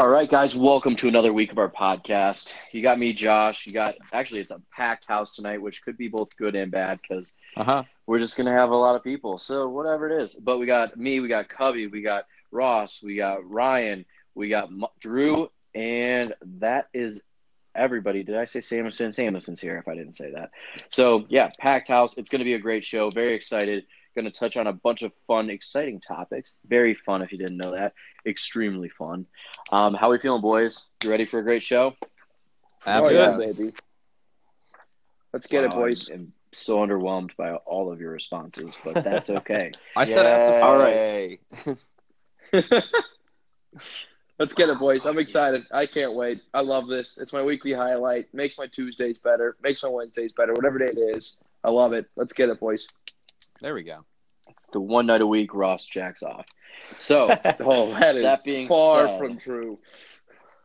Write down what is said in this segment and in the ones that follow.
All right, guys, welcome to another week of our podcast. You got me, Josh. You got actually, it's a packed house tonight, which could be both good and bad because Uh huh. we're just gonna have a lot of people. So whatever it is, but we got me, we got Cubby, we got Ross, we got Ryan, we got M- Drew, and that is everybody. Did I say Samuelson? Samuelson's here. If I didn't say that, so yeah, packed house. It's gonna be a great show. Very excited. Going to touch on a bunch of fun, exciting topics. Very fun, if you didn't know that. Extremely fun. Um, how are we feeling, boys? You ready for a great show? Oh, yeah, baby. Let's get it, boys. I'm so underwhelmed by all of your responses, but that's okay. I said absolutely. All right. Let's get it, boys. I'm excited. I can't wait. I love this. It's my weekly highlight. Makes my Tuesdays better. Makes my Wednesdays better. Whatever day it is. I love it. Let's get it, boys. There we go. it's the one night a week Ross jacks off. So Oh, that is That being far said- from true.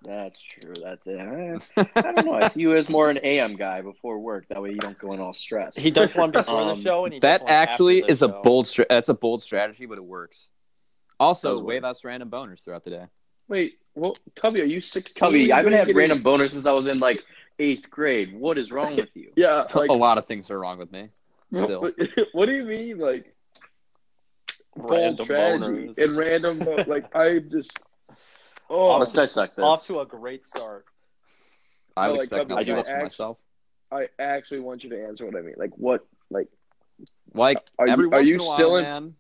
that's true. That's it. Eh, I don't know. I see you as more an AM guy before work. That way you don't go in all stressed. He does one before Um, the show, and he That does one after actually the is a bold. Stra- that's a bold strategy, but it works. Also, Does way work. less random boners throughout the day. Wait, well, Cubby, are you 16? Cubby, I haven't had Getting- random boners since I was in like eighth grade. What is wrong with you? Yeah, like, a lot of things are wrong with me. Still, what, what do you mean, like, Random strategy boners. and random, like, I just, oh, Let's dissect this. Off to a great start. I would like, expect I nothing do else from act- myself. I actually want you to answer what I mean. Like, what, like, Like Are you- are you in a while, still in- man.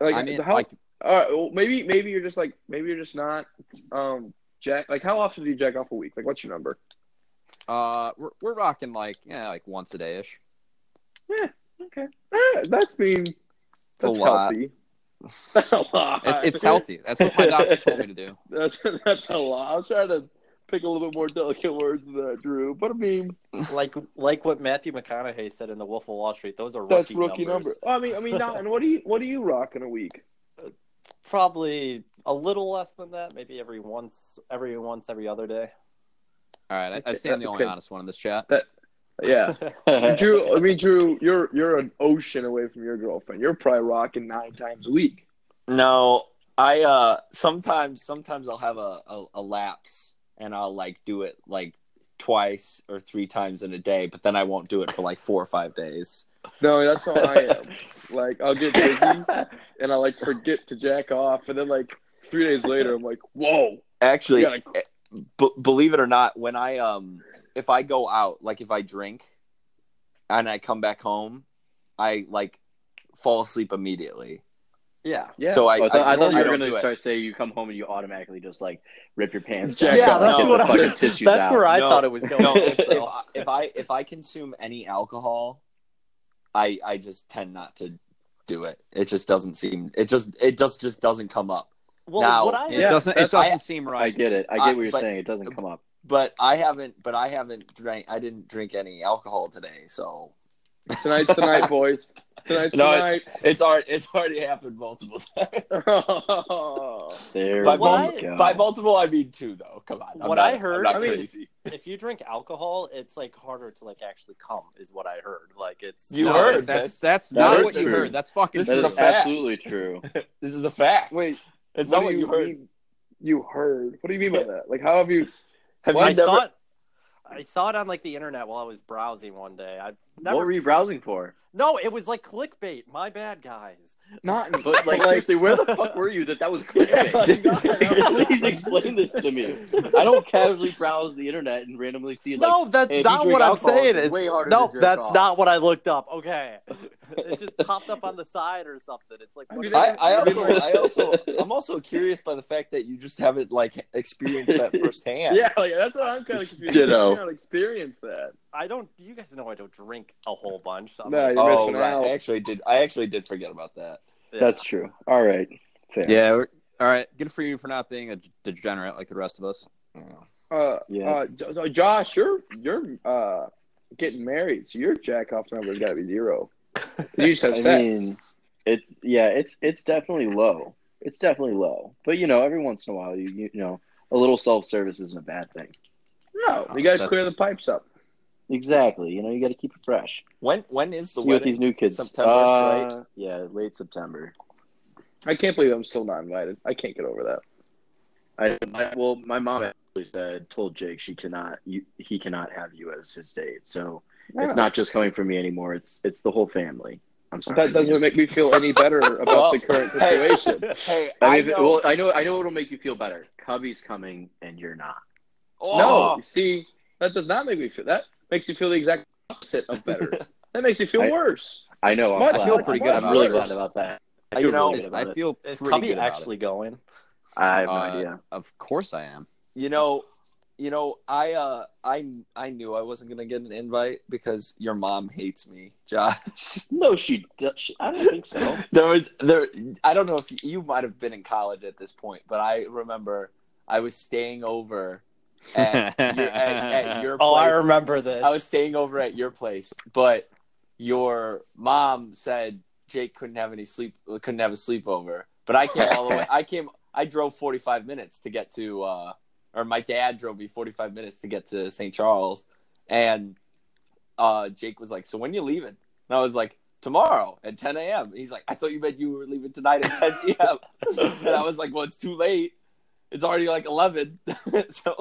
like, I mean, how, like all right, well, maybe, maybe you're just like, maybe you're just not, um, jack, like, how often do you jack off a week? Like, what's your number? Uh, we're we're rocking like yeah, like once a day ish. Yeah. Okay. Eh, that's mean, that's a lot. healthy. That's a lot. It's it's healthy. That's what my doctor told me to do. That's that's a lot. I was trying to pick a little bit more delicate words than that, Drew. But I mean, Like like what Matthew McConaughey said in The Wolf of Wall Street. Those are rookie that's rookie, rookie numbers. number. I mean, I mean, not. And what do you what do you rock in a week? Probably a little less than that. Maybe every once, every once, every other day. All right, I, I Okay, stand the only okay. honest one in this chat. Yeah, Drew. I mean, Drew, you're you're an ocean away from your girlfriend. You're probably rocking nine times a week. No, I uh sometimes sometimes I'll have a, a, a lapse and I'll like do it like twice or three times in a day, but then I won't do it for like four or five days. No, that's how I am. like, I'll get busy and I like forget to jack off, and then like three days later, I'm like, whoa. Actually, You gotta- b- believe it or not, when I um if I go out, like if I drink and I come back home, I like fall asleep immediately. Yeah. Yeah. So I Oh, I, thought, I I, thought you were going do to it. start saying you come home and you automatically just like rip your pants Yeah, down. Yeah, that's get what I. fucking tissues That's out. where I No, thought it was going. No, if, if. I, if I if I consume any alcohol, I I just tend not to do it. It just doesn't seem. It just it just just doesn't come up. Well, now, what I It Yeah, doesn't. It doesn't I- seem I get it. I get I- what you're but- saying. It doesn't come up. But I haven't. But I haven't drank. I didn't drink any alcohol today, so Tonight's the night, boys. Tonight's No, the it- night. it's already it's already happened multiple times. There by, we go. by multiple, I mean two, though. Come on. I'm What not- I heard- I'm not mean- crazy. if you drink alcohol, it's like harder to like actually come, is what I heard. Like it's You No, heard, That's man. that's That not is what you heard. That's fucking This true. is a fact. absolutely true. This is a fact. Wait, it's what not do what you heard. mean You heard? What do you mean by that? Like, how have you? Have I you never? saw it. I saw it on like the internet while I was browsing one day. I never. What were you browsing for? No, it was like clickbait. My bad, guys. Not But like, seriously, where the fuck were you that that was clickbait? Please explain this to me. I don't casually browse the internet and randomly see like no, that's hey, not what I'm saying. Is way harder no, to jerk that's off. not what I looked up. Okay, it just popped up on the side or something. It's like I mean, I. I also, I also, I'm also curious by the fact that you just haven't like experienced that firsthand. Yeah, like, that's what I'm kind of confused. Ditto. You don't experience that. I don't. You guys know I don't drink a whole bunch. So I'm No, like, you're Oh, missing right. out. I actually did. I actually did forget about that. yeah. That's true. All right. Fair. Yeah. we're- All right. Good for you for not being a degenerate like the rest of us. Uh, Yeah. uh, Josh, you're you're uh getting married, so your jack off number's got to be zero. You just have I sex. mean, it's yeah, it's it's definitely low. It's definitely low. But you know, every once in a while, you you know, a little self service isn't a bad thing. no, you got to clear the pipes up. Exactly. You know, you got to keep it fresh. When when is the See what wedding? these new kids. September, uh, right? Yeah, late September. I can't believe I'm still not invited. I can't get over that. I, I well, my mom actually said told Jake she cannot you, he cannot have you as his date. So it's not just coming from me anymore. It's it's the whole family. I'm sorry. That doesn't make me feel any better about Well, the current situation. Hey, I I, mean, know. well, I know, I know what'll make you feel better. Cubby's coming, and you're not. oh, No, see, that does not make me feel. That makes you feel the exact opposite of better. that makes you feel I- worse. I know. I'm Much, glad. I feel pretty good I'm really it. glad about that. I You know, really good I about it. feel Is pretty Cubby actually it. going? I have no Uh, idea. Of course I am. You know, you know, I uh, I I knew I wasn't gonna get an invite because your mom hates me, Josh. No, she, does. she. I don't think so. there was there. I don't know if you, you might have been in college at this point, but I remember I was staying over at your, at, at your place. Oh, I remember this. I was staying over at your place, but your mom said Jake couldn't have any sleep, couldn't have a sleepover. But I came all the way. I came. I drove forty five minutes to get to, uh, or my dad drove me forty five minutes to get to St. Charles, and uh, Jake was like, "So when you leaving?" And I was like, "Tomorrow at ten a.m." He's like, "I thought you meant you were leaving tonight at ten p.m." and I was like, "Well, it's too late. It's already like eleven. so, so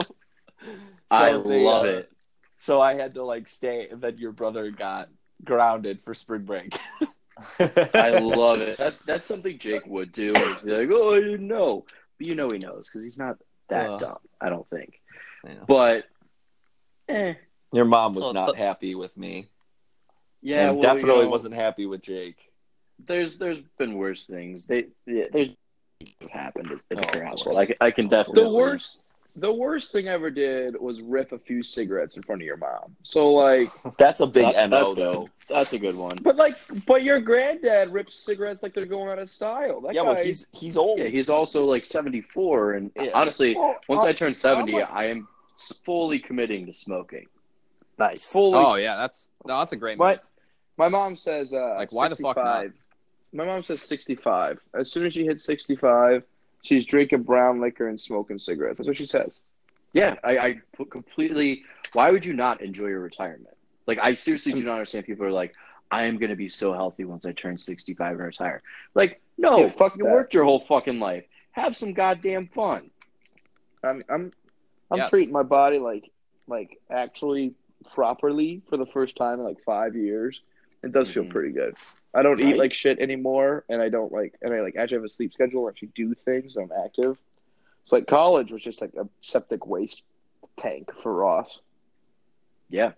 I they, love uh, it. so I had to like stay, and then your brother got grounded for spring break. I love it. That's that's something Jake would do. Is be like, oh, I didn't know, but you know he knows because he's not that Uh. dumb. I don't think. Yeah. But, eh, Your mom was Well, not the- happy with me, yeah, and well, definitely you know, wasn't happy with Jake. There's there's been worse things. They yeah, there's have happened at, Oh, at your household. I, can- I can definitely. The worst, the worst thing I ever did was rip a few cigarettes in front of your mom. So like, That's a big That- no, that's though. That's a good one. but like, but your granddad rips cigarettes like they're going out of style. That Yeah, guy, but he's he's old. Yeah, he's also like 74, and Yeah. honestly, Well, once uh, I turn 70, I'm like- I am fully committing to smoking. nice. Fully- Oh yeah, that's no, that's a great My move. my mom says uh, Like, why the fuck not? 65. My mom says sixty-five. As soon as she hits sixty-five, she's drinking brown liquor and smoking cigarettes. That's what she says. Yeah, I, I completely. Why would you not enjoy your retirement? Like, I seriously do not understand. People are like, I am going to be so healthy once I turn 65 and retire. Like, no, Yeah, fuck you that. worked your whole fucking life. Have some goddamn fun. I'm I'm I'm Yes. treating my body like like actually properly for the first time in like five years. It does feel Mhm. pretty good. I don't eat like shit anymore, and I don't like and I like actually have a sleep schedule. and actually do things. I'm active. It's like college was just like a septic waste tank for Ross. Yeah,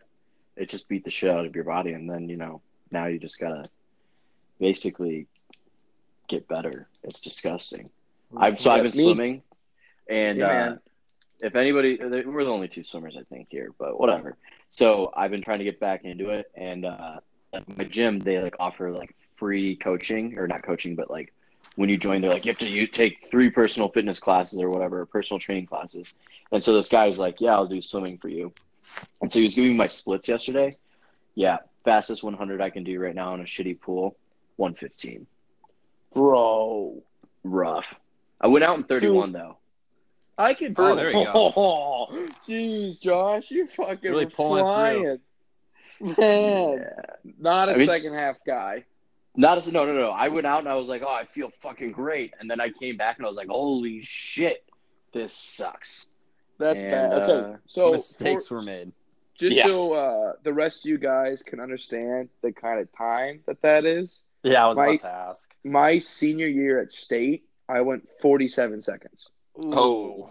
it just beat the shit out of your body, and then you know now you just gotta basically get better. It's disgusting. I've so I've been me- swimming, and Yeah, uh, if anybody, we're the only two swimmers I think here, but whatever. So I've been trying to get back into it, and uh, at my gym they like offer like free coaching or not coaching, but like when you join, they're like you have to you take three personal fitness classes or whatever, personal training classes. And so this guy's like, yeah, I'll do swimming for you. And so he was giving me my splits yesterday. Yeah, fastest 100 I can do right now in a shitty pool, 115. Bro, Rough. I went out in 31 though. I could. Oh, there you go. Oh, jeez, Josh, you fucking Really were pulling it flying. Man, Yeah. not a I mean- second half guy. Not as no no no. I went out and I was like, oh, I feel fucking great. And then I came back and I was like, holy shit, this sucks. That's And, bad. Okay, uh, so Mistakes for- were made. just Yeah. so uh, the rest of you guys can understand the kind of time that that is. Yeah, I was My- about to ask. My senior year at state, I went 47 seconds. Oh.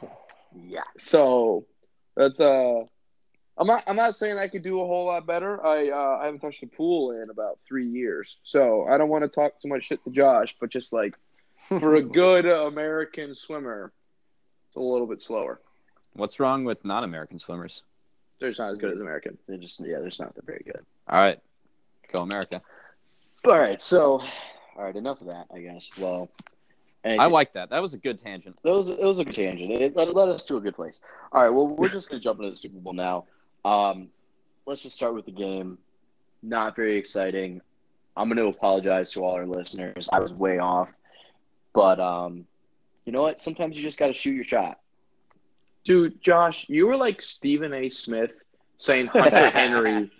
Yeah. So that's uh, I'm not I'm not saying I could do a whole lot better. I uh, I haven't touched the pool in about three years, so I don't want to talk too much shit to Josh, but just like for a good American swimmer, it's a little bit slower. What's wrong with non-American swimmers? They're just not as good as American. They're just yeah, they're just not very good. All right, go America. All right, so all right, enough of that, I guess. Well, I like that. That was a good tangent. That was it was a good tangent. It led, led us to a good place. All right, well, we're just gonna jump into the Super Bowl now. Um, let's just start with the game. Not very exciting. I'm gonna apologize to all our listeners. I was way off, but um, you know what? Sometimes you just got to shoot your shot. Dude, Josh, you were like Stephen A. Smith saying Hunter Henry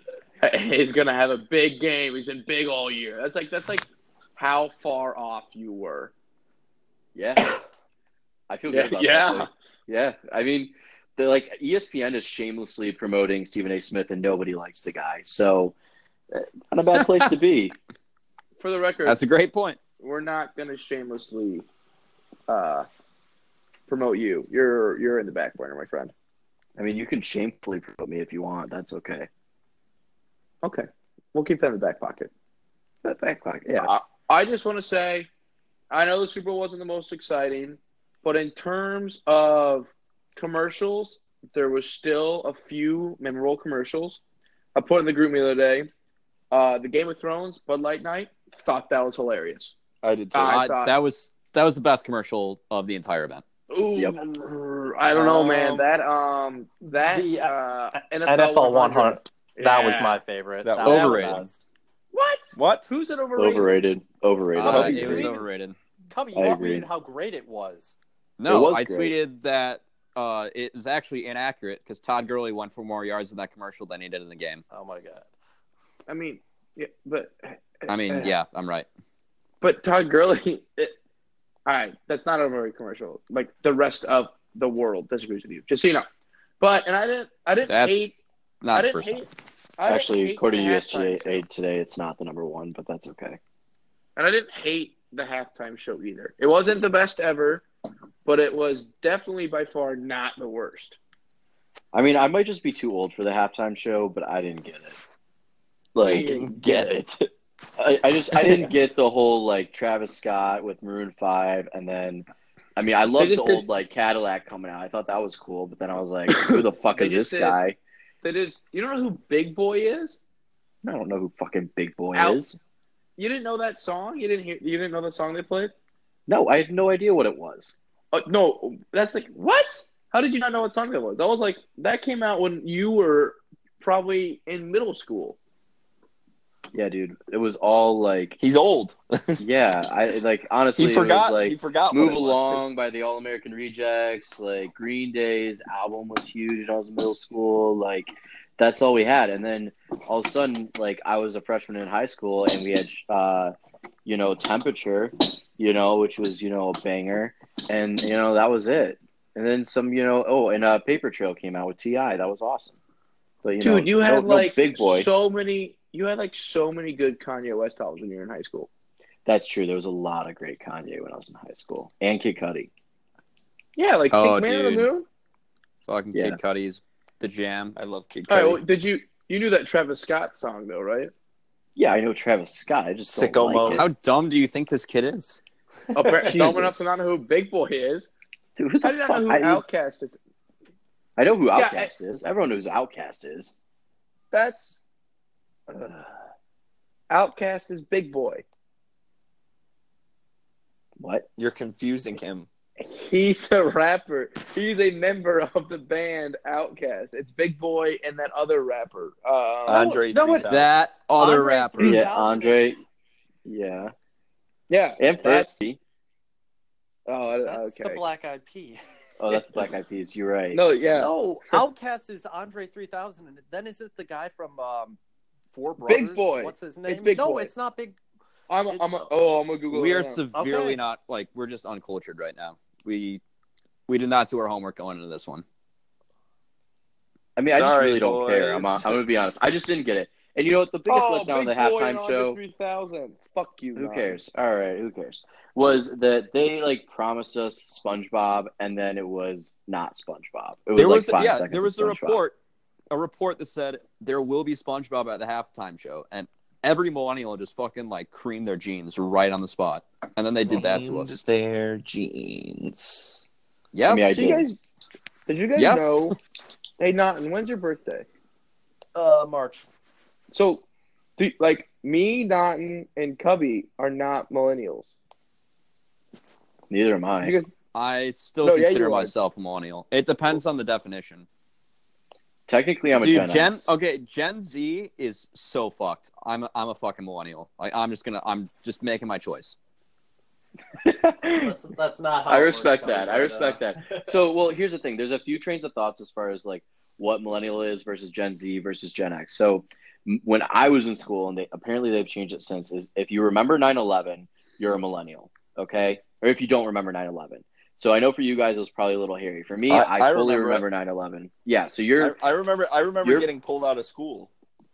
is gonna have a big game. He's been big all year. That's like that's like how far off you were. Yeah, I feel Yeah, good about yeah. that. Yeah, I mean, they're like ESPN is shamelessly promoting Stephen A. Smith, and nobody likes the guy. So, uh, not a bad place to be. For the record, That's a great point. we're not going to shamelessly uh, promote you. You're you're in the back burner, my friend. I mean, you can shamefully promote me if you want. That's okay. Okay, we'll keep that in the back pocket. That back pocket, yeah. I, I just want to say, I know the Super Bowl wasn't the most exciting, but in terms of commercials, there was still a few memorable commercials. I put in the group the other day. Uh, the Game of Thrones Bud Light night. Thought that was hilarious. I did too. I Uh, thought- that was that was the best commercial of the entire event. Ooh, Yep. I don't know, Um, man. That um, that the, uh, NFL 100. That was my favorite. That That was was overrated. the best. What? What? Who's it overrated? Overrated. Overrated. Uh, I it agree. was overrated. Cubby, I you agree. tweeted how great it was. No, was I great. tweeted that uh, it was actually inaccurate because Todd Gurley went for more yards in that commercial than he did in the game. Oh my god. I mean, yeah, but I mean, yeah, I'm right. But Todd Gurley, it, all right, that's not a very commercial. Like the rest of the world disagrees with you. Just so you know. But and I didn't, I didn't That's hate. Not the didn't first hate. time. I didn't Actually, hate according to the halftime USGA show. today, it's not the number one, but that's okay. and I didn't hate the halftime show either. It wasn't the best ever, but it was definitely by far not the worst. I mean, I might just be too old for the halftime show, but I didn't get it. Like, Get it. I, I just I didn't get the whole like Travis Scott with Maroon Five, and then I mean I loved the did- old like Cadillac coming out. I thought that was cool, but then I was like, who the fuck is this did- guy? They did. You don't know who Big Boi is? I don't know who fucking Big Boi Out. is. You didn't know that song? You didn't hear? You didn't know the song they played? No, I had no idea what it was. Uh, no, that's like what? How did you not know what song that was? That was like that came out when you were probably in middle school. Yeah, dude, it was all like, He's old. yeah, I like honestly, He forgot. was like he forgot. Move what was. Along by the All American Rejects. Like Green Day's album was huge when I was in middle school. Like that's all we had. And then all of a sudden, like I was a freshman in high school and we had, uh, you know, Temperature, you know, which was, you know, a banger. And, you know, that was it. And then some, you know, oh, and uh, Paper Trail came out with T.I. That was awesome. But, you know, Dude, you had no- no like Big Boi. so many. You had like so many good Kanye West albums when you were in high school. That's true. There was a lot of great Kanye when I was in high school. And Kid Cudi. Yeah, like Oh, Pink Man on the dude. Moon. Fucking Yeah. Kid Cudi's the jam. I love Kid All right, Cudi. well, did you you knew that Travis Scott song though, right? Yeah, I know Travis Scott. I just don't Sicko like mode. it. How dumb do you think this kid is? Apparently, dumb Jesus. enough to not know who Big Boi is. Dude, who the How do you not fuck? know who I, OutKast is? I know who Yeah, OutKast is. Everyone knows who OutKast is. That's OutKast is Big Boi. What? You're confusing him. He's a rapper. He's a member of the band OutKast. It's Big Boi and that other rapper. Uh, Andre no, it- 3000. That other Andre rapper. 3000. Yeah, Andre. Yeah, yeah, and That's- Fergie. Oh, That's okay. the Black Eyed Peas. Oh, that's the Black Eyed Peas. You're right. No, yeah. No, OutKast is Andre 3000, and then is it the guy from um, Four Brothers? Big Boi. What's his name? Big no, Boy. it's not Big. I'm, It's- I'm, a, oh, I'm gonna Google. We it are now. severely Okay. not like we're just uncultured right now. We we did not do our homework going into this one. I mean, I just Sorry, really don't care. I'm, I'm gonna be honest. I just didn't get it. And you know what? The biggest oh, letdown of the halftime show. 3000. Fuck you. Who Ron. cares? All right, who cares? Was that they like promised us SpongeBob, and then it was not SpongeBob. It was there like was five yeah, seconds. there was of a report, a report that said there will be SpongeBob at the halftime show, and every millennial just fucking like creamed their jeans right on the spot, and then they did that to us. Their jeans. Yes, I mean, I Did you guys? Did you guys Yes. know? Hey, Naughton, when's your birthday? Uh, March. So, like me, Naughton, and Cubby are not millennials. Neither am I. You guys, I still No, consider you are. myself a millennial. It depends on the definition. Technically, I'm a Dude, Gen, Gen, X. okay, Gen Z is so fucked. I'm a, I'm a fucking millennial. Like I'm just gonna I'm just making my choice. That's, that's not how I respect that. I respect that. So, well, here's the thing. There's a few trains of thoughts as far as like what millennial is versus Gen Z versus Gen X. So, m- when I was in school, and they apparently they've changed it since, is if you remember 9/11, you're a millennial, okay? Or if you don't remember 9/11. So I know for you guys it was probably a little hairy. For me, I- I, I fully remember remember 9/11. Yeah, so you're I, I remember. I remember getting pulled out of school.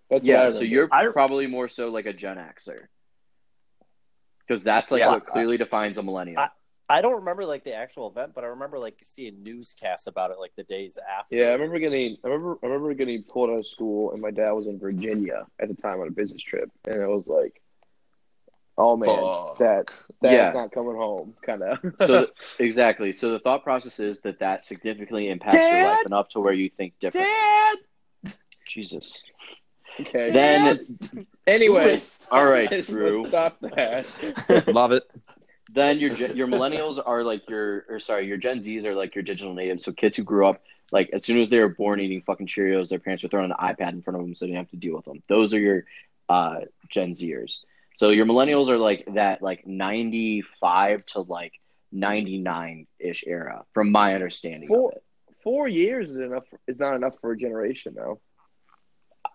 That's yeah, so you're I- probably more so like a Gen Xer. Because that's like Yeah. what clearly defines a millennial. I- I don't remember like the actual event, but I remember like seeing newscasts about it like the days after. Yeah, I remember getting. I remember. I remember getting pulled out of school, and my dad was in Virginia at the time on a business trip, and it was like, "Oh man, Fuck. that that's Yeah. not coming home." Kind of. So exactly. So the thought process is that that significantly impacts your Dad? life enough to where you think differently. Dad. Jesus. okay. Then anyway, all right, let's, Drew. let's stop that. Love it. then your your millennials are like your or sorry your Gen Zs are like your digital natives. So kids who grew up like as soon as they were born eating fucking Cheerios, their parents were throwing an iPad in front of them so they didn't have to deal with them. Those are your uh, Gen Zers. So your millennials are like that like ninety five to like ninety nine ish era, from my understanding Four- of it. Four years is enough. Is not enough for a generation, though.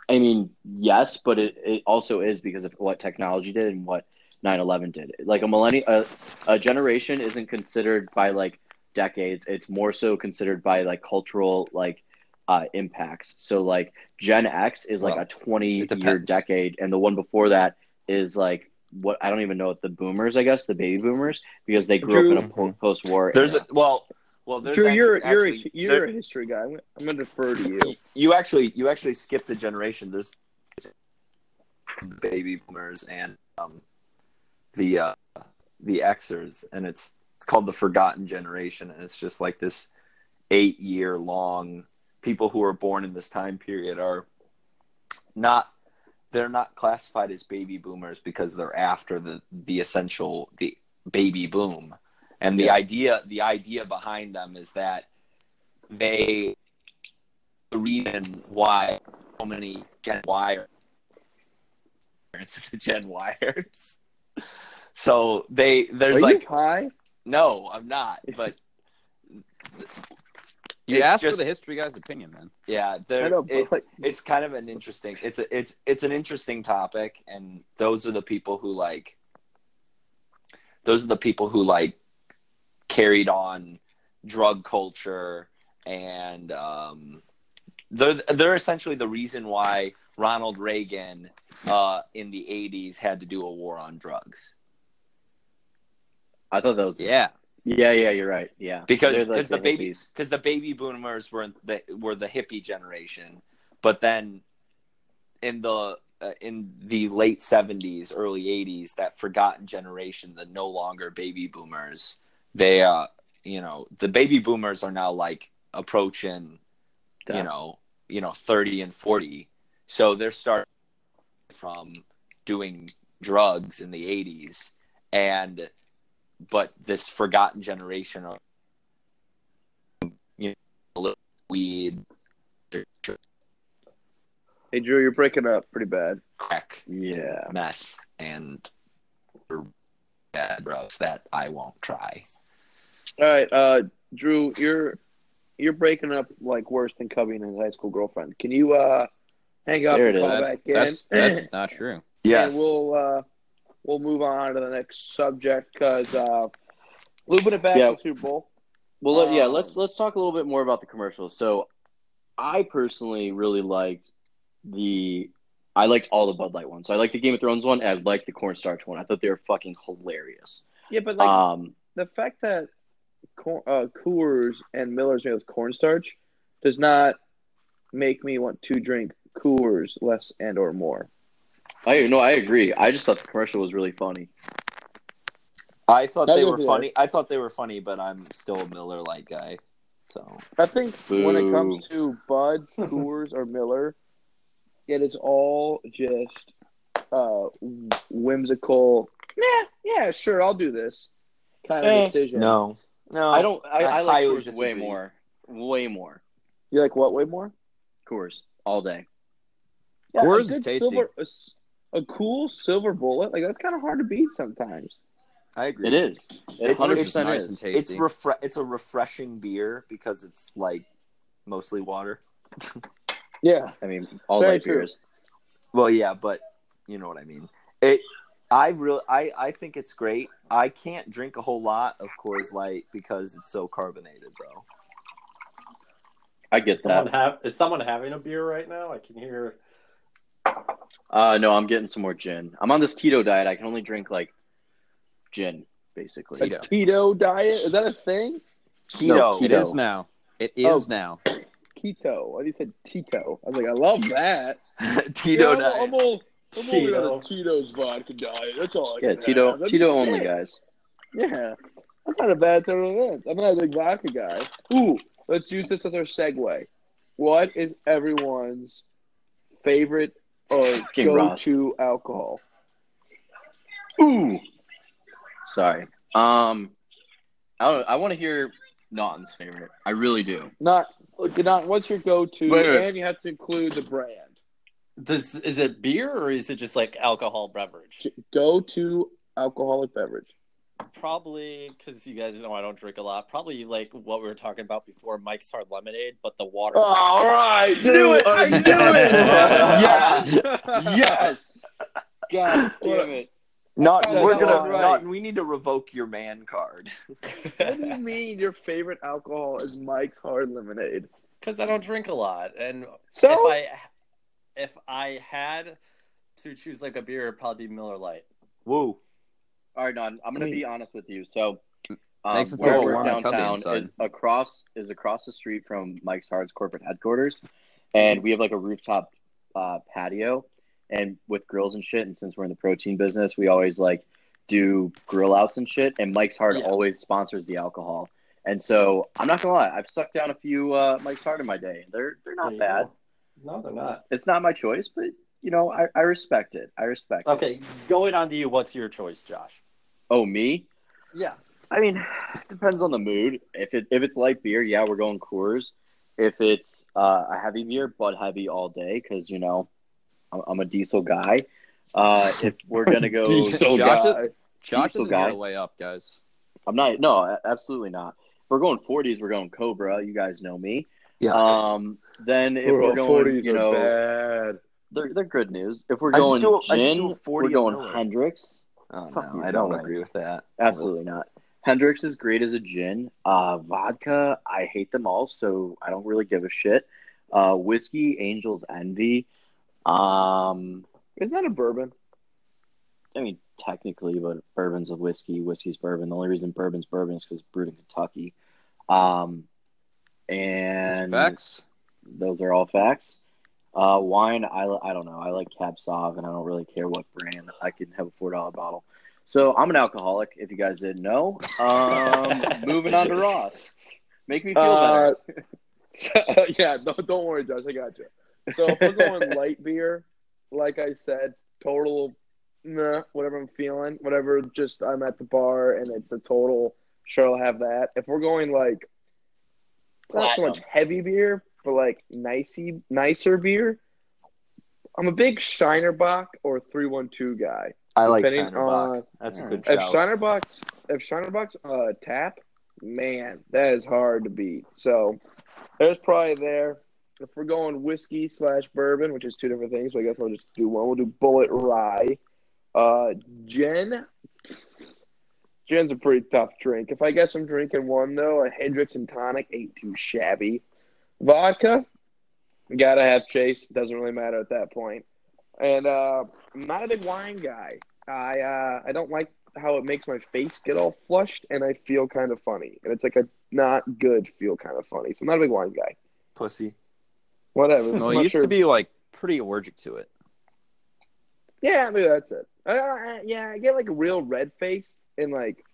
I mean, yes, but it, it also is because of what technology did and what 9/11 did. Like a millennial, a, a generation isn't considered by like decades. It's more so considered by like cultural like uh, impacts. So like Gen X is like Well, a 20 year decade, and the one before that is like what I don't even know what the boomers, I guess the baby boomers, because they grew Drew- up in a po- post war. There's a well, well. There's Drew, actually, you're you're actually- a, you're there- a history guy. I'm, I'm gonna defer to you. you, you actually you actually skipped a generation. There's baby boomers and um, the uh, the Xers, and it's it's called the Forgotten Generation, and it's just like this eight year long. People who are born in this time period are not they're not classified as baby boomers because they're after the the essential the baby boom and the Yeah. idea the idea behind them is that they the reason why so many Gen Y parents Gen Yers. So they there's Are like high? no, I'm not, but You It's asked just- for the history guy's opinion, man. yeah, there know, it- like, it's kind of an interesting it's a, it's it's an interesting topic and those are the people who like those are the people who like carried on drug culture and um they're they're essentially the reason why Ronald Reagan uh in the 80s had to do a war on drugs I thought that was Yeah. Yeah yeah you're right. Yeah. Because They're, like, because the, baby hippies. because the baby boomers were the were the hippie generation, but then in the uh, in the late 70s early 80s that forgotten generation the no longer baby boomers they uh you know the baby boomers are now like approaching you know you know 30 and 40 so they're starting from doing drugs in the 80s and but this forgotten generation of you know weed hey Drew, you're breaking up pretty bad. crack yeah meth and bad bros that I won't try. All right, uh, Drew, you're you're breaking up like worse than Cubby and his high school girlfriend. Can you uh hang up There and it call is. back in? That's that's not true. Yes. And we'll uh, we'll move on to the next subject because uh, looping it back Yeah. to Super Bowl. Well, let- yeah, Um, let's let's talk a little bit more about the commercials. So, I personally really liked the I liked all the Bud Light ones. So I liked the Game of Thrones one. And I liked the cornstarch one. I thought they were fucking hilarious. Yeah, but like um, the fact that cor- uh, Coors and Miller's made with cornstarch does not make me want to drink Coors less and or more. I no, I agree. I just thought the commercial was really funny. I thought I they were they funny. I thought they were funny, but I'm still a Miller Lite guy. So I think when it comes to Bud, Coors, or Miller, it is all just uh, whimsical. Yeah, yeah, sure, I'll do this kind of Eh. decision. no, no, I don't. I, I I, like Coors disagree. way more. Way more. You like what way more? Coors all day. Yeah, Coors a is tasty. silver, a, s- a cool silver bullet. Like that's kind of hard to beat sometimes. I agree. It is. It It's- hundred it's nice is. and tasty. It's refre- It's a refreshing beer because it's like mostly water. Yeah, I mean, all Very light true. beers. Well, yeah, but you know what I mean. It. I really, I, I think it's great. I can't drink a whole lot of Coors Light because it's so carbonated, though. I get Someone that. have is someone having a beer right now? I can hear. Uh, no, I'm getting some more gin. I'm on this keto diet. I can only drink like gin, basically. A keto diet is that a thing? Keto. No, keto. is now. It is Oh. now. Keto. I you said Tito. I was like, I love that. Tito Yeah, diet. I'm, I'm, all, I'm only on Keto. Tito's vodka diet. That's all I Yeah, Tito, have. Tito be only guys. Yeah, that's not a bad turn of events. I'm not a big vodka guy. Ooh, let's use this as our segue. What is everyone's favorite or King Ross. go-to alcohol? Ooh. Sorry. Um, I don't. I want to hear Naughton's favorite. I really do. Not, not what's your go-to, Wait, wait. and you have to include the brand. Does is it beer or is it just like alcohol beverage? Go-to alcoholic beverage. Probably because you guys know I don't drink a lot. Probably like what we were talking about before, Mike's Hard Lemonade, but the water. Oh, all right, knew it. I knew it. Yes. yes. God damn it. Not, Oh, we're no, gonna. right. Not, we need to revoke your man card. What do you mean your favorite alcohol is Mike's Hard Lemonade? Because I don't drink a lot, and So if I if I had to choose like a beer, it'd probably be Miller Lite. Woo. All right, Don. I'm gonna be honest with you. So, um, it where I work downtown is across is across the street from Mike's Hard's corporate headquarters, and we have like a rooftop uh, patio, and with grills and shit. And since we're in the protein business, we always like do grill outs and shit. And Mike's Hard Yeah. always sponsors the alcohol. And so I'm not gonna lie, I've sucked down a few uh, Mike's Hard in my day. They're they're not bad. go. No, they're not. It's not my choice, but you know I, I respect it. I respect it. Okay, going on to you. What's your choice, Josh? Oh me? Yeah. I mean, it depends on the mood. If it if it's light beer, yeah, we're going Coors. If it's uh, a heavy beer, Bud Heavy all day because you know I'm, I'm a diesel guy. Uh, if we're gonna go, Diesel Josh guy. Josh Diesel is guy. guy. way up, guys. I'm not. No, absolutely not. If we're going 40s, we're going Cobra. You guys know me. Yeah. Um, then if Oh, we're going, 40s you know, are bad. they're they're good news. If we're going do a- I just gin, do a 40 we're going Miller. Hendrick's. Oh fuck no, you, I don't agree with that. Absolutely not. Hendrick's is great as a gin. Uh, vodka, I hate them all, so I don't really give a shit. Uh, whiskey, Angel's Envy. Um, Isn't that a bourbon? I mean, technically, but bourbon's a whiskey, whiskey's bourbon. The only reason bourbon's bourbon is because it's brewed in Kentucky. Um, and Facts. those are all facts. Uh, wine, I, I don't know. I like Cab Sauv, and I don't really care what brand. I can have a four dollar bottle. So I'm an alcoholic. If you guys didn't know. Um, moving on to Ross. Make me feel Uh, better. yeah, no, don't worry, Josh. I got you. So if we're going light beer, like I said, total, nah, whatever I'm feeling, whatever. Just I'm at the bar and it's a total. Sure, I'll have that. If we're going like not so much heavy beer, but like nicey, nicer beer, I'm a big Shiner Bock or three one two guy. I like Depending Shiner Bock. on- That's a All good If shout. Shiner Bock's if Shiner Bock's uh tap, man, that is hard to beat. So there's probably there. If we're going whiskey slash bourbon, which is two different things, so I guess I'll just do one. We'll do Bulleit rye. Uh gin. Gin's a pretty tough drink. If I guess I'm drinking one though, a Hendrick's and tonic ain't too shabby. Vodka, gotta have Chase. Doesn't really matter at that point. And uh, I'm not a big wine guy. I uh, I don't like how it makes my face get all flushed, and I feel kind of funny. And it's like a not good feel kind of funny. So I'm not a big wine guy. Pussy. Whatever. No, I'm it used sure- to be like pretty allergic to it. Yeah, maybe that's it. Uh, uh, yeah, I get like a real red face, and like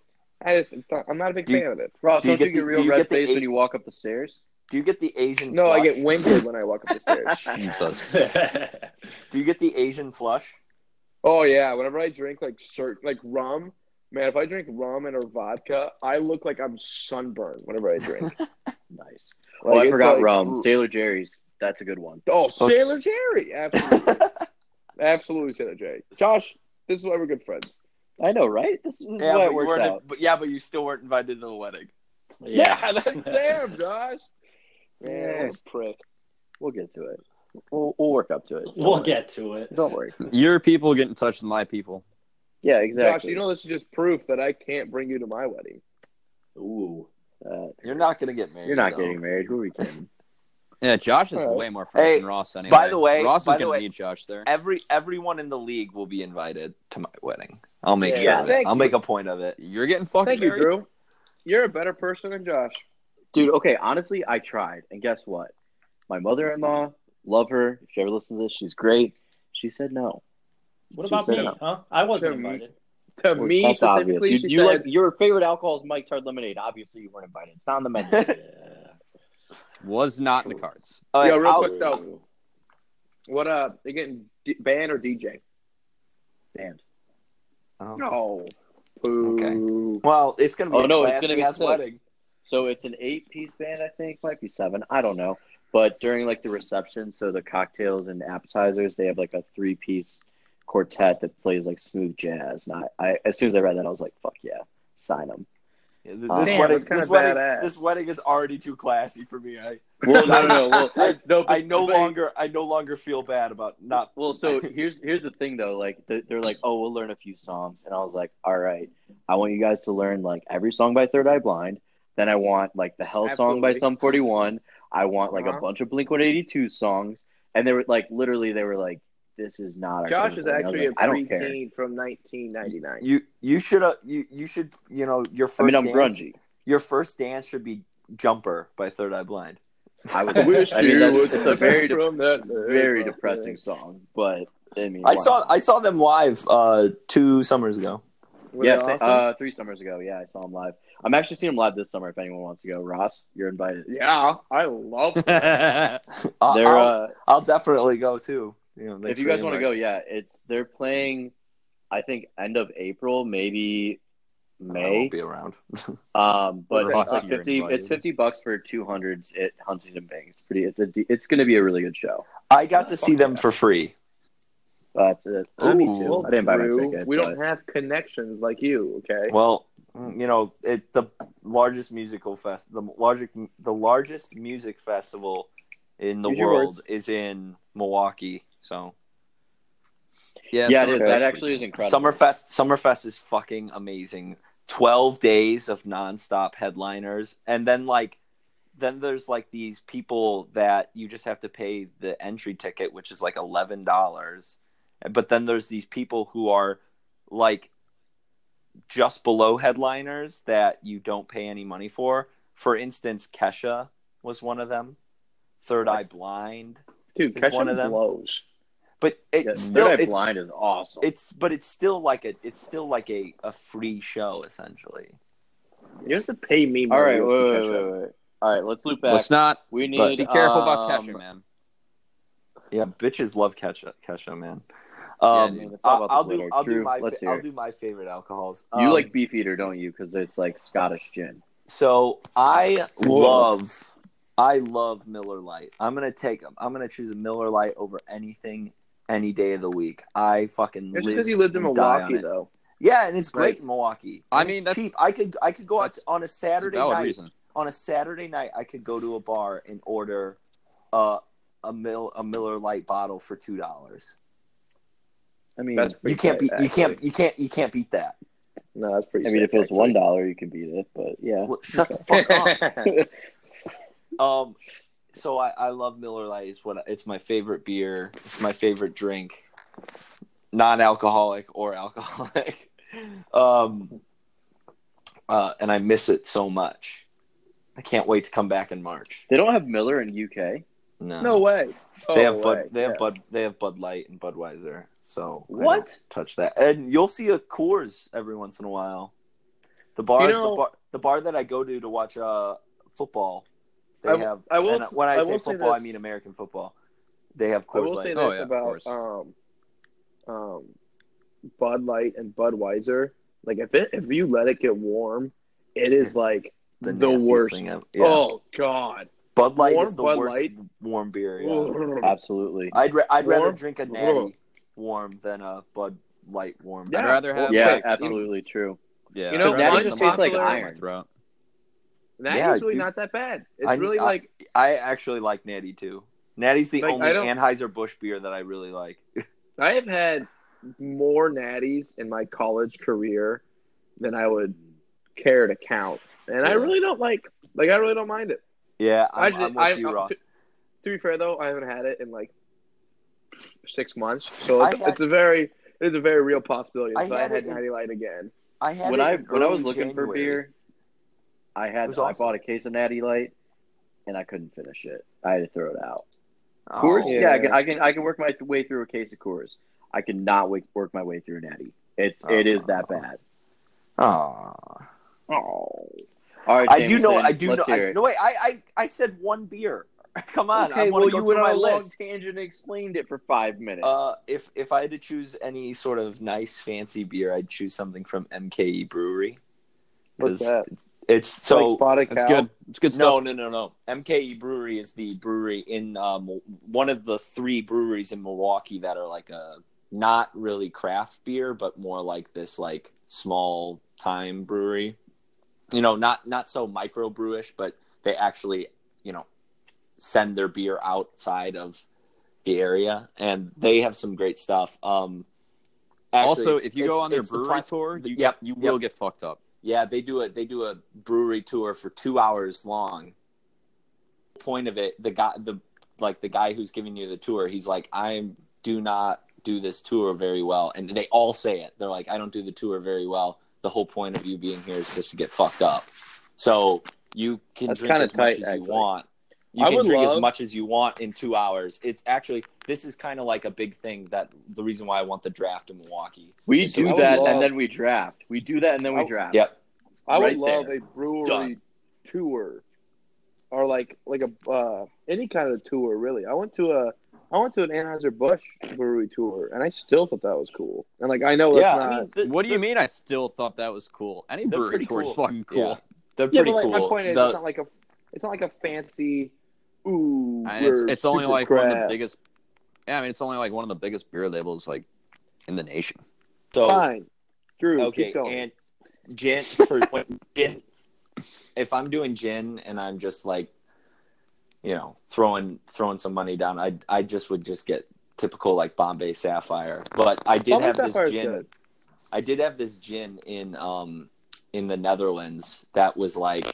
I just it's not. I'm not a big Do you- fan of it. Ross, do you don't you get get the- real do you red get face eight- when you walk up the stairs? Do you get the Asian No, I get winded when I walk up the stairs. Jesus. Do you get the Asian flush? Oh yeah, whenever I drink like certain like rum, man, if I drink rum and or vodka, I look like I'm sunburned whenever I drink. Nice. Like, oh, I forgot like- rum. Sailor Jerry's. That's a good one. Oh, Okay. Sailor Jerry, absolutely, absolutely Sailor Jerry. Josh, this is why we're good friends. I know, right? This, this is yeah, why but it works weren't. out. But yeah, but you still weren't invited to the wedding. Yeah, that's damn, Josh. Man, Yeah. prick. We'll get to it. We'll, we'll work up to it. Don't We'll worry. get to it. Don't worry. Your people get in touch with my people. Yeah, exactly. Josh, you know this is just proof that I can't bring you to my wedding. Ooh, that You're not gonna get married. You're not though. getting married. Who are we kidding? Yeah, Josh is All right. way more friends Hey, than Ross anyway. by the way- Ross by is the gonna way- need Josh there. Every everyone in the league will be invited to my wedding. I'll make Yeah, sure of it. I'll make a point of it. You're getting fucking Thank you. Drew. You're a better person than Josh. Dude, okay, honestly, I tried. And guess what? My mother in law, love her. If she ever listens to this, she's great. She said no. What She about me? no. Huh? I wasn't To me. invited. To me That's obvious. You, you said, like your favorite alcohol is Mike's Hard Lemonade. Obviously, you weren't invited. It's not on the menu. Yeah. Was not in the cards. All Yo, real I'll- quick though, what uh, you getting D- band or DJ? Band. Oh. No. Poo. Well, it's gonna be Oh, a no, it's classy gonna be ass wedding. So it's an eight-piece band, I think, might be seven. I don't know. But during like the reception, so the cocktails and appetizers, they have like a three-piece quartet that plays like smooth jazz. And I, I as soon as I read that, I was like, "Fuck yeah, sign them." Yeah, th- This Damn, wedding, this wedding, badass. this wedding is already too classy for me. I, Well, no, no, no. Well, I, no, but- I no but- longer, I no longer feel bad about not. Well, so here's here's the thing though. Like they're like, oh, we'll learn a few songs, and I was like, all right, I want you guys to learn like every song by Third Eye Blind. Then I want like the Hell song by Absolutely. Sum 41. I want like a Uh-huh. bunch of Blink 182 songs, and they were like, literally, they were like, this is not. Our Josh is And actually like, a I preteen from 1999. You you should uh, you you should you know your first. I mean, I'm dance, grungy. Your first dance should be "Jumper" by Third Eye Blind. I was. Wish I mean, you that's, would it's a very de- from that very day. depressing song, but I mean, I why saw? I saw them live uh, two summers ago. Were yeah, awesome? uh, three summers ago. Yeah, I saw them live. I'm actually seeing him live this summer. If anyone wants to go, Ross, you're invited. yeah, I love them. They're I'll, uh, I'll definitely go too. You know, if you guys want to go, yeah, it's they're playing. I think end of April, maybe I May. won't be around. Um, but Okay. it's, uh, fifty. It's fifty bucks for two hundreds at Huntington Bank. It's pretty. It's a. It's going to be a really good show. I got to Fuck see them yeah. for free. That's it. Uh, me too. Well, I didn't buy my ticket. We but- don't have connections like you, okay? Well, you know, it the largest musical fest, the largest the largest music festival in the Use world is in Milwaukee. So yeah, Yeah, it so- is. Okay. That actually is incredible. Summerfest Summerfest is fucking amazing. Twelve days of nonstop headliners, and then like then there's like these people that you just have to pay the entry ticket, which is like eleven dollars. But then there's these people who are like just below headliners that you don't pay any money for. For instance, Kesha was one of them. Third Eye Blind, Dude, is Kesha one of them. blows. but Yeah, it's Third Eye it's, Blind is awesome. it's but it's still like a it's still like a, a free show essentially. You have to pay me All more. wait, wait, wait, wait. All right, let's loop back. let's not we need. but be careful about um, Kesha, man. Yeah, bitches love Kesha, Kesha man. Yeah, Um, dude, let's I'll, I'll do. I'll do my let's fa- hear I'll do my favorite alcohols. You Um, like Beefeater, don't you? Because it's like Scottish gin. So I Whoa. love, I love Miller Lite. I'm gonna take, I'm gonna choose a Miller Lite over anything, any day of the week. I fucking It's live because you lived in and die on Milwaukee, though. Yeah, and it's great Right. in Milwaukee. I mean, it's that's- cheap. I could, I could go out that's- on a That's a Saturday night. reason. On a Saturday night, I could go to a bar and order, uh, a mill, a Miller Lite bottle for two dollars. I mean, That's You can't tight, beat, you can't, you can't, you can't beat that. No, that's pretty. I mean, sick, if it was one dollar, you could beat it. But yeah, Well, shut the fuck up. Um, so I, I love Miller Lite. It's what it's my favorite beer. It's my favorite drink, non-alcoholic or alcoholic. um, uh, and I miss it so much. I can't wait to come back in March. they don't have Miller in UK. No, no way. They Oh, have Bud. way. They have Yeah. Bud. They have Bud Light and Budweiser. So What? touch that? And you'll see a Coors every once in a while. The bar, You know- the bar, the bar that I go to to watch uh, football. They I- have. I will and when I, I say will say football, I mean American football. They have Coors I Coors will Light. say this Oh, yeah, about um, um, Bud Light and Budweiser. Like if it if you let it get warm, it is like the, nastiest worst. thing ever. Yeah. Oh God. Bud Light warm is the Bud worst Light? warm beer. Yeah. Absolutely. I'd ra- I'd rather drink a natty warm than a Bud Light warm. Yeah. I'd rather have yeah, like, absolutely true. Yeah, You know, I'd rather mine some just tastes like vodka in my iron. throat. That Yeah, is really dude. not that bad. It's I- really I- like I actually like natty too. Natty's the Like, only Anheuser Busch beer that I really like. I have had more natties in my college career than I would care to count, and I really don't like. Like I really don't mind it. Yeah, I'm, Actually, I'm with I- you, I- Ross. To be fair though, I haven't had it in like six months, so it's, had- it's a very it's a very real possibility. I So I had had it Natty Light again. I had when it I when I was early looking for beer, I had was I bought a case of Natty Light, and I couldn't finish it. I had to throw it out. Oh, Coors, yeah. yeah, I, can, I can I can work my way through a case of Coors. I cannot wait, work my way through a Natty. It's it is oh. that bad. Aw. Oh, All right, I do know. I do know. I, no, wait. I, I, I said one beer. Come on. Okay, want well go you through went my on a long tangent and explained it for five minutes. Uh, if if I had to choose any sort of nice fancy beer, I'd choose something from MKE Brewery. what's 'Cause that? It's So, so like spotted That's cow. good. It's good no, no, no, no. MKE Brewery is the brewery in um, one of the three breweries in Milwaukee that are like a not really craft beer, but more like this like small time brewery. You know, not not so micro brewish, but they actually you know send their beer outside of the area, and they have some great stuff. Um, actually, also, if you go on their the brewery pri- tour, you, Yep, you yep. will get fucked up. yeah, they do it. they do a brewery tour for two hours long. Point of it, the guy the like the guy who's giving you the tour, he's like, I do not do this tour very well, and they all say it. They're like, I don't do the tour very well. The whole point of you being here is just to get fucked up. So you can That's drink as much tight, as you want. You I can drink love- as much as you want in two hours. It's actually this is kind of like a big thing that the reason why I want the draft in Milwaukee. we so do I that love- and then we draft. We do that and then we I- draft. Yep. I would love there. a brewery Done. tour, or like like a uh, any kind of tour. Really, I went to a I went to an Anheuser Busch brewery tour, and I still thought that was cool. And like I know that's yeah, not. I mean, the- What do you mean? I still thought that was cool. Any brewery pretty tour is cool. fucking cool. Yeah. They're yeah, pretty but like cool. my point is, The- it's not like a it's not like a fancy. Ooh, And it's it's only super like one of the biggest. Yeah, I mean, it's only like one of the biggest beer labels like in the nation. so Fine, Drew. okay, keep going. and gin for when gin. If I'm doing gin and I'm just like, you know, throwing throwing some money down, I I just would just get typical like Bombay Sapphire. But I did Bombay have this gin. I did have this gin in um in the Netherlands that was like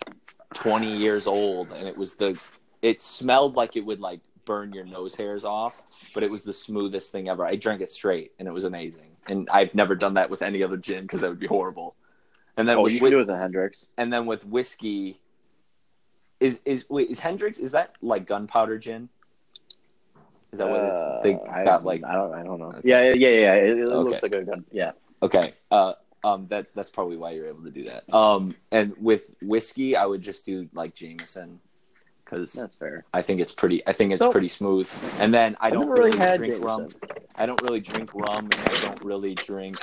20 years old and it was the it smelled like it would like burn your nose hairs off, but it was the smoothest thing ever. I drank it straight and it was amazing. And I've never done that with any other gin because that would be horrible. And then Oh, with, you can whi- do it with the Hendrick's. and then with whiskey is is wait, is Hendrick's is that like gunpowder gin? Is that what it's they Uh, I, got like I don't I don't know. Okay. Yeah, yeah, yeah, yeah. It, it Okay. looks like a gun. Yeah. Okay. Uh, um, that that's probably why you're able to do that. Um, and with whiskey, I would just do like Jameson because That's fair. I think it's pretty. I think it's So- pretty smooth. And then I don't really really drink Jameson. rum. I don't really drink rum, and I don't really drink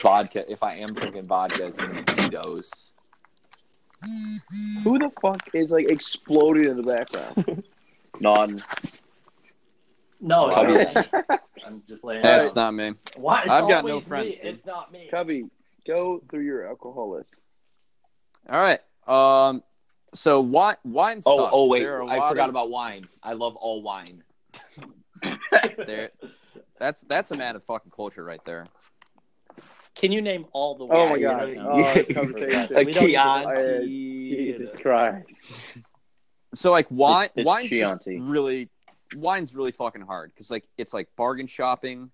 vodka. If I am drinking vodka, it's be Tito's. Who the fuck is like exploding in the background? Non. No, How do you- it's not me. I'm just laying That's out. not me. Why? It's I've got no friends, Me. It's not me. Cubby, go through your alcohol list. All right. Um. So wine wine Oh, stuff. oh wait, There are a I lot forgot of- about wine. I love all wine. There, that's that's a man of fucking culture right there. Can you name all the? Oh wines? my You god! know, Oh, Yeah. this We don't even- Chianti. Jesus Christ! So like wine, It's- it's wine's Chianti. really, wine's really fucking hard because like it's like bargain shopping,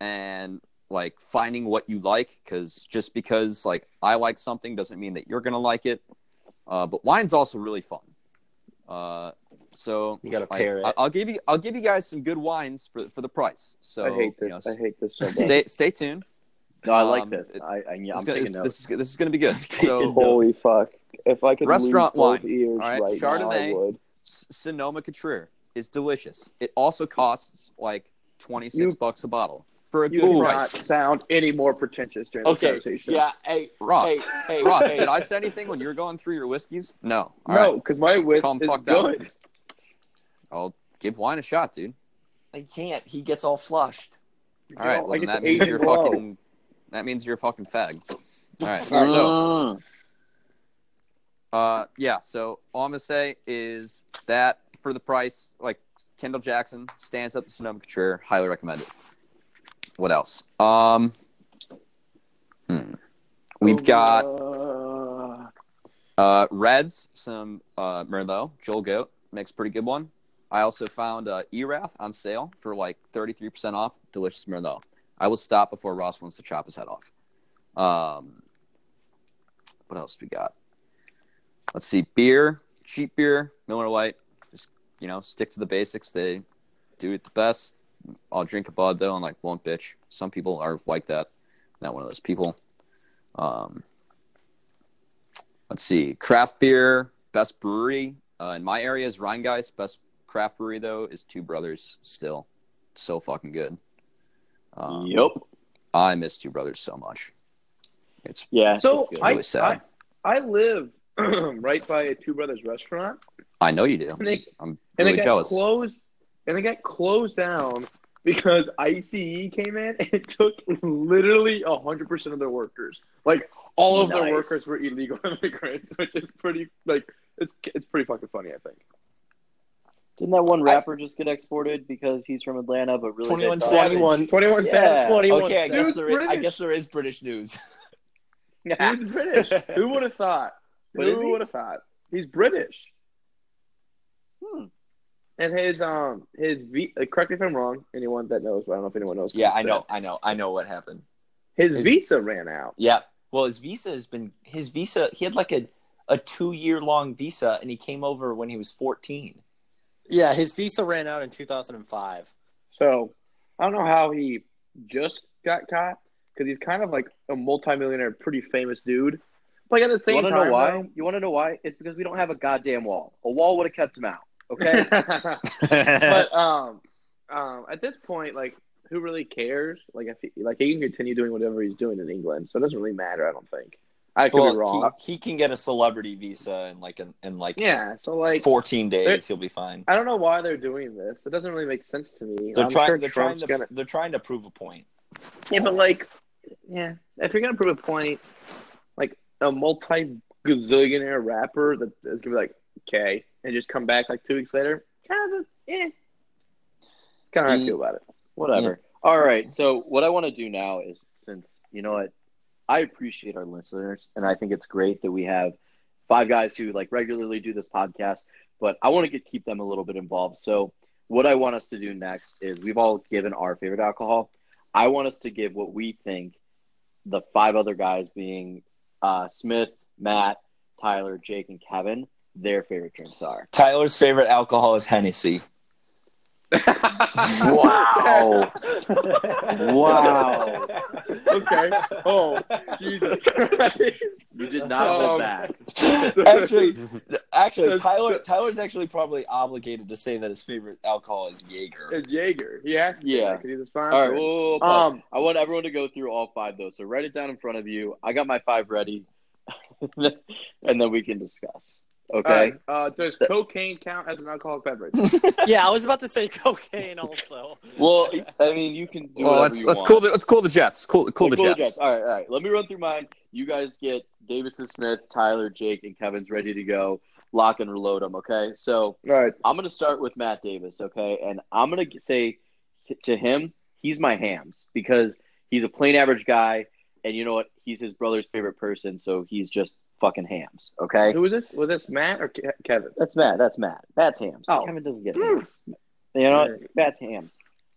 and like finding what you like. Because just because like I like something doesn't mean that you're gonna like it. Uh, but wine's also really fun. Uh, so You gotta like, pair it. I- I'll give you, I'll give you guys some good wines for for the price. So I hate you this. know, I hate this so much. stay stay tuned. No, I like Um, this. it- I, I, yeah, I'm gonna- taking this, notes. this is this is gonna be good. Taking So notes. Holy fuck! If I could Restaurant lose both wine, ears all right? right now, I Chardonnay. would. S- Sonoma Cutrer is delicious. It also costs like twenty six bucks a bottle for a You good do price. not sound any more pretentious during this Okay. conversation. Yeah. Hey. Ross, Hey. Hey. Ross, hey. did I say anything when you were going through your whiskeys? No. All no, right. because my whisk Calm is fuck down. good. I'll give wine a shot, dude. I can't. He gets all flushed. All right. No, Well, I then that means Asian you're glow. fucking. That means you're a fucking fag. All right. So, Mm. uh, yeah. So all I'm gonna say is that for the price, like Kendall Jackson stands up to Sonoma Cutrer. Highly recommend it. What else? Um, hmm. We've got Uh, uh, Reds, some uh, Merlot. Joel Gott makes a pretty good one. I also found uh, Erath on sale for like 33% off. Delicious Merlot. I will stop before Ross wants to chop his head off. Um, what else we got? Let's see. Beer, cheap beer, Miller Lite. Just, you know, stick to the basics. They do it the best. I'll drink a Bud, though, and like, won't bitch. Some people are like that. Not one of those people. Um, let's see. Craft beer, best brewery uh, in my area is Rhinegeist. Best craft brewery, though, is Two Brothers still. So fucking good. Um, Yep. I miss Two Brothers so much. It's Yeah. So it's good. I, sad. I, I live right by a Two Brothers restaurant, I know you do. and they I'm and really it got jealous. closed, and it got closed down because ICE came in and took literally hundred percent of their workers. Like all of their workers were illegal immigrants, which is pretty like it's it's pretty fucking funny. I think. Didn't that one rapper just get exported because he's from Atlanta, but really 21 they thought- Savage. 21. Twenty one Yeah. 21 Okay, I guess, there is, I British. guess there is British news. He's British. Who would have thought? What is Who would have thought? He's British. Hmm. And his um his v uh, correct me if I'm wrong. Anyone that knows, but I don't know if anyone knows. Yeah, I know, I know, I know what happened. His His- visa ran out. Yeah. Well, his visa has been his visa. He had like a a two year long visa, and he came over when he was fourteen. Yeah, his visa ran out in 2005. So I don't know how he just got caught because he's kind of like a multimillionaire, pretty famous dude. But like at the You same want to time, know why? You want to know why? It's because we don't have a goddamn wall. A wall would have kept him out. Okay. but um, um, at this point, like, who really cares? Like, if he, like he can continue doing whatever he's doing in England, so it doesn't really matter. I don't think. I could be wrong. He, he can get a celebrity visa in like in, in like yeah. So like, fourteen days. He'll be fine. I don't know why they're doing this. It doesn't really make sense to me. They're I'm trying. sure they're trying to. gonna. They're trying to prove a point. Yeah, but like, yeah, if you're gonna prove a point, like a multi gazillionaire rapper that is gonna be like, okay, and just come back like two weeks later, kind of, eh. Kind of how I feel about it. Whatever. All right. So what I want to do now is, since you know what, I appreciate our listeners, and I think it's great that we have five guys who like regularly do this podcast. But I want to get keep them a little bit involved. So what I want us to do next is we've all given our favorite alcohol. I want us to give what we think the five other guys, being uh, Smith, Matt, Tyler, Jake, and Kevin, their favorite drinks are. Tyler's favorite alcohol is Hennessy. Wow. Wow. Okay. Oh, Jesus Christ. You did not hold Um, back. actually, actually, That's- Tyler Tyler's actually probably obligated to say that his favorite alcohol is Jaeger. It's Jaeger. He has to. Yeah. Because he's a sponsor. All right, whoa, whoa, whoa. Um, I want everyone to go through all five though. So write it down in front of you. I got my five ready, and then we can discuss. Okay. all right, uh, does cocaine count as an alcoholic beverage? Yeah, I was about to say cocaine also. Well, I mean, you can do Well, let's you let's want. cool the let's cool the Jets. Cool cool the Let's Jets. All right, all right. Let me run through mine. You guys get Davison Smith, Tyler, Jake, and Kevin's ready to go. Lock and reload them. Okay. So All right. I'm going to start with Matt Davis, okay? And I'm going to say to him, he's my Hamm's because he's a plain average guy. And you know what? He's his brother's favorite person. So he's just fucking Hamm's, okay? Who was this? Was this Matt or Ke- Kevin? That's Matt. That's Matt. Matt's Hamm's. Oh. Kevin doesn't get hmm. Hamm's. You know what? Matt's Hamm's.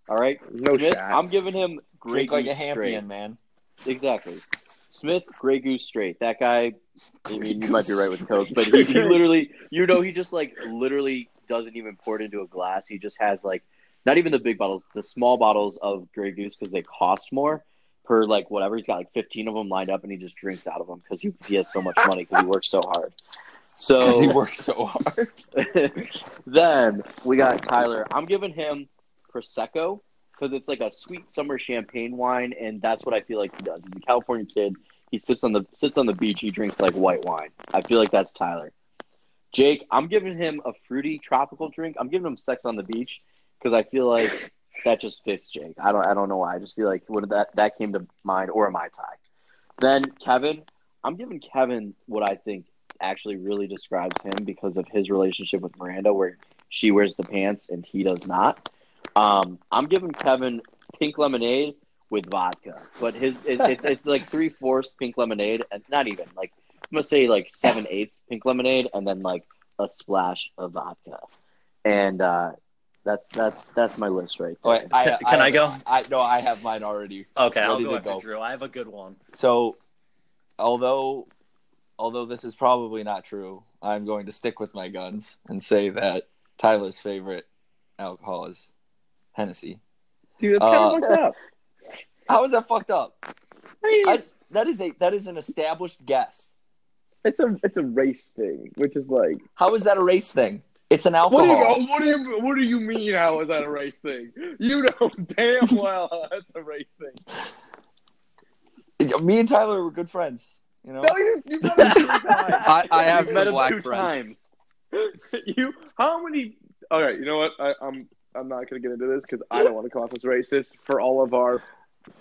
All right? No Smith, shot. I'm giving him Grey Drink like a Goose straight. Hampion, man. Exactly. Smith, Grey Goose straight. That guy, I mean, you might be right with Coke, but he, he literally, you know, he just like literally doesn't even pour it into a glass. He just has like, not even the big bottles, the small bottles of Grey Goose because they cost more per like whatever. He's got like 15 of them lined up and he just drinks out of them because he, he has so much money because he works so hard. Because he works so hard. then we got Tyler. I'm giving him Prosecco because it's like a sweet summer champagne wine, and that's what I feel like he does. He's a California kid. He sits on the sits on the beach. He drinks like white wine. I feel like that's Tyler. Jake, I'm giving him a fruity tropical drink. I'm giving him Sex on the Beach because I feel like that just fits Jake. I don't I don't know why. I just feel like when that that came to mind or a mai tai. Then Kevin, I'm giving Kevin what I think actually really describes him because of his relationship with Miranda, where she wears the pants and he does not. Um, I'm giving Kevin pink lemonade with vodka. But his it, it, it's like three fourths pink lemonade, and not even like I'm gonna say like seven eighths pink lemonade, and then like a splash of vodka. And uh, that's that's that's my list right there. Wait, I, Can- can I go? I no, I have mine already. Okay, I'll go to after go. Drew. I have a good one. So, although although this is probably not true, I'm going to stick with my guns and say that Tyler's favorite alcohol is Hennessy. Dude, that's kind Uh, of fucked up. How is that fucked up? I mean, I, that is a that is an established guess. it's a it's a race thing, which is like How is that a race thing? It's an what do alcohol. you what do you what do you mean? How is that a race thing? You know damn well that's a race thing. Me and Tyler were good friends. You know, No, you you met him two times. I, I have met some him black two friends. times. you how many? All right, you know what? I, I'm I'm not gonna get into this because I don't want to come off as racist for all of our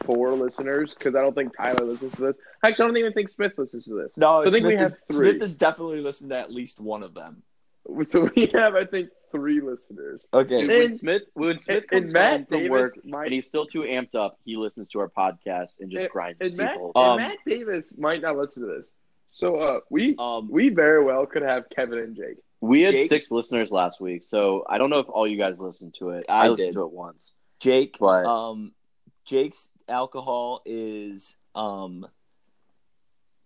four listeners because I don't think Tyler listens to this. Actually, I don't even think Smith listens to this. no. So I think Smith, we have is, three. Smith has definitely listened to at least one of them. So we have, I think, three listeners. Okay, Dude, And- when Smith when Smith and comes Matt home from Davis work might- and he's still too amped up, he listens to our podcast and just And- grinds And his Matt, teeth. and Um, Matt Davis might not listen to this. So uh, we um, we very well could have Kevin and Jake. We had Jake- six listeners last week, so I don't know if all you guys listened to it. I listened did. to it once. Jake, But- um, Jake's alcohol is um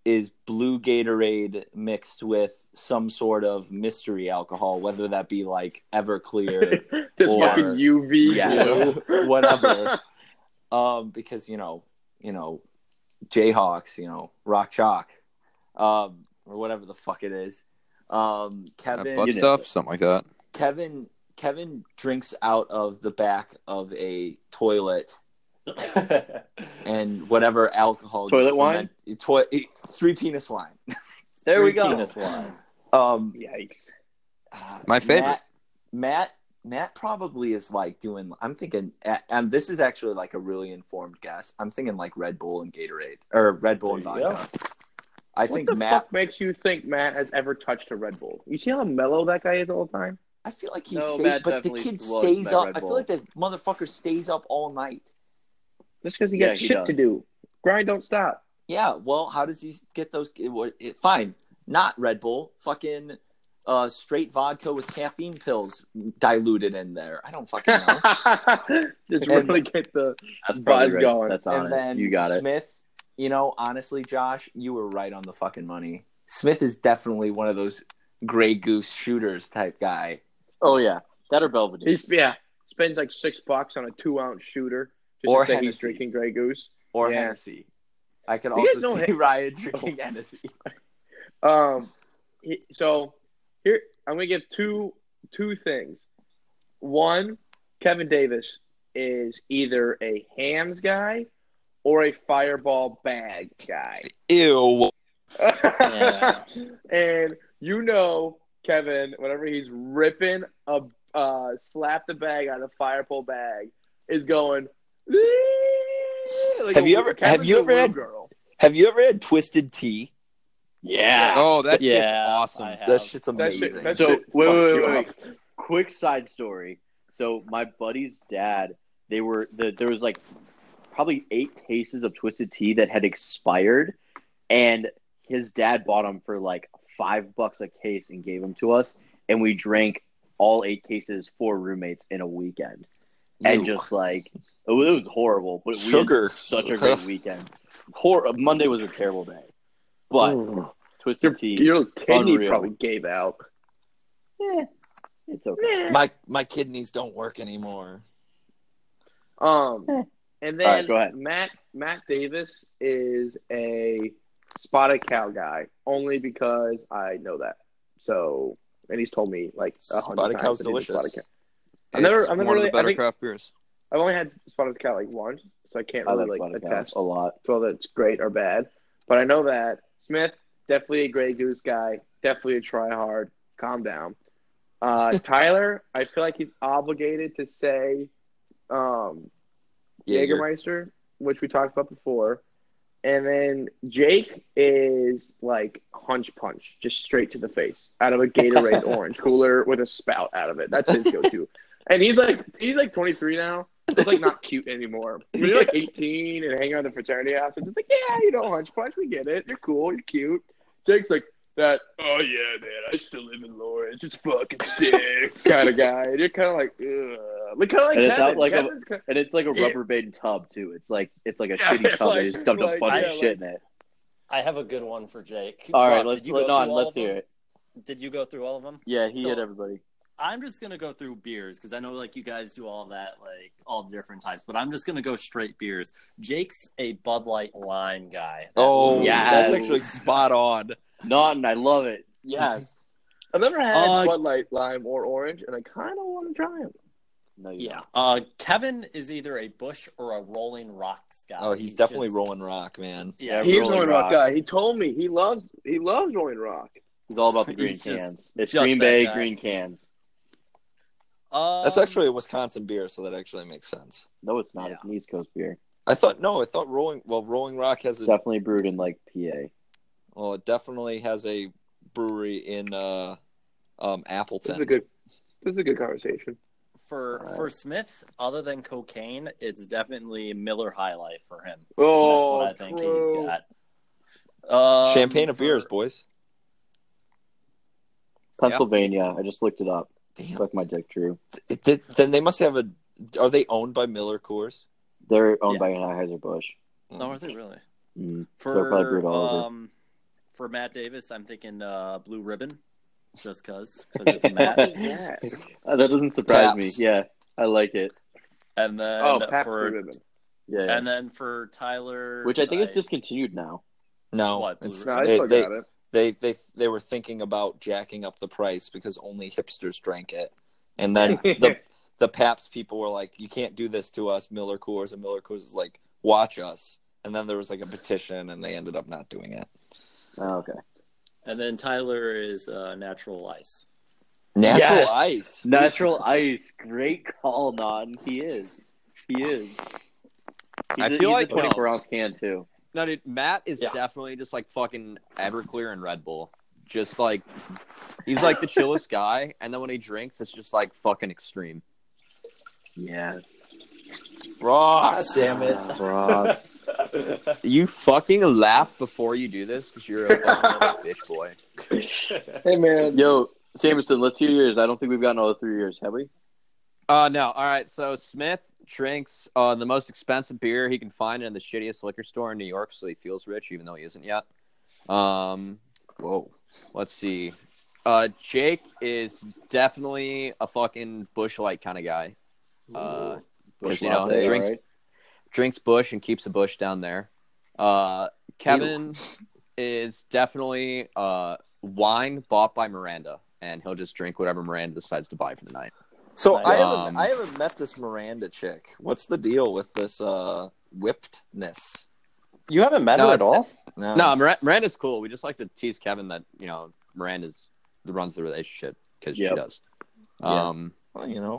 is blue Gatorade mixed with some sort of mystery alcohol, whether that be like Everclear, Just Or- fucking UV Yeah. blue. whatever. um, because you know, you know, Jayhawks, you know, Rock Chalk, um, or whatever the fuck it is. Um, Kevin, butt you know stuff, something like that. Kevin, Kevin drinks out of the back of a toilet and whatever alcohol Toilet you wine? ferment- Toi- three penis wine. There Three we go. Penis wine. Um, Yikes! My favorite. Matt, Matt, Matt probably is like doing. I'm thinking, and this is actually like a really informed guess. I'm thinking like Red Bull and Gatorade, or Red Bull and There you vodka. I What think the Matt. fuck makes you think Matt has ever touched a Red Bull? You see how mellow that guy is all the time? I feel like he No, stays, but the kid stays up. I feel like the motherfucker stays up all night. Just because he Yeah, got shit to do. Grind don't stop. Yeah, well, how does he get those? It, it, fine, not Red Bull, fucking uh, straight vodka with caffeine pills diluted in there. I don't fucking know. Just And- really get the Buzz right. going. That's and it. then you got it. Smith, you know, honestly, Josh, you were right on the fucking money. Smith is definitely one of those gray goose shooters type guy. Oh yeah, that or Belvedere. he's yeah spends like six bucks on a two ounce shooter just Or Hennessy. he's drinking Grey Goose. Or Yeah. Hennessy. I can also see Hen- Ryan drinking Hennessy. Um, so here I'm gonna give two two things. One, Kevin Davis is either a Hamm's guy or a fireball bag guy. Ew. Yeah. and you know, Kevin, whenever he's ripping a uh, slap the bag out of the fireball bag, is going. Like Have a- you ever- have you ever had- girl? Have you ever had twisted tea? yeah. Oh, that shit's Yeah, awesome. I have. That shit's That amazing. shit, that So wait, wait, wait, wait. Quick side story. So my buddy's dad, they were the, there was like probably eight cases of twisted tea that had expired, and his dad bought them for like five bucks a case and gave them to us, and we drank all eight cases for roommates in a weekend, and just like it was, it was horrible, but we Sugar. had such a great weekend. Hor- Monday was a terrible day, but Ooh. twisted your, tea, your kidney unreal. probably gave out. Yeah, it's okay. my my kidneys don't work anymore. Um, and then All right, go ahead. Matt Matt Davis is a spotted cow guy only because I know that. So, and he's told me like a hundred Spotted times cow's that he's a delicious. spotted cow. I've never- I've never one really- of the I better think- craft beers. I've only had spotted Cat like once, so I can't I really like like attest a lot. to whether it's great or bad. But I know that Smith definitely a Grey Goose guy, definitely a try hard. Calm down. Uh, Tyler, I feel like he's obligated to say um, Jaeger. Jägermeister, which we talked about before. And then Jake is like hunch punch, just straight to the face, out of a Gatorade orange cooler with a spout out of it. That's his go-to. And he's like he's like 23 now, It's like not cute anymore. When you're like 18 and hanging out at the fraternity house, it's like, yeah, you know, hunch punch, we get it. You're cool, you're cute. Jake's like that. Oh yeah, man, I still live in Lawrence. It's fucking sick, kind of guy. And you're kind of like, ugh. like kind of like And it's Kevin. like a- Kevin's kinda- And it's like a Yeah. rubber bait tub too. It's like it's like a Yeah, shitty tub. like- they just dumped like- a bunch yeah, of shit in it. I have a good one for Jake. All right, Ross, let's did you let, go no, through all let's of them? hear it. Did you go through all of them? Yeah, he So- hit everybody. I'm just gonna go through beers because I know like you guys do all that, like all different types. But I'm just gonna go straight beers. Jake's a Bud Light Lime guy. That's- Oh, yeah, that's actually spot on. Naughton, I love it. Yes. I've never had Uh, Bud Light, lime, or orange, and I kind of want to try them. No, you yeah. don't. Uh, Kevin is either a Busch or a Rolling Rocks guy. Oh, he's, definitely just- rolling rock, man. Yeah, He's a Rolling Rolling Rock. Rock. guy. He told me he loves he loves Rolling Rock. He's all about the green He's just- cans. It's just Green Bay guy. green cans. Um, That's actually a Wisconsin beer, so that actually makes sense. No, it's not. Yeah. It's an East Coast beer. I thought no, I thought Rolling well Rolling Rock has a Definitely brewed in like PA. well it definitely has a brewery in uh um This is a good. This is a good conversation. for Alright. for Smith. Other than cocaine, it's definitely Miller High Life for him. Oh, That's what I think bro. he's got. Um, Champagne of for- beers, boys. Pennsylvania. I just looked it up. Damn. Suck my dick, Drew. It- th- then they must have a. Are they owned by Miller Coors? They're owned Yeah. by Anheuser Busch. No, are they really? Mm. They're probably brewed For all over. um, for Matt Davis, I'm thinking uh, Blue Ribbon, just cause because it's Matt. Yeah. Uh, that doesn't surprise Pabst. me. Yeah, I like it. And then Oh, Pabst for Blue Ribbon. Yeah, yeah. and then for Tyler, which I think is discontinued now. No, What, it's- No, I they, still they, got it. They they they were thinking about jacking up the price because only hipsters drank it, and then the the Pabst people were like, "You can't do this to us, Miller Coors," and Miller Coors is like, "Watch us." And then there was like a petition, and they ended up not doing it. Oh, okay. and then Tyler is uh, Natural Ice. Natural Yes. ice. Natural Ice, great call, Naughton. He is. He is. He's I a, feel he's like- a 24 ounce can too. No, dude, Matt is Yeah. definitely just like fucking Everclear and Red Bull. Just like he's like the chillest guy, and then when he drinks, it's just like fucking extreme. Yeah, Ross. damn it. Ah, Ross. You fucking laugh before you do this because you're a fucking little bitch boy. Hey man, Yo, Samerson, let's hear yours. I don't think we've gotten all the three years, have we? Uh no. All right. So Smith drinks uh, the most expensive beer he can find in the shittiest liquor store in New York, so he feels rich even though he isn't yet. Um, whoa. Let's see. Uh, Jake is definitely a fucking Busch Light kind of guy. Uh, Bush you know, latte, drinks- all right? drinks bush and keeps a bush down there. Uh, Kevin is definitely uh, wine bought by Miranda, and he'll just drink whatever Miranda decides to buy for the night. So I Um, haven't I haven't met this Miranda chick. What's the deal with this uh whippedness? You haven't met No, her at all. No, No, Mir- Miranda's cool. We just like to tease Kevin that you know Miranda's runs the relationship because Yep. she does. Yeah. Um, Well, you know,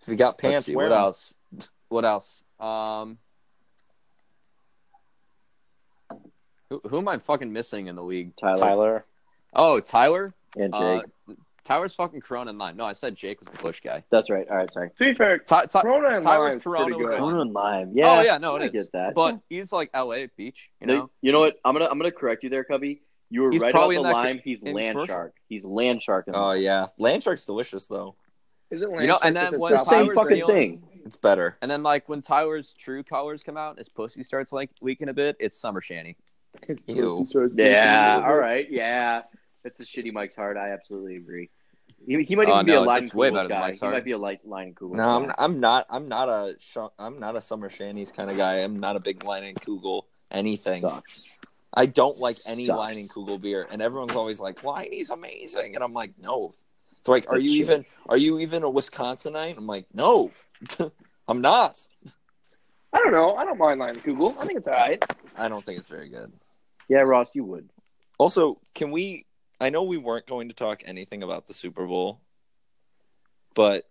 if you got pants, see wear what 'em. else. What else? Um, who, who am I fucking missing in the league? Tyler, Tyler. Oh, Tyler. and Jake. Uh, Tyler's fucking Corona and Lime. No, I said Jake was the Busch guy. That's right. All right, sorry. to be fair, Ty- Ty- Corona and Tyler's Lime's Corona pretty good. Lime. Corona and Lime. Oh, yeah. oh yeah, no, it I is. get that. But he's like L.A. Beach, you No, know. you know what? I'm gonna I'm gonna correct you there, Cubby. You were He's right about probably the in that co- lime. He's land commercial. shark. He's land shark. Oh lime. yeah, land shark's delicious though. Isn't You know, and Landshark then when the same Tyler's fucking feeling- thing. It's better. And then like when Tyler's true colors come out, his pussy starts like leaking a bit. It's Summer Shandy. Ew. Yeah. All right. Yeah. It's a shitty Mike's Hard. I absolutely agree. He, he might oh, even Oh, be no, a line it's way Kugels better than guy. Mike's He might be a light Leinenkugel. No, I'm. I'm not. I'm not a. sh- I'm not a Summer Shandies kind of guy. I'm not a big Leinenkugel anything. Sucks. I don't like any Sucks. Leinenkugel beer, and everyone's always like, "Leine's amazing," and I'm like, "No." It's like, "Are That's you shit. even? Are you even a Wisconsinite?" I'm like, "No, I'm not." I don't know. I don't mind Leinenkugel. I think it's alright. I don't think it's very good. Yeah, Ross, you would. Also, can we? I know we weren't going to talk anything about the Super Bowl, but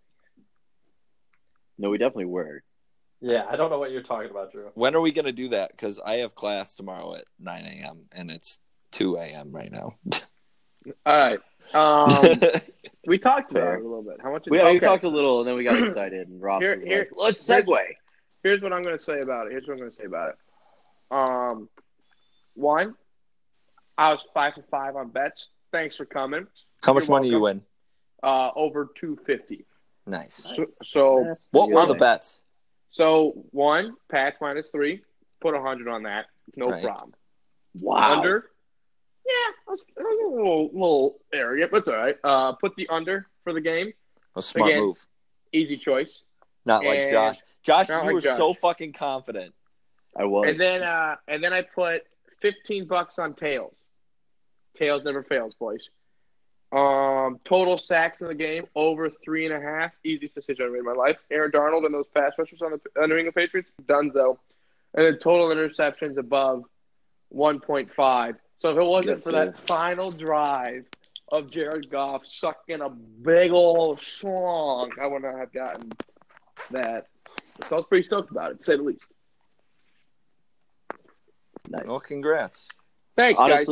No, we definitely were. Yeah, I don't know what you're talking about, Drew. when are we going to do that? Because I have class tomorrow at 9 a.m. and it's 2 a.m. right now. All right. Um, We talked about Fair. it a little bit. How much? We, okay. we talked a little, and then we got excited, and Ross Here- here- like, "Let's segue." Here's what I'm going to say about it. Here's what I'm going to say about it. Um, one, I was five for five on bets. Thanks for coming. How much You're money you win? Uh, over two fifty. Nice. So, so, What were the bets? so one, Pats minus three. Put a hundred on that. No Right. problem. Wow. Under. Yeah, I was, I was a little, little arrogant, but it's all right. Uh, put the under for the game. A smart Again. move. Easy choice. Not like Josh. Josh, you like were Josh. so fucking confident. I was. And then uh and then I put fifteen bucks on tails. Tails never fails, boys. Um total sacks in the game over three and a half. Easiest decision I made in my life. Aaron Donald and those pass rushers on the uh, New England Patriots, Dunzo. And then total interceptions above one point five. So if it wasn't Good for that final drive of Jared Goff sucking a big old schlong, I would not have gotten that. So I was pretty stoked about it, to say the least. nice. Well, congrats. Thanks, guys.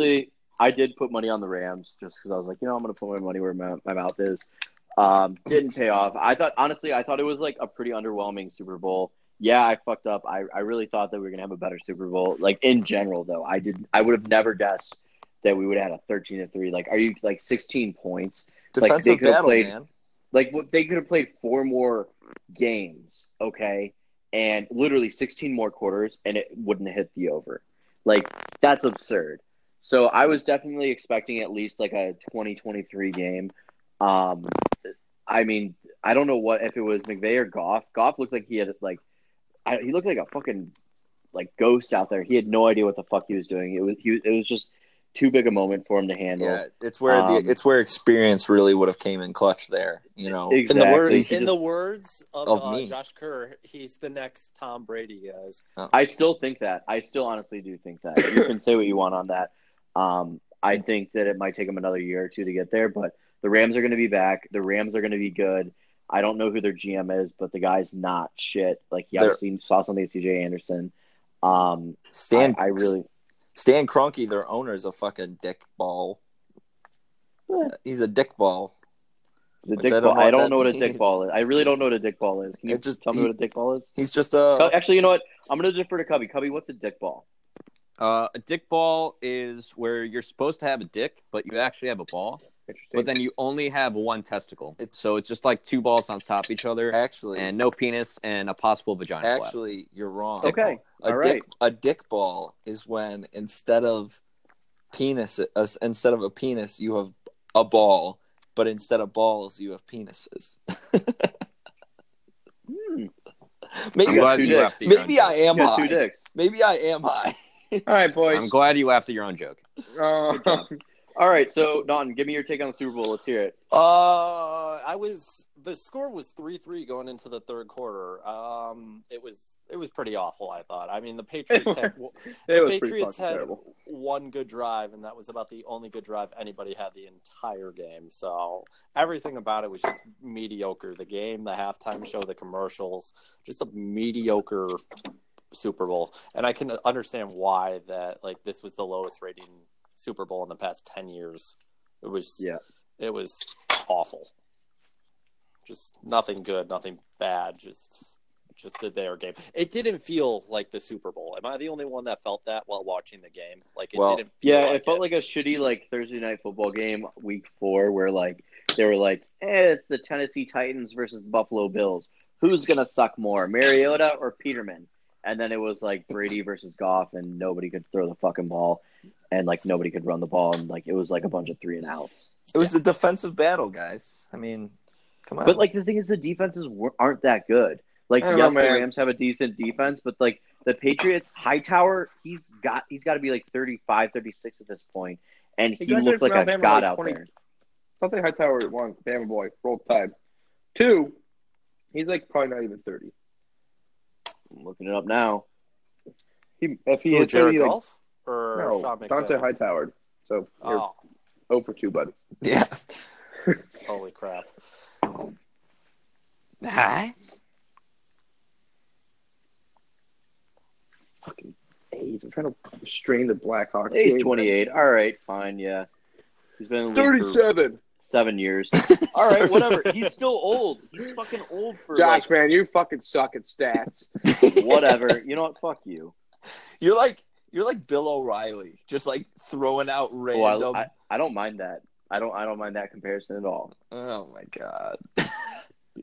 I did put money on the Rams just because I was like, you know, I'm going to put my money where my, my mouth is. Um, didn't pay off. I thought, honestly, I thought it was like a pretty underwhelming Super Bowl. Yeah, I fucked up. I, I really thought that we were going to have a better Super Bowl. Like in general, though, I did. I would have never guessed that we would have had a 13 to three. Like, are you like 16 points? Like, Defensive they could've battle, played- man. Like, what they could have played four more games, okay, and literally 16 more quarters, and it wouldn't have hit the over. Like, that's absurd. So I was definitely expecting at least like a 2023 game. Um, I mean, I don't know what if it was McVay or Goff. Goff looked like he had like, I, he looked like a fucking like ghost out there. He had no idea what the fuck he was doing. It was he, it was just too big a moment for him to handle. Yeah, it's where Um, the it's where experience really would have came in clutch there. You know, Exactly. In the words, in just- the words of, Of uh, me. Josh Kerr, he's the next Tom Brady, guys. I still think that. I still honestly do think that. You can say what you want on that. Um, I think that it might take them another year or two to get there, but the Rams are going to be back. The Rams are going to be good. I don't know who their GM is, but the guy's not shit. Like he obviously saw something with CJ Anderson. Um, Stan I, I really Stan Kroenke, their owner, is a fucking dick ball. Yeah. He's a dick ball. the dick I don't ball. know I what don't know what a dick ball is. I really don't know what a dick ball is. Can you just- tell me he- what a dick ball is? He's just a Actually, you know what? I'm going to defer to Cubby. Cubby, what's a dick ball? Uh, a dick ball is where you're supposed to have a dick, but you actually have a ball, but then you only have one testicle. so it's just like two balls on top of each other, actually and no penis and a possible vagina flap. actually you're wrong. Okay. a All dick right. a dick ball is when instead of penis uh, instead of a penis you have a ball, but instead of balls you have penises. Hmm. maybe I'm got glad you dicks. laughed at your own maybe I am You got two high. dicks. Maybe I am high. All right, boys. I'm glad you laughed at your own joke. Uh, All right, so Naughton, give me your take on the Super Bowl. Let's hear it. Uh, I was the score was three three going into the third quarter. Um, it was it was pretty awful. I thought. I mean, the Patriots had it the was Patriots had terrible. one good drive, and that was about the only good drive anybody had the entire game. So everything about it was just mediocre. The game, the halftime show, the commercials, just a mediocre Super Bowl. And I can understand why that like this was the lowest rating Super Bowl in the past ten years. It was Yeah. it was awful. Just nothing good, nothing bad. Just just the their game. It didn't feel like the Super Bowl. Am I the only one that felt that while watching the game? Like it Well, didn't. Feel Yeah, like it felt like a shitty like Thursday night football game week four where like they were like, eh, it's the Tennessee Titans versus Buffalo Bills. Who's gonna suck more, Mariota or Peterman? And then it was like Brady versus Goff, and nobody could throw the fucking ball, and like nobody could run the ball, and like it was like a bunch of three and outs. It was a defensive battle, guys. I mean, come on. But like the thing is, the defenses aren't that good. Like I don't know, yes, the. Rams have a decent defense, but like the Patriots, Hightower, he's got he's got to be like 35, 36 at this point, and He he, looked like from a Alabama, god like out 20 there. Something Hightower one, Bama boy, roll tide. Two, he's like probably not even thirty. I'm looking it up now. He if he hits Jared 30, Goff like, or no, Dante Hightowered. So oh. oh. for two, buddy. Yeah. Holy crap. Nice. Fucking AIDS. I'm trying to restrain the Blackhawks. He's 28. All right, fine. Yeah. He's been 37 seven years. All right, whatever. He's still old. He's fucking old for Josh, man, you fucking suck at stats. whatever. You know what? Fuck you. You're like you're like Bill O'Reilly, just like throwing out Oh, random. I, I, I don't mind that. I don't. I don't mind that comparison at all. oh my god.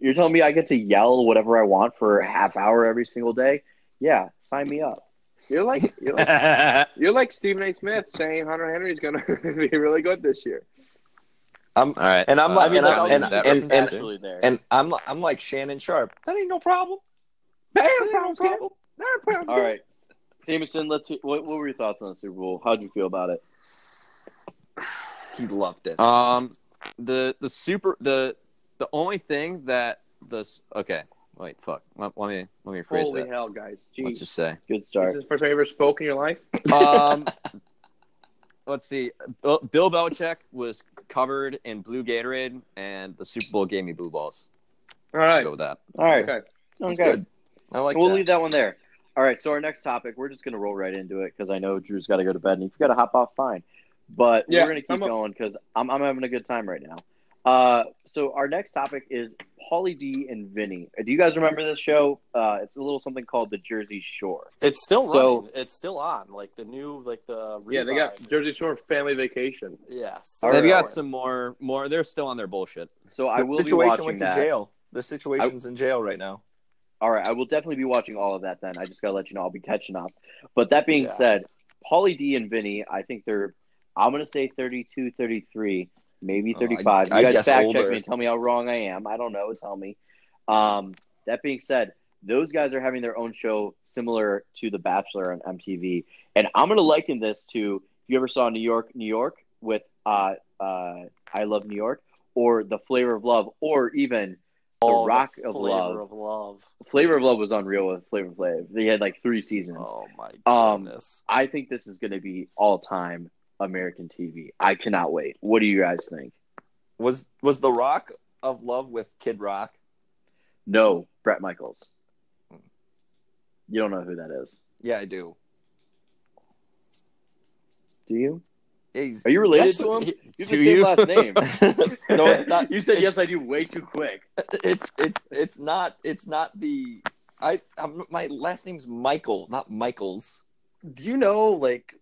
You're telling me I get to yell whatever I want for a half hour every single day? Yeah, sign me up. You're like you're like, you're like Stephen A. Smith saying Hunter Henry's gonna be really good this year. I'm All right. And I'm uh, like- I mean, and I'm- I'll and- use that and- reference and- absolutely there. and I'm I'm like Shannon Sharpe. That ain't no problem. That ain't no problem, kid. problem. Not problem. all right, Jameson. Let's. See, what, what were your thoughts on the Super Bowl? How'd you feel about it? He loved it. Um, the the super the the only thing that the okay wait fuck let, let me let me rephrase Holy that. hell, guys! Let's just say. Good is start. this is the first time you ever spoke in your life? Um, let's see. Bill, Bill Belichick was covered in blue Gatorade, and the Super Bowl gave me blue balls. All right. Go with that. All right. Okay. That's Okay. good. I like we'll that. leave that one there. All right. So our next topic, we're just gonna roll right into it because I know Drew's got to go to bed, and if you got to hop off, fine. But Yeah, we're gonna keep I'm up. going because I'm I'm having a good time right now. Uh, so our next topic is Pauly D and Vinny. Do you guys remember this show? Uh, it's a little something called the Jersey Shore. It's still So- running. It's still on. Like the new, like the Yeah, they got. Jersey Shore family vacation. Yeah, They've right. got some more more. They're still on their bullshit. So I the will be situation watching went to that. jail. The situation's in jail right now. All right, I will definitely be watching all of that then. I just got to let you know I'll be catching up. But that being Yeah. said, Pauly D and Vinny, I think they're, I'm going to say 32, 33, maybe Oh, I- 35. I you guys fact check me and tell me how wrong I am. I don't know. Tell me. Um, that being said, those guys are having their own show similar to The Bachelor on MTV. And I'm going to liken this to, if you ever saw New York, New York with uh, uh, I Love New York, or The Flavor of Love, or even The Oh, Rock of flavor Love. of love. Flavor of Love was unreal with Flavor Flav. They had like three seasons. Oh my Um, goodness. I think this is going to be all time American TV. I cannot wait. What do you guys think? Was was the Rock of Love with Kid Rock? No, Bret Michaels. You don't know who that is, Yeah, I do. do you? Are you related to him? You have do the same you? last name. no, it's not. you said yes, I do way too quick. It's it's it's not it's not the I I'm, my last name's Michael, not Michaels. Do you know, like,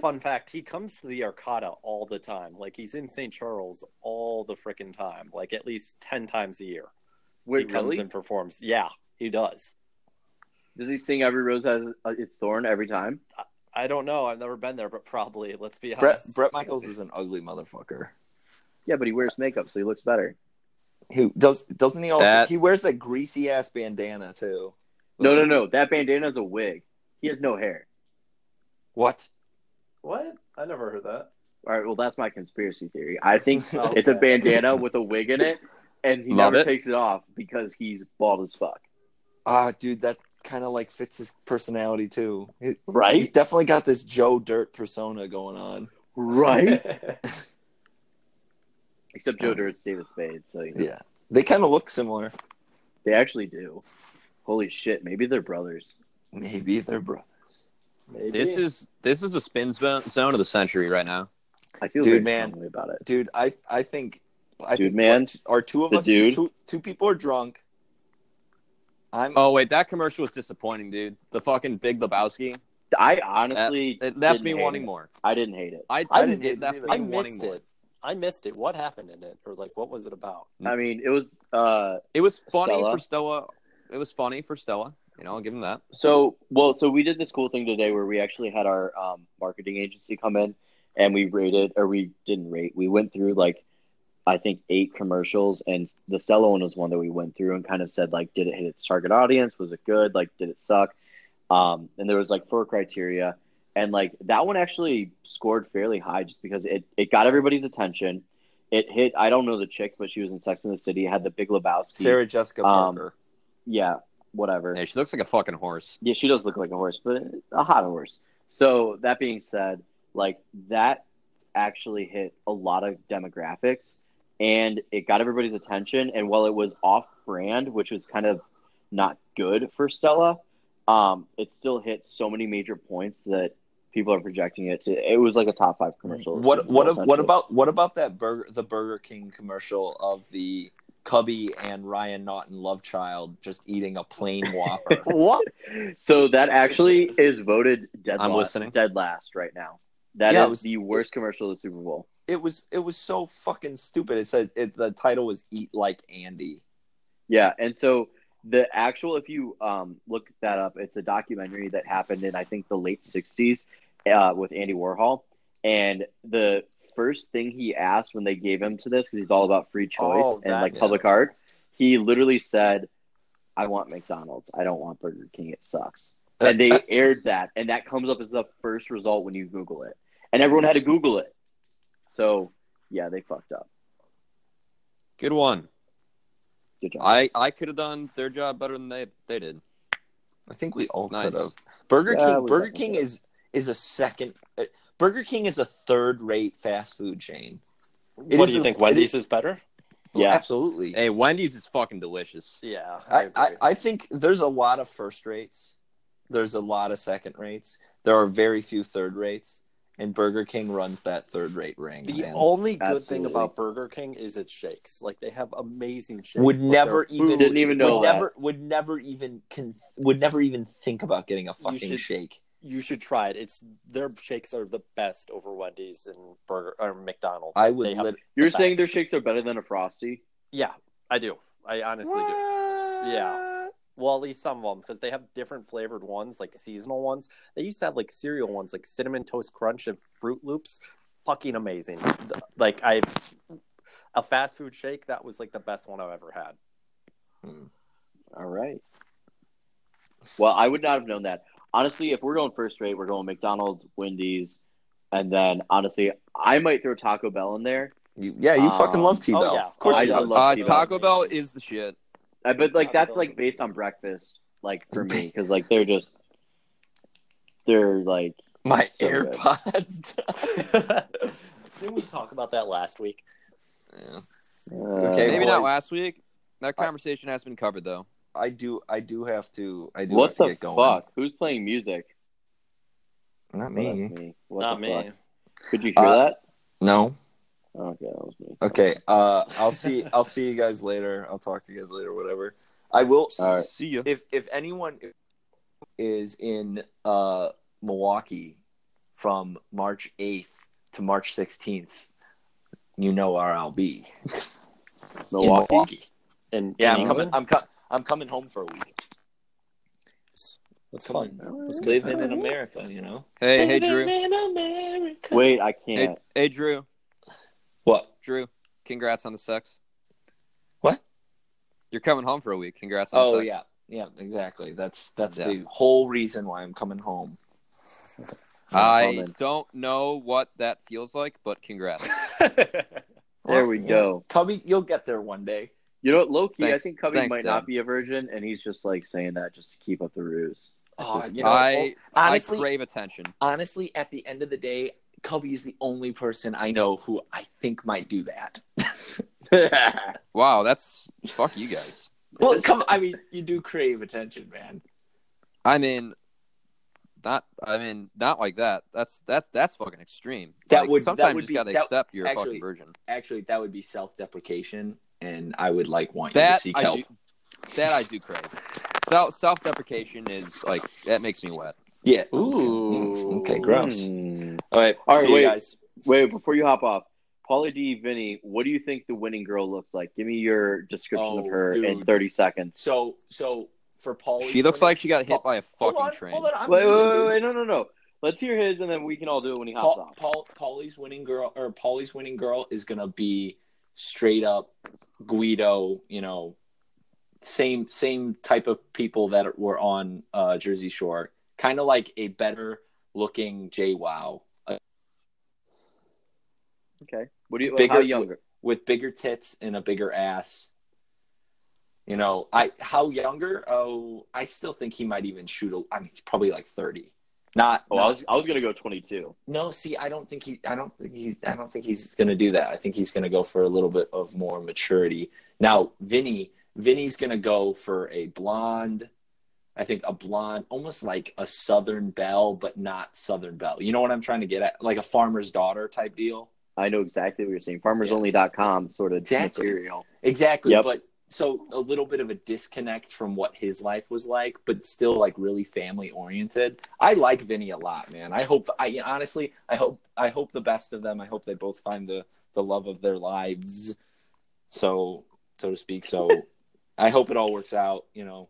fun fact, he comes to the Arcada all the time. Like, he's in St. Charles all the freaking time, like, at least 10 times a year. Wait, he comes really? and performs. Yeah, he does. Does he sing "Every Rose Has Its Thorn" every time? I don't know. I've never been there, but probably, let's be Bret honest. Bret Michaels is an ugly motherfucker. Yeah, but he wears makeup, so he looks better. Who does doesn't he also That- he wears that greasy ass bandana too? No, no, no. That bandana is a wig. He has no hair. What? What? I never heard that. All right, well, that's my conspiracy theory. I think Oh, it's a bandana with a wig in it, and he Love never it. takes it off because he's bald as fuck. Ah, dude, that kind of like fits his personality too. He- Right? He's definitely got this Joe Dirt persona going on. Right? Except Joe Dirt's David Spade, so you know, Yeah, they kind of look similar. they actually do. Holy shit, maybe they're brothers. Maybe they're brothers. Maybe. This is this is a spin zone zone of the century right now. I feel Dude, man. strongly about it. Dude, I I think I Dude, think man. what, are two of us dude. Two, two people are drunk. I'm Oh wait, that commercial was disappointing, dude. The fucking Big Lebowski. I honestly It left me wanting it. more. I didn't hate it. I, I I didn't it left me I wanting missed more. it. I missed it. What happened in it? Or, like, what was it about? I mean, it was uh It was funny Stella. for Stella. It was funny for Stella. You know, I'll give them that. So, well, so we did this cool thing today where we actually had our um, marketing agency come in and we rated, or we didn't rate. We went through like, I think eight commercials, and the Stella one was one that we went through and kind of said like, did it hit its target audience? Was it good? Like, did it suck? Um, and there was like four criteria, and like that one actually scored fairly high just because it it got everybody's attention. It hit. I don't know the chick, but she was in Sex and the City. Had the Big Lebowski. Sarah Jessica Um, Parker. Yeah, whatever. Yeah, she looks like a fucking horse. Yeah, she does look like a horse, but a hot horse. So that being said, like that actually hit a lot of demographics and it got everybody's attention. And while it was off brand, which was kind of not good for Stella, um, it still hit so many major points that people are projecting it to. It was like a top five commercial. What Super what what about what about that burger the Burger King commercial of the Cubby and Ryan Naughton love child just eating a plain Whopper? What? So that actually is voted dead. I'm la- listening. Dead last right now. That Yeah, it was- the worst commercial of the Super Bowl. it was it was so fucking stupid. It said it, the title was "Eat Like Andy." Yeah, and so the actual, if you um, look that up, it's a documentary that happened in I think the late '60s uh, with Andy Warhol, and the first thing he asked when they gave him to this because he's all about free choice Oh, and like guy. public art, he literally said, "I want McDonald's. I don't want Burger King. It sucks." Uh, and they uh, aired that, and that comes up as the first result when you Google it, and everyone had to Google it. So yeah, they fucked up. Good one. Good job. I I could have done their job better than they they did. I think we all Nice. could have. Burger Yeah, King. Burger King is is a second. Burger King is a third rate fast food chain. It what is do you the- think? Wendy's is- is better? Well, Yeah. absolutely. Hey, Wendy's is fucking delicious. Yeah, I, agree. I, I think there's a lot of first rates. There's a lot of second rates. There are very few third rates, and Burger King runs that third rate ring. The man. only good thing about Burger King is its shakes. Like they have amazing shakes. would never even Didn't even is know would that. never would never even con- would never even think about getting a fucking should- shake. You should try it. It's their shakes are the best over Wendy's and Burger or McDonald's. I would have- lit- You're the saying best. their shakes are better than a frosty? yeah, I do. I honestly do. Yeah. Well, at least some of them because they have different flavored ones, like seasonal ones. They used to have like cereal ones, like cinnamon toast crunch and Froot Loops. Fucking amazing. Th- Like I, a fast food shake that was like the best one I've ever had. Hmm. All right. Well, I would not have known that. Honestly, if we're going first rate, we're going McDonald's, Wendy's, and then honestly, I might throw Taco Bell in there. You, yeah, you fucking Um, love T Bell. oh, yeah. Of course I- you I love Uh, Taco Bell is the shit. Uh, but like Taco that's Bell's like based on breakfast, like for me, because like they're just they're like My So. AirPods. Didn't we talk about that last week? Yeah. uh, Okay, Maybe boys. not last week. That conversation has been covered though. I do. I do have to. I do What have to get going. fuck? Who's playing music? Not Oh, me. that's me. What Not me. fuck? Could you hear Uh, that? No. Okay, that was me. Okay. Uh, I'll see. I'll see you guys later. I'll talk to you guys later. Whatever. I will. All right. See you. If if anyone is in uh Milwaukee from March eighth to March sixteenth, you know where I'll be. Milwaukee. Milwaukee. In, Yeah, in I'm coming. I'm co- I'm coming home for a week. That's Come fun. on. That's good. Living in America, you know. Hey, hey, Drew. in America. Wait, I can't. hey, Drew. What? Drew. Congrats on the sex. What? You're coming home for a week. Congrats on the Oh sex. yeah, yeah, exactly. That's that's Yeah. the whole reason why I'm coming home. I Coming. don't know what that feels like, but congrats. There we go. Cubby, you'll get there one day. You know what, Loki? I think Cubby thanks, might Dad. not be a virgin, and he's just like saying that just to keep up the ruse. Oh, you know, I honestly- I crave attention. honestly, at the end of the day, Cubby is the only person I know who I think might do that. Wow, that's fuck you guys. well, come. I mean, you do crave attention, man. I mean, not. I mean, not like that. That's that. That's fucking extreme. That Like, would- that sometimes would you just be- gotta that- accept you're a fucking virgin. Actually, that would be self-deprecation, and I would like want you to seek I help. do. That I do crave. Self self deprecation is like that makes me wet. Yeah. Ooh. Okay, gross. Hmm. All right. All right, see wait. you guys. Wait, before you hop off, Pauly D, Vinny, what do you think the winning girl looks like? Give me your description of Oh, her in 30 seconds. So, so for Paul, She looks like she got hit by a Hold fucking on, train. hold on. I'm Wait, wait, wait, wait, no, no, no. Let's hear his, and then we can all do it when he hops Paul, off. Paul, Pauly's winning girl or Pauly's winning girl is gonna be straight up Guido. You know, same same type of people that were on uh, Jersey Shore. Kind of like a better looking JWoww Okay. What do you? Bigger- how younger? with bigger tits and a bigger ass. You know, I how younger? Oh, I still think he might even shoot. A, I mean, he's probably like thirty. Not. Oh, not- I was, I was gonna go 22. No, see, I don't think he. I don't think he. I don't think he's going to do that. I think he's going to go for a little bit of more maturity. Now, Vinny, Vinny's going to go for a blonde, I think a blonde, almost like a Southern Belle, but not Southern Belle. You know what I'm trying to get at? Like a farmer's daughter type deal. I know exactly what you're saying. FarmersOnly.com sort of Exactly. material. Exactly. Yep. But so a little bit of a disconnect from what his life was like, but still like really family oriented. I like Vinny a lot, man. I hope I honestly I hope I hope the best of them. I hope they both find the the love of their lives. So so to speak. So I hope it all works out, you know.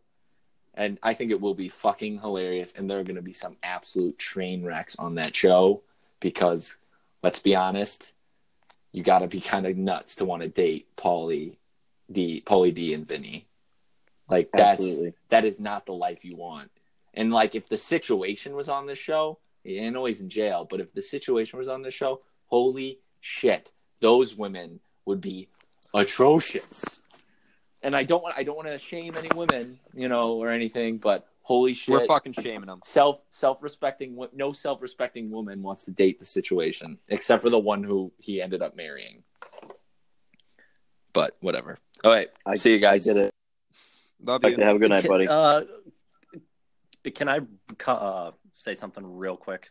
And I think it will be fucking hilarious and there are gonna be some absolute train wrecks on that show because let's be honest, you gotta be kind of nuts to want to date Pauly D, Pauly D, and Vinny. Like that's Absolutely. that is not the life you want. And like if the situation was on this show, I always in jail, but if the situation was on this show, holy shit, those women would be atrocious. And I don't want I don't want to shame any women, you know, or anything, but holy shit, We're fucking shaming them. self self respecting no self respecting woman wants to date the situation, except for the one who he ended up marrying. But whatever. All right. I See you guys. I get it. Love you. have a good night, Can- buddy. Uh, can I uh, say something real quick?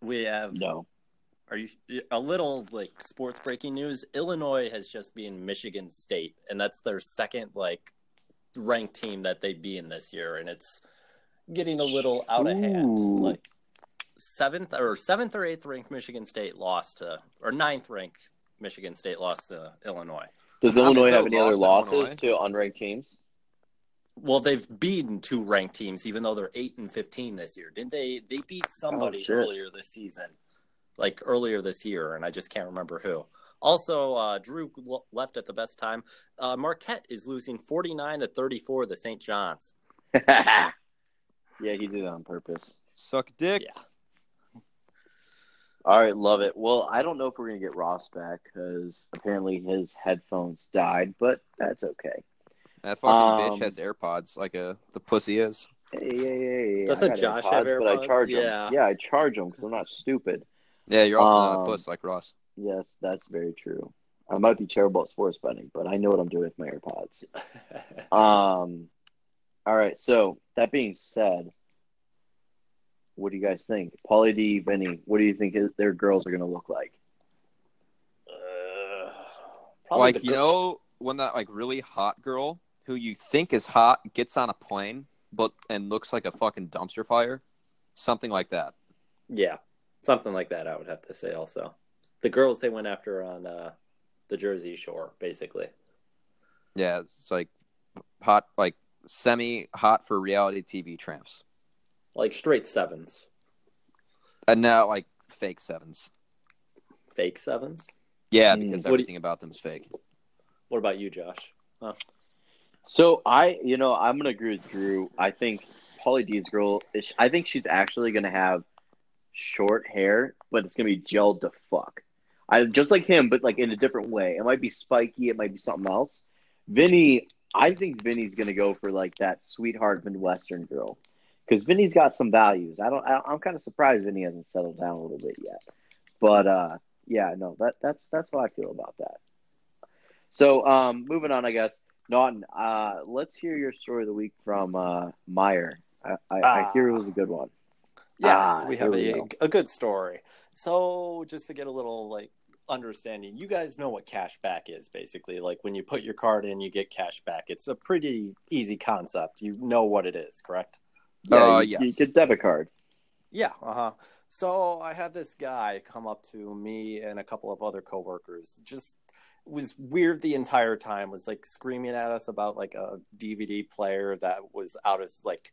We have no. Are you a little like sports breaking news? Illinois has just been Michigan State, and that's their second like ranked team that they'd be in this year, and it's getting a little out of hand. Ooh. Like seventh or seventh or eighth ranked Michigan State lost to, or ninth ranked Michigan State lost to Illinois. Does Illinois have any other lost to losses to unranked teams? Well, they've beaten two ranked teams, even though they're eight and fifteen this year. Didn't they? They beat somebody shit. earlier this season, like earlier this year, and I just can't remember who. Also, uh, Drew left at the best time. Uh, Marquette is losing forty nine to thirty four to St. John's. yeah, he did it on purpose. Suck dick. Yeah. All right, love it. Well, I don't know if we're gonna get Ross back because apparently his headphones died, but that's okay. That fucking Um, bitch has AirPods like a the pussy is. Hey, hey, hey, Doesn't I Josh AirPods, have But I charge Yeah. them. Yeah, I charge them because I'm not stupid. Yeah, you're also not Um, a puss like Ross. Yes, that's very true. I might be terrible at sports betting, but I know what I'm doing with my AirPods. Um, all right. So that being said, what do you guys think, Pauly D, Vinny? What do you think their girls are going to look like? Uh, Like you know when that like really hot girl who you think is hot gets on a plane but and looks like a fucking dumpster fire, something like that. yeah, something like that. I would have to say also. The girls they went after on uh, the Jersey Shore, basically. Yeah, it's like hot, like semi hot for reality TV tramps, like straight sevens, and now like fake sevens. fake sevens. Yeah, Hmm. because What do you- everything about them's fake. What about you, Josh? So I, you know, I'm going to agree with Drew. I think Pauly D's girl, is, I think she's actually going to have short hair, but it's going to be gelled to fuck. I just like him, but like in a different way. It might be spiky. It might be something else. Vinny, I think Vinny's going to go for like that sweetheart Midwestern girl because Vinny's got some values. I don't. I, I'm kind of surprised Vinny hasn't settled down a little bit yet. But uh, yeah, no, that that's that's how I feel about that. So um, moving on, I guess. Naughton, uh, let's hear your story of the week from uh, Meijer. I, I, I hear it was a good one. Yes, Ah, we have we a, go. a good story. So, just to get a little like understanding, you guys know what cash back is basically. Like when you put your card in, you get cash back. It's a pretty easy concept. You know what it is, correct? Yeah, Uh, you, yes. you get debit card. Yeah, uh huh. So I had this guy come up to me and a couple of other coworkers. Just was weird the entire time. Was like screaming at us about like a DVD player that was out of like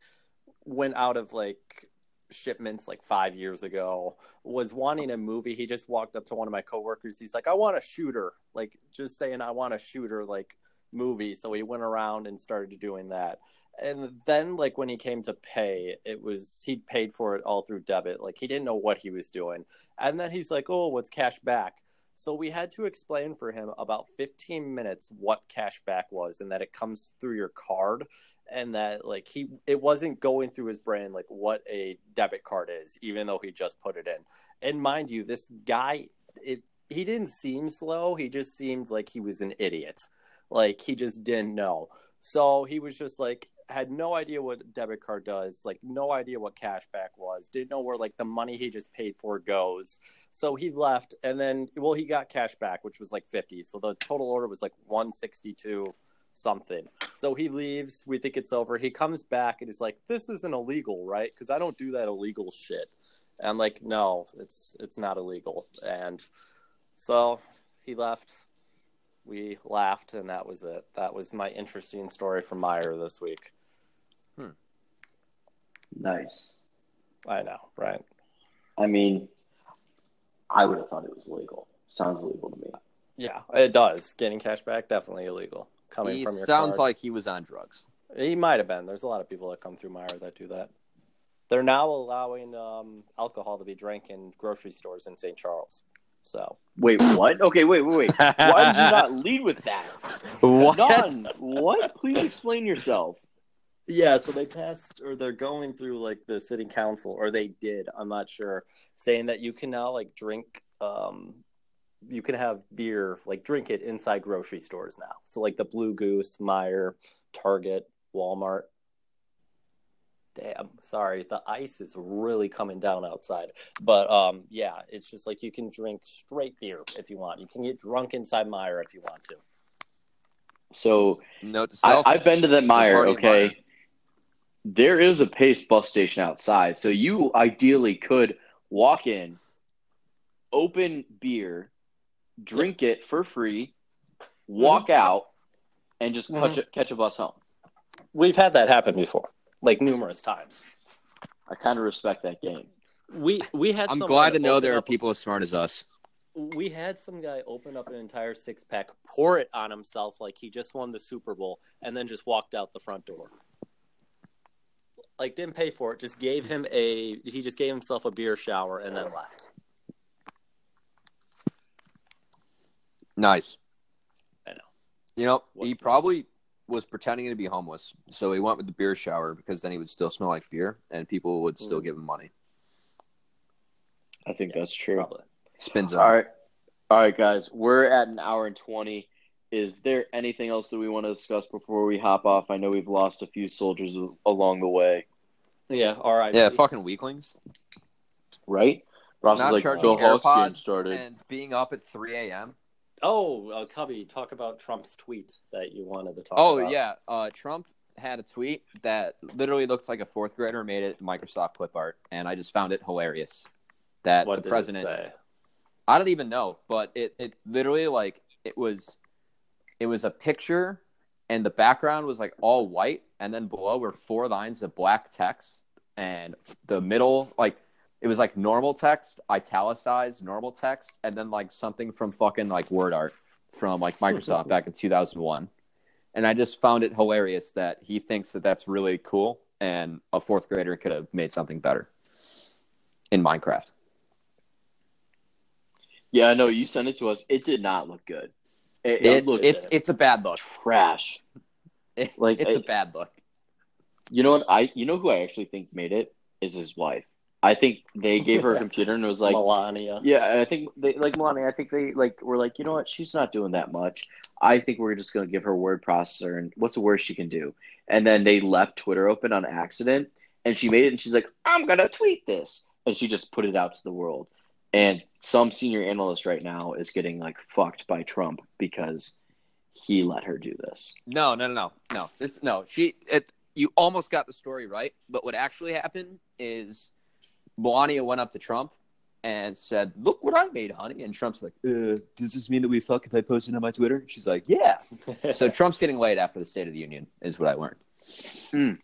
went out of like shipments like five years ago. Was wanting a movie. He just walked up to one of my coworkers. He's like, "I want a shooter." Like just saying, "I want a shooter." Like movie. So he went around and started doing that and then like when he came to pay it was he paid for it all through debit. Like he didn't know what he was doing. And then he's like oh what's cash back? So we had to explain for him about 15 minutes what cash back was and that it comes through your card and that like he it wasn't going through his brain like what a debit card is even though he just put it in. And mind you this guy it he didn't seem slow. He just seemed like he was an idiot. Like he just didn't know. So he was just like, had no idea what debit card does, like no idea what cashback was, didn't know where like the money he just paid for goes. So he left and then well he got cash back, which was like 50. So the total order was like 162 something. So he leaves, we think it's over. He comes back and he's like, This isn't illegal, right? Because I don't do that illegal shit. And I'm like, No, it's it's not illegal. And so he left. We laughed, and that was it. That was my interesting story from Meijer this week. Nice. I know, right? I mean, I would have thought it was legal. Sounds illegal to me. Yeah, it does. Getting cash back definitely illegal. Coming He from your sounds card. like he was on drugs. he might have been. There's a lot of people that come through Meijer that do that. They're now allowing um, alcohol to be drank in grocery stores in St. Charles. So Wait, what? Okay, wait, wait, wait. Why did you not lead with that? What? None. What? Please explain yourself. Yeah, so they passed, or they're going through like the city council, or they did. I'm not sure, saying that you can now like drink, um, you can have beer, like drink it inside grocery stores now. So like the Blue Goose, Meijer, Target, Walmart. Damn, sorry, the ice is really coming down outside. But um, yeah, it's just like you can drink straight beer if you want. You can get drunk inside Meijer if you want to. So Note to I, self. I've been to that Meijer. Okay, Meijer. There is a Pace bus station outside, so you ideally could walk in, open beer, drink it for free, walk mm-hmm. out, and just mm-hmm. catch a, catch a bus home. We've had that happen before, like numerous times. I kind of respect that game. We we had. I'm glad to know there are people as smart as us. We had some guy open up an entire six pack, pour it on himself like he just won the Super Bowl, and then just walked out the front door. Like didn't pay for it, just gave him a. He just gave himself a beer shower and then left. Nice. I know. You know, What's he the- probably was pretending to be homeless, so he went with the beer shower because then he would still smell like beer, and people would still Mm. give him money. I think that's true. Probably. Spins All out. right, all right, guys. We're at an hour and twenty. Is there anything else that we want to discuss before we hop off? I know we've lost a few soldiers along the way, Yeah. All right. Yeah, fucking weaklings. right? Ross Not is like, charging Joe AirPods started. and being up at 3 a.m. Oh, uh, Cubby, talk about Trump's tweet that you wanted to talk Oh about. yeah, uh, Trump had a tweet that literally looked like a fourth grader made it Microsoft clip art, and I just found it hilarious. That What the did president, it say? I don't even know, but it it literally like it was, it was a picture, and the background was like all white, and then below were four lines of black text, and the middle like it was like normal text, italicized normal text, and then like something from fucking like word art from like Microsoft back in 2001. And I just found it hilarious that he thinks that that's really cool and a fourth grader could have made something better in Minecraft. Yeah, I know you sent it to us. It did not look good. It, it, It, looked it's it's a bad look. trash. Like, it's a bad look. You know what? I you know who I actually think made it is his wife. I think they gave her a computer and it was like, Melania. yeah, I think they like Melania. I think they like were like, you know what? She's not doing that much. I think we're just gonna give her a word processor and what's the worst she can do? And then they left Twitter open on accident, and she made it, and she's like, I'm gonna tweet this, and she just put it out to the world. And some senior analyst right now is getting like fucked by Trump because he let her do this. No, no, no, no, no. This no. She it. You almost got the story right, but what actually happened is Melania went up to Trump and said, "Look what I made, honey." And Trump's like, uh, "Does this mean that we fuck if I post it on my Twitter?" She's like, "Yeah." so Trump's getting laid after the State of the Union, is what I learned.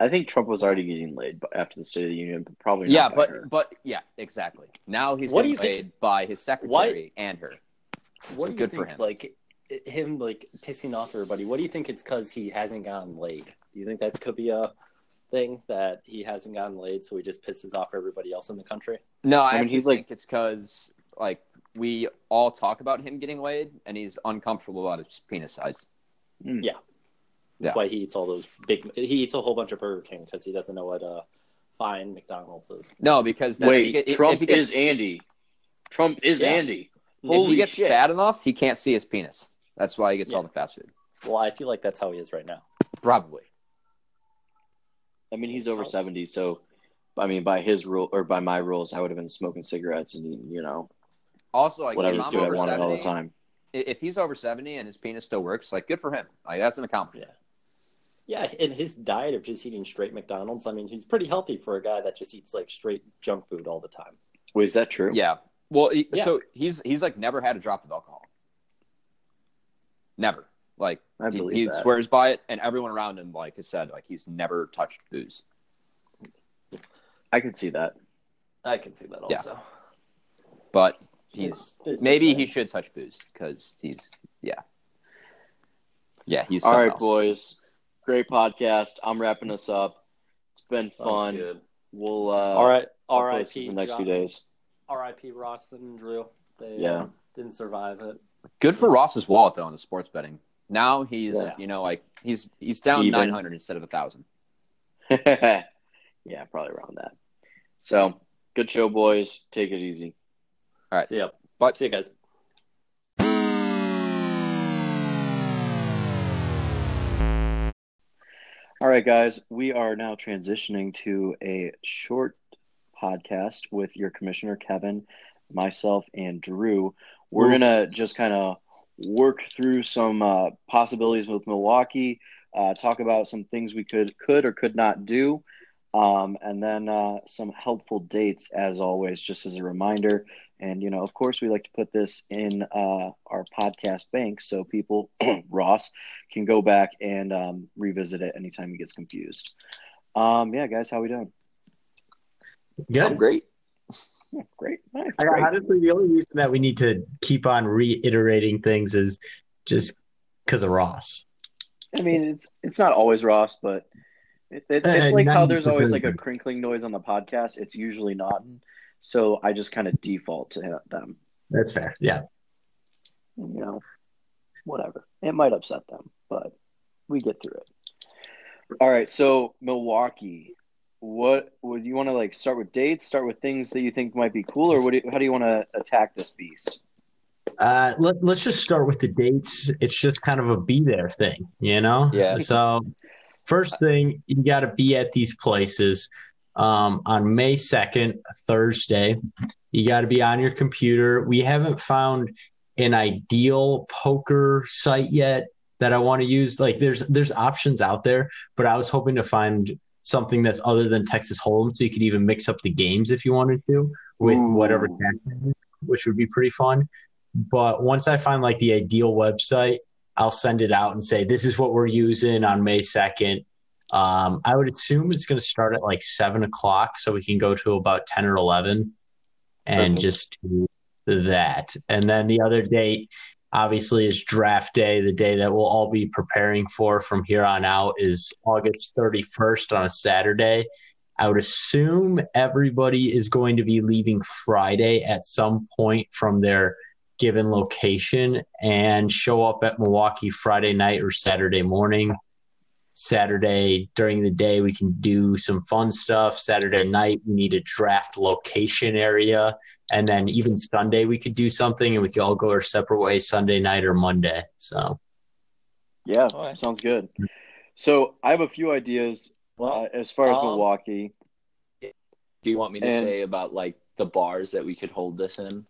I think Trump was already getting laid after the State of the Union, but probably not Yeah, by but her. but yeah, exactly. Now he's What do getting you think- laid by his secretary and her. What do you think? him. Like him, like pissing off everybody. What do you think? It's because he hasn't gotten laid. Do you think that could be a thing that he hasn't gotten laid, so he just pisses off everybody else in the country? No, I, I mean, he's like- think it's because like we all talk about him getting laid, and he's uncomfortable about his penis size. Hmm. That's Yeah. why he eats all those big. He eats a whole bunch of Burger King because he doesn't know what uh, fine McDonald's is. No, because then if Wait, he get- Trump he gets, is Andy. Trump is Yeah. Andy. if he gets shit. fat enough, he can't see his penis. That's why he gets all the fast food. Well, I feel like that's how he is right now. Probably. I mean, he's over seventy, so I mean, by his rule or by my rules, I would have been smoking cigarettes and you know Also, like whatever if I'm dude I over wanted all the time. If he's over seventy and his penis still works, like good for him. Like that's an accomplishment. Yeah, and his diet of just eating straight McDonald's, I mean, he's pretty healthy for a guy that just eats like straight junk food all the time. Wait, is that true? Yeah. Well, he, Yeah. so he's he's like never had a drop of alcohol. Never. Like I he, he swears by it, and everyone around him like has said like he's never touched booze. I can see that. I can see that Yeah. also. But he's Business maybe man. he should touch booze because he's yeah yeah he's all right, else. boys. Great podcast. I'm wrapping us up. It's been fun. We'll uh, All right, I'll R.I.P. post this in the next few days. R.I.P. Ross and Drew. They Yeah. uh, didn't survive it. Good for Ross's wallet though in the sports betting. Now he's Yeah. you know like he's he's down nine hundred instead of a thousand. yeah, probably around that. So good show, boys. Take it easy. All right. See ya. But See you guys. All right, guys. We are now transitioning to a short podcast with your commissioner Kevin, myself, and Drew. We're gonna just kind of work through some uh, possibilities with Milwaukee, uh, talk about some things we could could or could not do, um, and then uh, some helpful dates as always, just as a reminder. And you know, of course, we like to put this in uh, our podcast bank so people, Ross, can go back and um, revisit it anytime he gets confused. Um, yeah, guys, how we doing? I'm Good. great. Yeah, great. Nice, I, great. honestly, the only reason that we need to keep on reiterating things is just because of Ross. I mean, it's it's not always Ross, but it, it's, Uh, it's like how there's always like a crinkling noise on the podcast. It's usually not, so I just kind of default to them. That's fair. Yeah. You know, whatever. It might upset them, but we get through it. All right, so Milwaukee. What would you want to like start with dates? Start with things that you think might be cool, or what do you, how do you want to attack this beast? Uh, let, let's just start with the dates. It's just kind of a be there thing, you know? Yeah. So, first thing, you got to be at these places um, on May 2nd, Thursday. You got to be on your computer. We haven't found an ideal poker site yet that I want to use. Like, there's there's options out there, but I was hoping to find something that's other than Texas Hold'em, so you could even mix up the games if you wanted to with Ooh. whatever, which would be pretty fun. But once I find like the ideal website, I'll send it out and say this is what we're using on May second. Um, I would assume it's going to start at like seven o'clock, so we can go to about ten or eleven, and just do that. And then the other date, obviously, is draft day. The day that we'll all be preparing for from here on out is August thirty first on a Saturday. I would assume everybody is going to be leaving Friday at some point from their given location and show up at Milwaukee Friday night or Saturday morning. Saturday during the day, we can do some fun stuff. Saturday night, we need a draft location area. And then even Sunday, we could do something and we could all go our separate ways Sunday night or Monday. So, Yeah, All right. sounds good. So I have a few ideas Well, uh, as far as um, Milwaukee. Do you want me to And- say about like the bars that we could hold this in?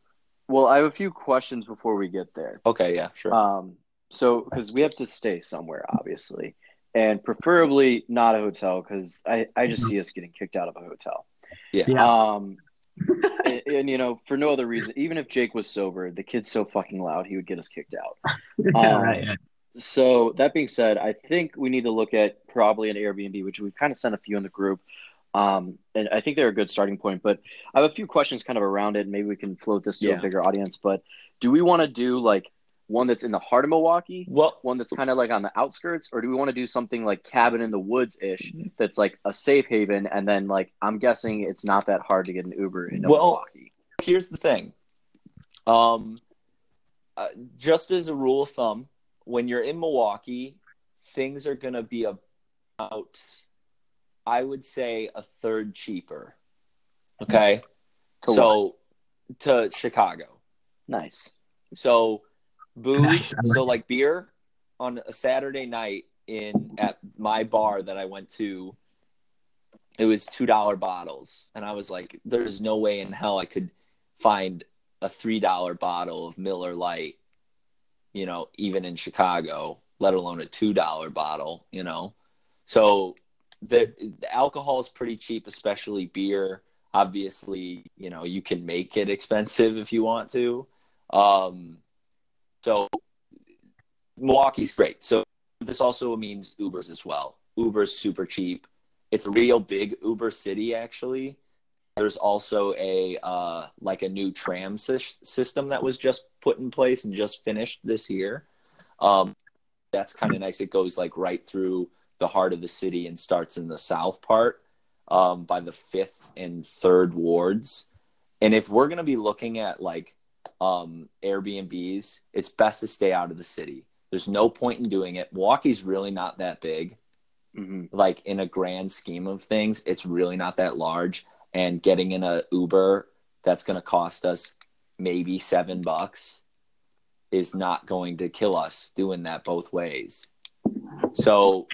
Well, I have a few questions before we get there. Okay, yeah, sure. Um, so because we have to stay somewhere, obviously, and preferably not a hotel because I, I just see us getting kicked out of a hotel. yeah. Yeah. Um, and, and, you know, for no other reason, even if Jake was sober, the kid's so fucking loud, he would get us kicked out. Um, right, yeah. So that being said, I think we need to look at probably an Airbnb, which we've kind of sent a few in the group. Um, and I think they're a good starting point, but I have a few questions kind of around it. Maybe we can float this to Yeah. a bigger audience. But do we want to do like one that's in the heart of Milwaukee, Well, one that's kind of like on the outskirts, or do we want to do something like cabin in the woods ish that's like a safe haven? And then like I'm guessing it's not that hard to get an Uber in Well, Milwaukee. here's the thing. Um, uh, just as a rule of thumb, when you're in Milwaukee, things are going to be about, I would say, a third cheaper. Hmm. Okay. To so to Chicago. Nice. So booze, Nice. So like beer on a Saturday night in at my bar that I went to it was two dollar bottles, and I was like, "There's no way in hell I could find a three dollar bottle of Miller Lite, you know, even in Chicago, let alone a two dollar bottle, you know." So the, the alcohol is pretty cheap, especially beer. Obviously, you know, you can make it expensive if you want to. Um, so Milwaukee's great. So this also means Ubers as well. Uber's super cheap. It's a real big Uber city, actually. There's also a uh, like a new tram sy- system that was just put in place and just finished this year. Um, that's kind of nice. It goes like right through the heart of the city and starts in the south part um, by the fifth and third wards. And if we're gonna be looking at like um, Airbnbs, it's best to stay out of the city. There's no point in doing it. Milwaukee's really not that big hmm like in a grand scheme of things, it's really not that large. And getting in a Uber that's going to cost us maybe seven bucks is not going to kill us doing that both ways. So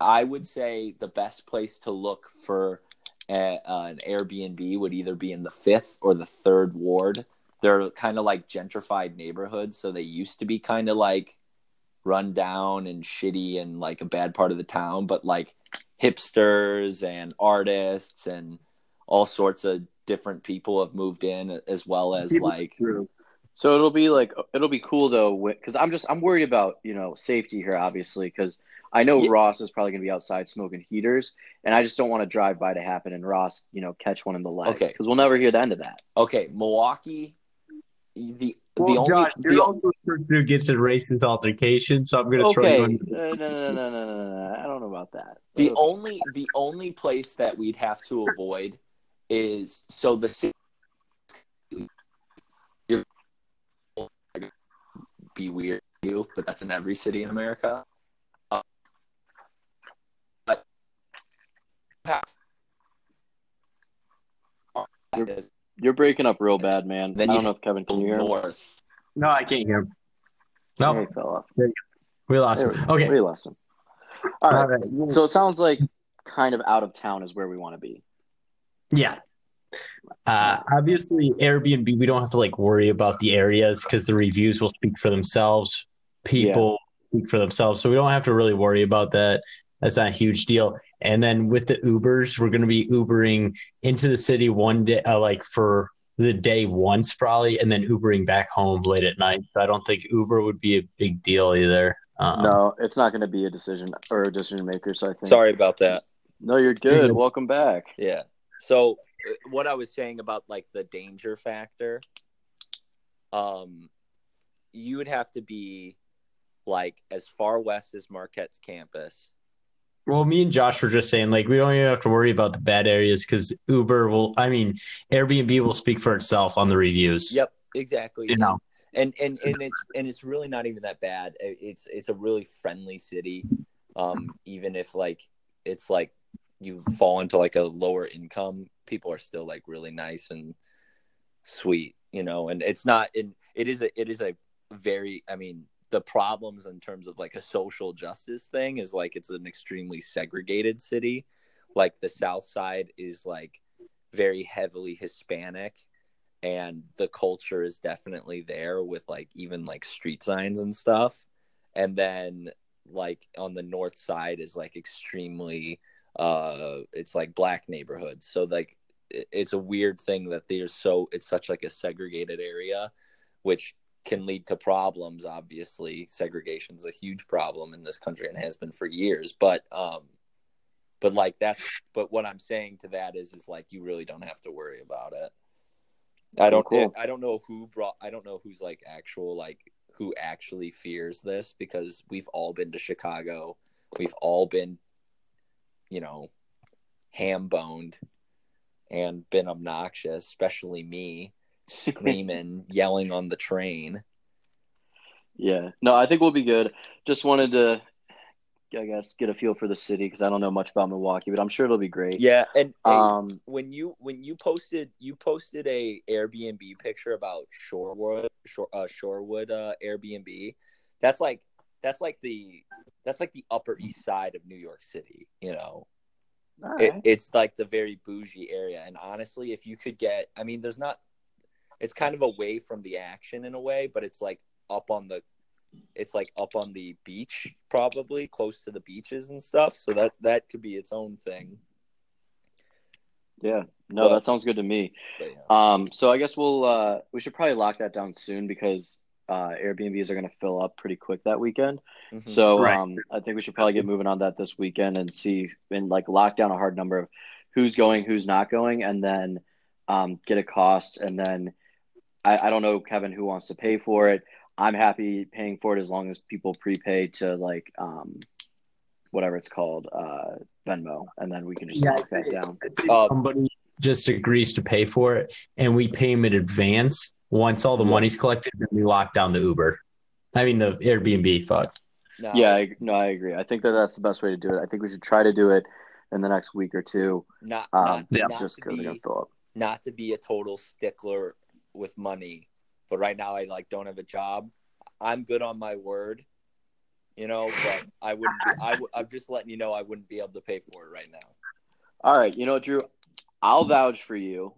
I would say the best place to look for a, uh, an Airbnb would either be in the fifth or the third ward. They're kind of like gentrified neighborhoods, so they used to be kind of like run down and shitty and like a bad part of the town, but like hipsters and artists and all sorts of different people have moved in as well as like So it'll be like it'll be cool though, because I'm just I'm worried about you know safety here, obviously, because I know Yeah. Ross is probably gonna be outside smoking heaters, and I just don't want to drive by to happen and Ross you know catch one in the leg, Okay. because we'll never hear the end of that. okay, Milwaukee the Well, the only Josh, the, you're also the person who gets in racist altercation, so I'm going to throw Okay, you uh, no, no, no, no, no, no, no, I don't know about that. the Okay. only the only place that we'd have to avoid is so the city you're be weird you, but that's in every city in America. Uh, but You're breaking up real bad, man. Then I don't know if Kevin can you hear him. north. No, I can't hear him. There No, he fell off. we lost There him. we, Okay. we lost him. All right. All right. So it sounds like kind of out of town is where we want to be. Yeah. Uh, obviously, Airbnb, we don't have to like worry about the areas because the reviews will speak for themselves. People speak for themselves. So we don't have to really worry about that. That's not a huge deal. And then with the Ubers, we're going to be Ubering into the city one day, uh, like for the day once probably, and then Ubering back home late at night. So I don't think Uber would be a big deal either. Um, no, it's not going to be a decision or a decision maker. So I think. Sorry about that. No, you're You're good. good. Welcome back. Yeah. So uh, what I was saying about like the danger factor, um, you would have to be like as far west as Marquette's campus. Well, me and Josh were just saying, like, we don't even have to worry about the bad areas because Uber will, I mean, Airbnb will speak for itself on the reviews. Yep, exactly. You know. and and and it's and it's really not even that bad. It's it's a really friendly city. Um, even if like it's like you fall into like a lower income, people are still like really nice and sweet, you know. And it's not in it is a it is a very I mean the problems in terms of like a social justice thing is like it's an extremely segregated city. Like the South Side is like very heavily Hispanic and the culture is definitely there with like even like street signs and stuff and then like on the north side is like extremely uh it's like black neighborhoods so like it's a weird thing that there's so it's such like a segregated area which can lead to problems obviously segregation is a huge problem in this country and has been for years but um but like that's but what i'm saying to that is is like you really don't have to worry about it I don't. Cool. I don't know who brought. I don't know who's like actual like who actually fears this because we've all been to Chicago. We've all been, you know, ham boned and been obnoxious, especially me, screaming, yelling on the train. Yeah. No, I think we'll be good. Just wanted to, I guess, get a feel for the city because I don't know much about Milwaukee, but I'm sure it'll be great. Yeah, and hey, Um. when you when you posted you posted a Airbnb picture about Shorewood Shore, uh, Shorewood uh, Airbnb, that's like that's like the that's like the Upper East Side of New York City, you know. All it, it's like the very bougie area and honestly if you could get i mean there's not it's kind of away from the action in a way but it's like up on the it's like up on the beach probably close to the beaches and stuff so that that could be its own thing Yeah. No, But- that sounds good to me. yeah Um, so I guess we'll uh, we should probably lock that down soon because uh, Airbnbs are going to fill up pretty quick that weekend. Mhm. So Right. um, I think we should probably get moving on that this weekend and see and like lock down a hard number of who's going, who's not going, and then um, get a cost. And then I, I don't know, Kevin, who wants to pay for it. I'm happy paying for it as long as people prepay to like um, whatever it's called, uh, Venmo, and then we can just Yeah, lock I that down. Uh, somebody just agrees to pay for it and we pay him in advance. Once all the money's collected, then we lock down the Uber. I mean the Airbnb. Fuck. now, Yeah, I, no, I agree. I think that that's the best way to do it. I think we should try to do it in the next week or two, not um, not, yeah, not just because they're gonna fill up. not to be a total stickler with money, but right now I like don't have a job. I'm good on my word, you know, but I wouldn't. Be, I w- I'm just letting you know I wouldn't be able to pay for it right now. All right, you know, Drew, I'll vouch for you.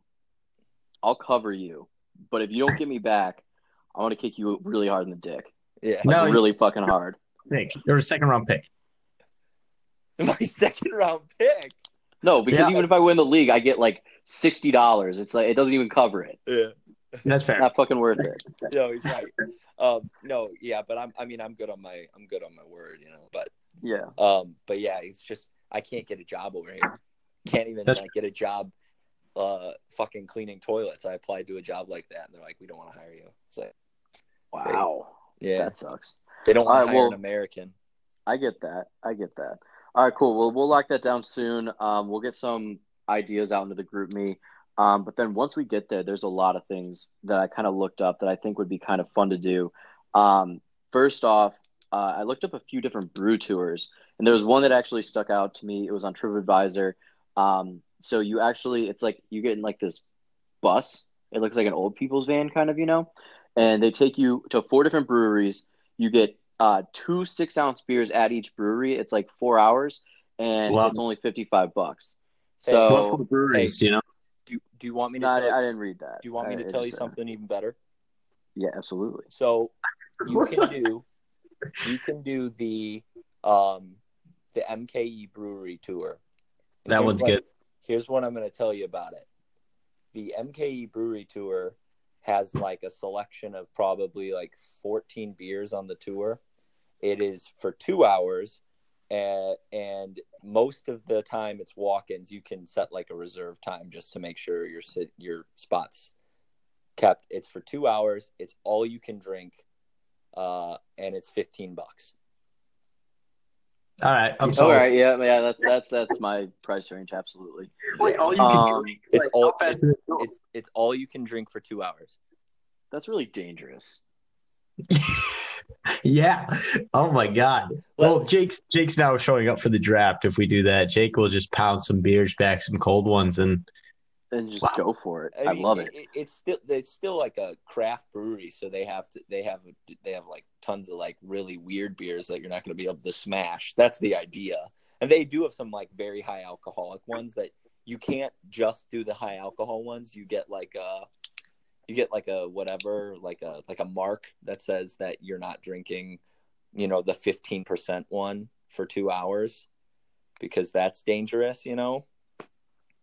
I'll cover you, but if you don't get me back, I want to kick you really hard in the dick, Yeah, like No, really fucking hard. Pick. Or a second round pick. my second round pick. No, because Yeah. even if I win the league, I get like sixty dollars. It's like it doesn't even cover it. Yeah, That's fair. Not fucking worth it. no, he's right. Um, no, yeah, but I'm. I mean, I'm good on my. I'm good on my word, you know. But Yeah, um, but yeah, it's just I can't get a job over here. Can't even like get a job. Uh, fucking cleaning toilets. I applied to a job like that, and they're like, "We don't want to hire you." So wow, yeah, that sucks. they don't want All to hire well- an American. I get that. I get that. All right, cool. Well, we'll lock that down soon. Um, we'll get some ideas out into the GroupMe. Um, but then once we get there, there's a lot of things that I kind of looked up that I think would be kind of fun to do. Um, first off, uh, I looked up a few different brew tours, and there was one that actually stuck out to me. It was on TripAdvisor. Um, so you actually, it's like you get in like this bus. It looks like an old people's van, kind of, you know, and they take you to four different breweries. You get uh, two six ounce beers at each brewery. It's like four hours, and Wow. it's only fifty five bucks. Hey, What for So the breweries, do you know? Do Do you want me to? no, I, tell, I didn't read that. do you want me I- to tell you just, uh, something even better? Yeah, absolutely. So you can do you can do the um the MKE brewery tour. And That here's one's what- good. Here's what I'm going to tell you about it. The MKE brewery tour has like a selection of probably like 14 beers on the tour. It is for 2 hours and, and most of the time it's walk-ins. You can set like a reserve time just to make sure your sit your spots kept. It's for 2 hours. It's all you can drink. Uh, and it's 15 bucks. All right, I'm sorry. right, yeah, yeah, that's that's that's my price range, absolutely. Wait, all you can Um, drink. It's Like, all it's, it's it's all you can drink for 2 hours. That's really dangerous. yeah. Oh my god. Well, Jake's Jake's now showing up for the draft. If we do that, Jake will just pound some beers back, some cold ones, and And just Wow. go for it. I, mean, love it. It's still it's still like a craft brewery, so they have to they have they have like tons of like really weird beers that you're not going to be able to smash. That's the idea, and they do have some like very high alcoholic ones that you can't just do the high alcohol ones. You get like a you get like a whatever like a like a mark that says that you're not drinking, you know, the fifteen percent one for two hours because that's dangerous, you know.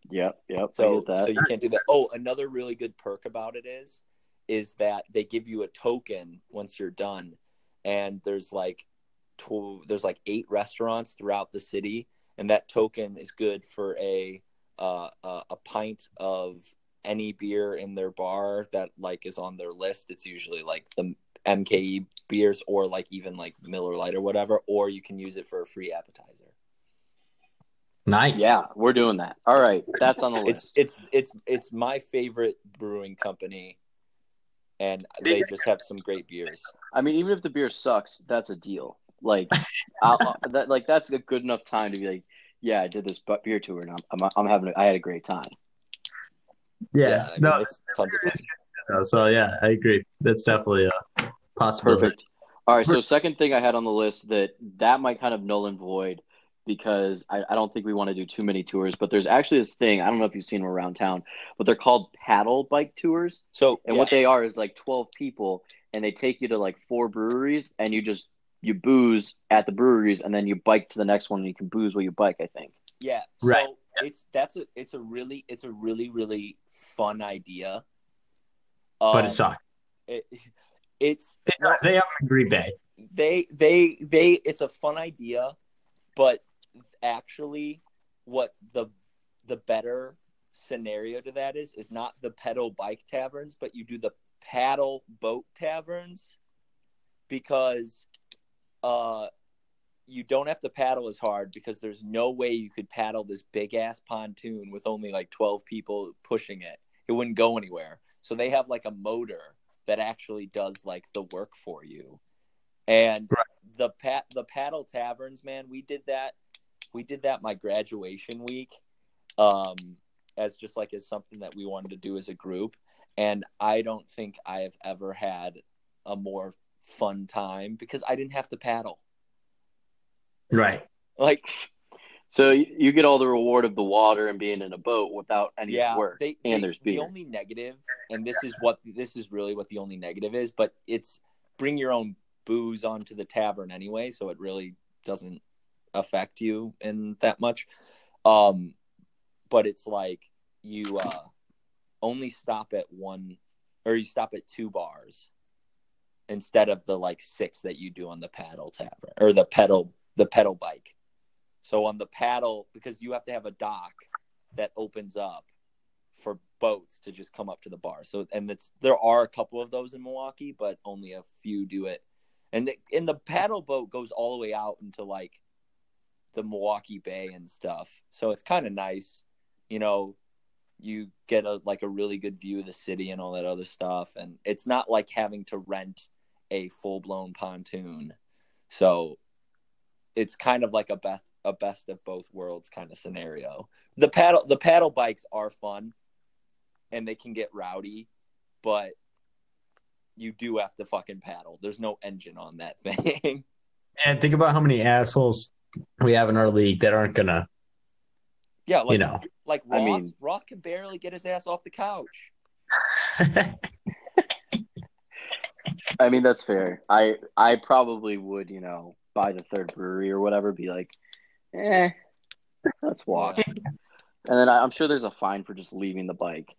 Yep, yep. So, that. so you can't do that. Oh, another really good perk about it is, is that they give you a token once you're done, and there's like, tw- there's like eight restaurants throughout the city, and that token is good for a, uh, a a pint of any beer in their bar that like is on their list. It's usually like the MKE beers or like even like Miller Lite or whatever, or you can use it for a free appetizer. nice. yeah, we're doing that. All right, that's on the list. it's it's it's it's my favorite brewing company and they just have some great beers I mean, even if the beer sucks, that's a deal. Like, I'll, I'll- that like that's a good enough time to be like, yeah, I did this beer tour and I'm I'm, I'm having a, I had a great time. Yeah. I mean, no. it's tons of fun. So yeah, I agree. That's definitely a possibility. Perfect. All right, so second thing I had on the list that that might kind of null and void because I, I don't think we want to do too many tours. But there's actually this thing I don't know if you've seen them around town, but they're called paddle bike tours. So And yeah, what they are is like 12 people, and they take you to like four breweries, and you just you booze at the breweries, and then you bike to the next one, and you can booze while you bike. I think. yeah, so Right. It's that's a it's a really it's a really really fun idea. but Um, it sucks. it, it's They, they have Green Bay. they they they it's a fun idea but actually what the the better scenario to that is is not the pedal bike taverns but you do the paddle boat taverns because uh you don't have to paddle as hard because there's no way you could paddle this big ass pontoon with only like 12 people pushing it. It wouldn't go anywhere. So they have like a motor that actually does like the work for you. And Right. the pat the paddle taverns man we did that we did that my graduation week um as just like as something that we wanted to do as a group. And i don't think i have ever had a more fun time because i didn't have to paddle Right. like So you, you get all the reward of the water and being in a boat without any yeah work, they, and they- there's the only negative and this is what this is really what the only negative is but it's bring your own booze onto the tavern anyway so it really doesn't affect you in that much um but it's like you uh only stop at one or you stop at two bars instead of the like six that you do on the paddle tavern or the pedal the pedal bike so on the paddle because you have to have a dock that opens up for boats to just come up to the bar. So and it's there are a couple of those in Milwaukee, but only a few do it. And the, and the paddle boat goes all the way out into like the Milwaukee Bay and stuff. So it's kind of nice, you know. You get a like a really good view of the city and all that other stuff, and it's not like having to rent a full blown pontoon. So it's kind of like a best a best of both worlds kind of scenario. The paddle the paddle bikes are fun and they can get rowdy, but you do have to fucking paddle. There's no engine on that thing. And think about how many assholes we have in our league that aren't gonna, yeah, like you know. like Ross I mean- Ross can barely get his ass off the couch. I mean, that's fair. I I probably would, you know, buy the third brewery or whatever, be like, eh, let's walk. And then I, I'm sure there's a fine for just leaving the bike.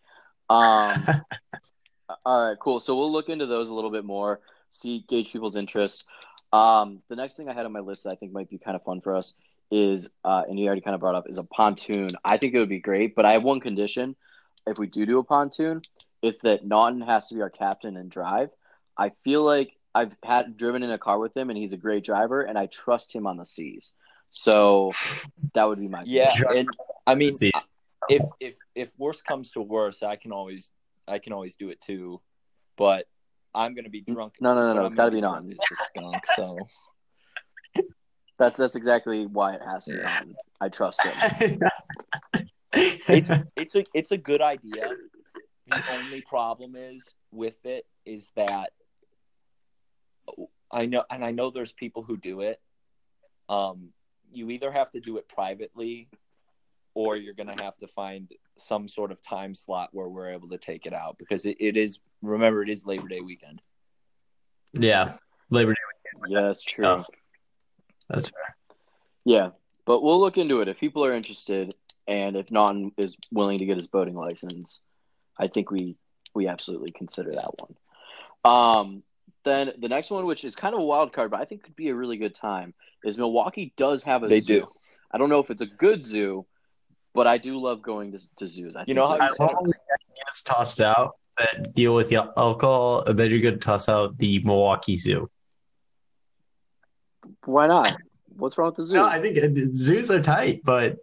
Um, all right, cool. So we'll look into those a little bit more, see gauge people's interest. Um, the next thing I had on my list that I think might be kind of fun for us is, uh, and you already kind of brought up, is a pontoon. I think it would be great, but I have one condition. If we do do a pontoon, it's that Naughton has to be our captain and drive. I feel like I've had driven in a car with him, and he's a great driver, and I trust him on the seas. So that would be my Yeah, and I mean See. if if if worse comes to worse, I can always I can always do it too. But I'm gonna be drunk. No, no, no, no, I'm gotta be drunk Naughton. is the skunk, so That's that's exactly why it has to be Naughton. I trust him. it's it's a it's a good idea. The only problem is with it is that I know and I know there's people who do it. Um, you either have to do it privately, or you're gonna have to find some sort of time slot where we're able to take it out because it, it is. Remember, it is Labor Day weekend. yeah, Labor Day. Weekend. Yeah, that's true. Tough. That's fair. Yeah, but we'll look into it if people are interested, and if Naughton is willing to get his boating license, I think we we absolutely consider that one. Um, then the next one, which is kind of a wild card, but I think could be a really good time, is Milwaukee does have a They zoo. do. I don't know if it's a good zoo, but I do love going to, to zoos. I You think know how I you fun. love gets tossed out that deal with the alcohol, and then you're going to toss out the Milwaukee Zoo. Why not? What's wrong with the zoo? No, I think zoos are tight, but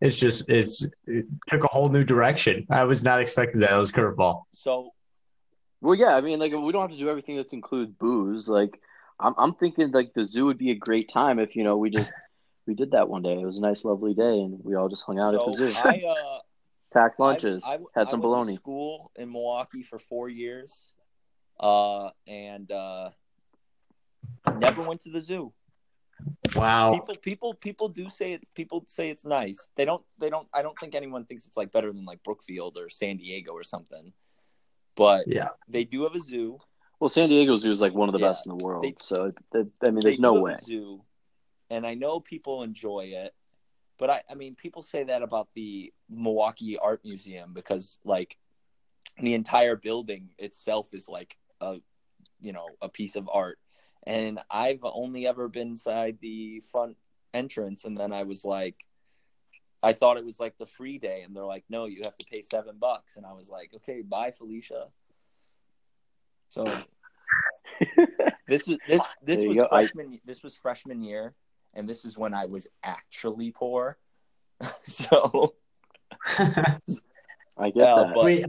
it's just it's it took a whole new direction. I was not expecting that. It was curveball. So Well, yeah, I mean, like we don't have to do everything that's include booze. Like, I'm I'm thinking like the zoo would be a great time if you know we just we did that one day. It was a nice, lovely day, and we all just hung out at the zoo, I uh packed lunches, I, I, had some I went to bologna. school in Milwaukee for four years, uh, and uh, never went to the zoo. Wow. People, people, people do say it's people say it's nice. They don't. They don't. I don't think anyone thinks it's like better than like Brookfield or San Diego or something. But Yeah. they do have a zoo. Well, San Diego Zoo is like one of the Yeah. best in the world. They- so that, I mean, they there's do no have way. a zoo, and I know people enjoy it. But I, I mean, people say that about the Milwaukee Art Museum because, like, the entire building itself is like a, you know, a piece of art. And I've only ever been inside the front entrance, and then I was like, I thought it was like the free day, and they're like, no, you have to pay seven bucks, and I was like, okay, bye, Felicia. So this was this this There was go. I- freshman this was freshman year, and this is when I was actually poor. so I get Yeah, that. but- Wait,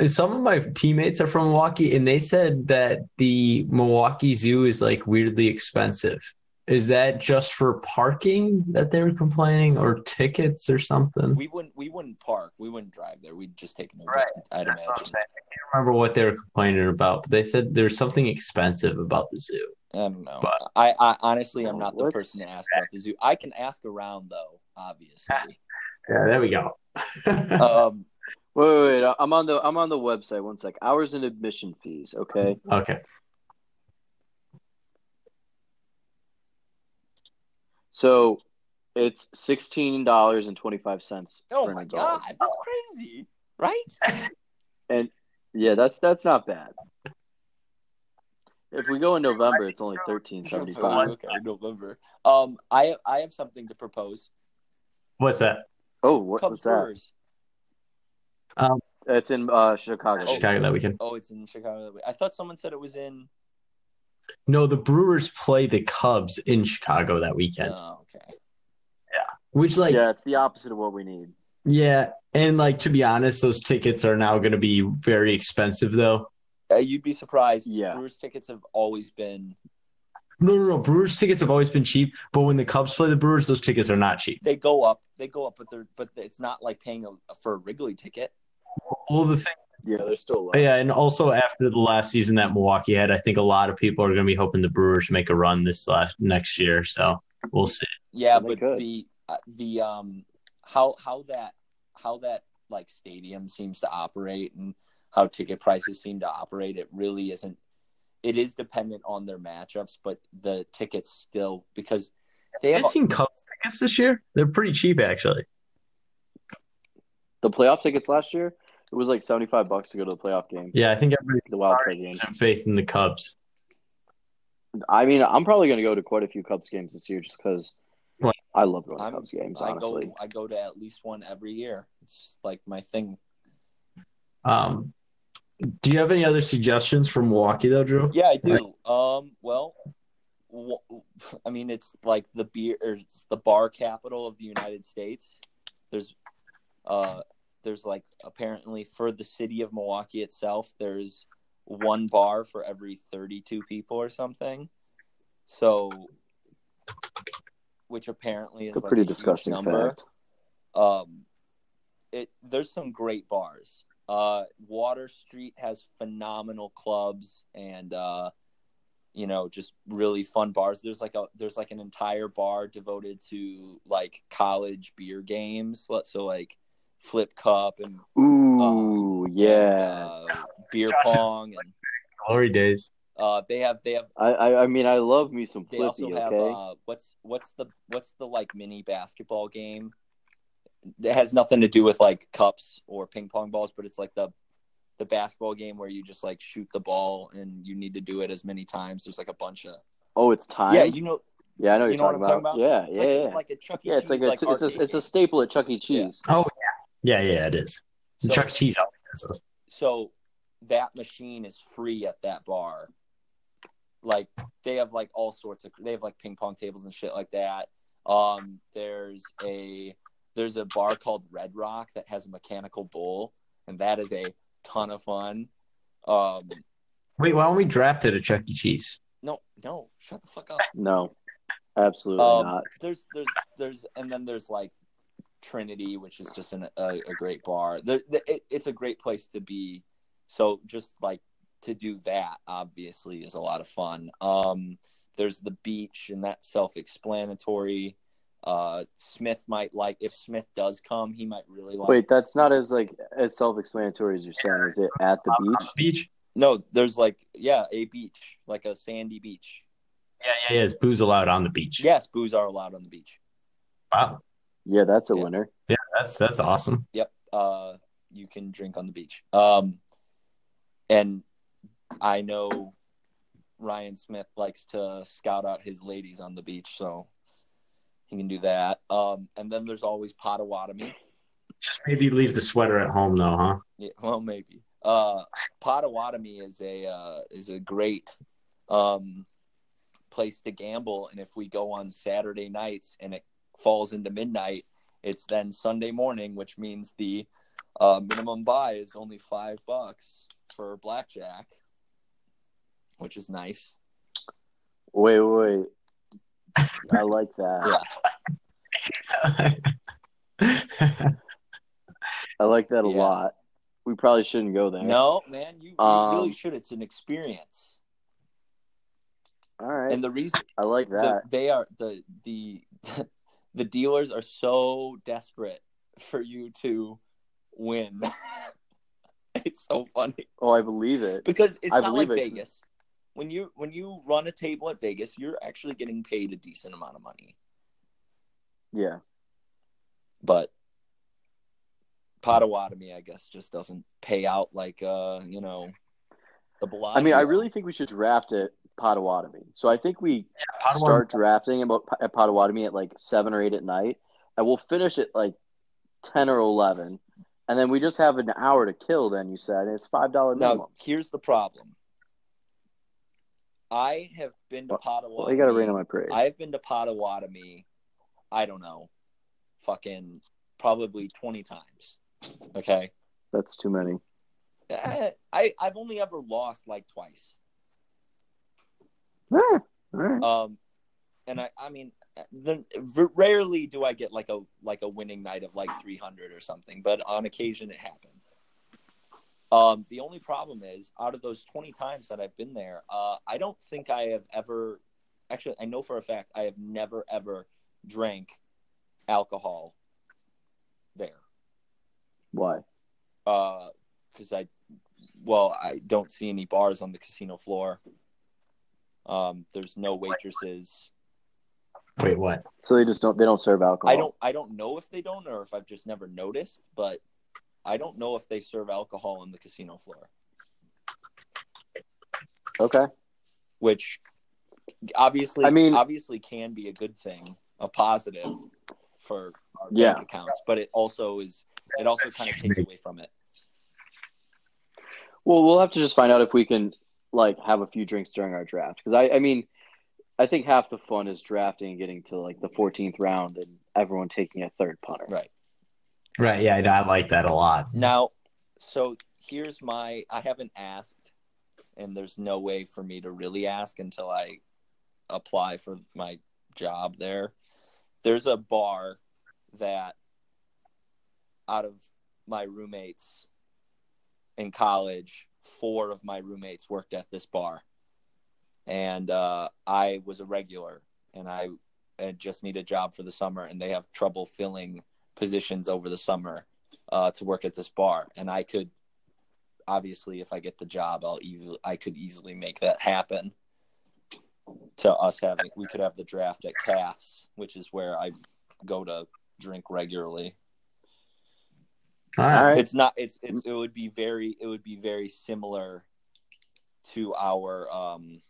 uh, some of my teammates are from Milwaukee, and they said that the Milwaukee Zoo is like weirdly expensive. Is that just for parking that they were complaining, or tickets or something? we wouldn't we wouldn't park, we wouldn't drive there. We'd just take an Uber. Right. I'd That's what I'm saying. I can't remember what they were complaining about, but they said there's something expensive about the zoo. I don't know. But- I, I honestly I'm not the person to ask about the zoo. I can ask around though, obviously. Yeah, there we go. um, Wait, wait, wait. I'm on the I'm on the website. One sec. Hours and admission fees. Okay. okay. So it's sixteen dollars and twenty five cents oh my god, that's crazy, right? And yeah, that's that's not bad. If we go in November, it's only thirteen seventy five. okay, November. Um, I I have something to propose. What's that? Oh, what, Cubs what's that? Brewers. It's in uh, Chicago. Oh. Chicago that weekend. Oh, it's in Chicago. I thought someone said it was in. No, the Brewers play the Cubs in Chicago that weekend. Oh, okay. Yeah. Which, like, yeah, it's the opposite of what we need. Yeah, and like to be honest, those tickets are now going to be very expensive, though. Uh, you'd be surprised. Yeah. Brewers tickets have always been. No, no, no. Brewers tickets have always been cheap, but when the Cubs play the Brewers, those tickets are not cheap. They go up. They go up, but they're but it's not like paying a, for a Wrigley ticket. Well, the thing, Yeah, they're still low. yeah, and also after the last season that Milwaukee had, I think a lot of people are going to be hoping the Brewers make a run this last next year. So we'll see. Yeah, Yeah, but could. the uh, the um how how that how that like stadium seems to operate and how ticket prices seem to operate, it really isn't. It is dependent on their matchups, but the tickets still because they I've have seen Cubs tickets this year. They're pretty cheap, actually. The playoff tickets last year, it was like seventy five bucks to go to the playoff game, Yeah, I think everybody's the wild card game. some faith in the Cubs. I mean, I'm probably going to go to quite a few Cubs games this year just because I love going to I'm- Cubs games. I Honestly, go I go to at least one every year. It's like my thing. Um, do you have any other suggestions for Milwaukee, though, Drew? Yeah, I do. Um, well, I mean, it's like the beer, or it's the bar capital of the United States. There's, uh, there's like apparently for the city of Milwaukee itself, there's one bar for every 32 people or something. So, which apparently is a like pretty a disgusting number fact. um it there's some great bars uh water street has phenomenal clubs and uh you know just really fun bars there's like a there's like an entire bar devoted to like college beer games so like flip cup and Ooh, yeah. uh, beer Josh pong and Glory days. uh they have they have I, I, I mean, I love me some they flippy. also have Okay, uh what's what's the what's the like mini basketball game it has nothing to do with like cups or ping pong balls but it's like the the basketball game where you just like shoot the ball and you need to do it as many times there's like a bunch of oh, it's time. yeah you know Yeah, I know what you you're know talking, what I'm about. talking Yeah, it's yeah, like, yeah. like a Chuck E. yeah, it's like Cheese, a, it's, a it's a staple at Chuck E. Cheese. Oh yeah, yeah, yeah. It is. So- Chuck E. Cheese always has those. so that machine is free at that bar like they have like all sorts of they have like ping pong tables and shit like that um there's a there's a bar called red rock that has a mechanical bull and that is a ton of fun um Wait, why don't we draft it at Chuck E. Cheese? no no shut the fuck up No, absolutely Um, not. there's there's there's and then there's like Trinity, which is just an, a, a great bar. There, the, it, it's a great place to be. So just like to do that, obviously, is a lot of fun. Um, there's the beach, and that's self-explanatory. Uh, Smith might like if Smith does come, he might really like. Wait, that's not as like as self-explanatory as you're saying. Is it at the beach? Beach. No, there's like yeah, a beach, like a sandy beach. Yeah, yeah, yeah. Is booze allowed on the beach? Yes, booze are allowed on the beach. Wow. Yeah, that's a Yeah. winner. Yeah, that's that's awesome. Yep. Uh, you can drink on the beach. Um, and I know Ryan Smith likes to scout out his ladies on the beach, so he can do that. Um, and then there's always Potawatomi. Just maybe leave the sweater at home though, huh? Yeah, well, maybe. Uh, Potawatomi is a uh, is a great um, place to gamble, and if we go on Saturday nights and it falls into midnight, it's then Sunday morning, which means the uh, minimum buy is only five bucks for blackjack, which is nice. Wait, wait. I like that. I like that a Yeah. lot. We probably shouldn't go there. No, man, you, you Um, really should. It's an experience, All right. and the reason I like the, that. they are the the the dealers are so desperate for you to win. it's so funny oh, I believe it. because it's I not like it. Vegas. When you when you run a table at Vegas, you're actually getting paid a decent amount of money. Yeah. But Potawatomi, I guess, just doesn't pay out like uh, you know, the Bellagio. I mean, I really think we should draft at Potawatomi. So I think we start drafting about at Potawatomi at like seven or eight at night, and we'll finish at like ten or eleven, and then we just have an hour to kill. Then you said and it's five dollar minimum. now here's the problem. I have been to Potawatomi. Well, you got to rain on my parade. I've been to Potawatomi, I don't know, fucking probably 20 times. Okay. That's too many. Eh, I, I've only ever lost like twice. All right. Um, and I, I mean, the, rarely do I get like a like a winning night of like 300 or something, but on occasion it happens. Um, the only problem is, out of those 20 times that I've been there, uh, I don't think I have ever. Actually, I know for a fact I have never ever drank alcohol there. Why? because I, well, I don't see any bars on the casino floor. Um, there's no waitresses. Wait, what? So they just don't they don't serve alcohol. I don't I don't know if they don't or if I've just never noticed, but I don't know if they serve alcohol on the casino floor, Okay. which obviously I mean- obviously can be a good thing, a positive for our Yeah. bank accounts, but it also is it also kind of takes away from it. Well, we'll have to just find out if we can like have a few drinks during our draft because I I mean I think half the fun is drafting and getting to like the 14th round and everyone taking a third punter. Right. Right. Yeah, I like that a lot. Now, so here's my I haven't asked, and there's no way for me to really ask until I apply for my job there. There's a bar that out of my roommates in college, four of my roommates worked at this bar. And uh, I was a regular and I, just need a job for the summer and they have trouble filling positions over the summer uh, to work at this bar, and I could obviously, if I get the job, I'll I could easily make that happen. To us having, we could have the draft at Calf's, which is where I go to drink regularly. All All right. right. It's not. It's, it's it would be very it would be very similar to our um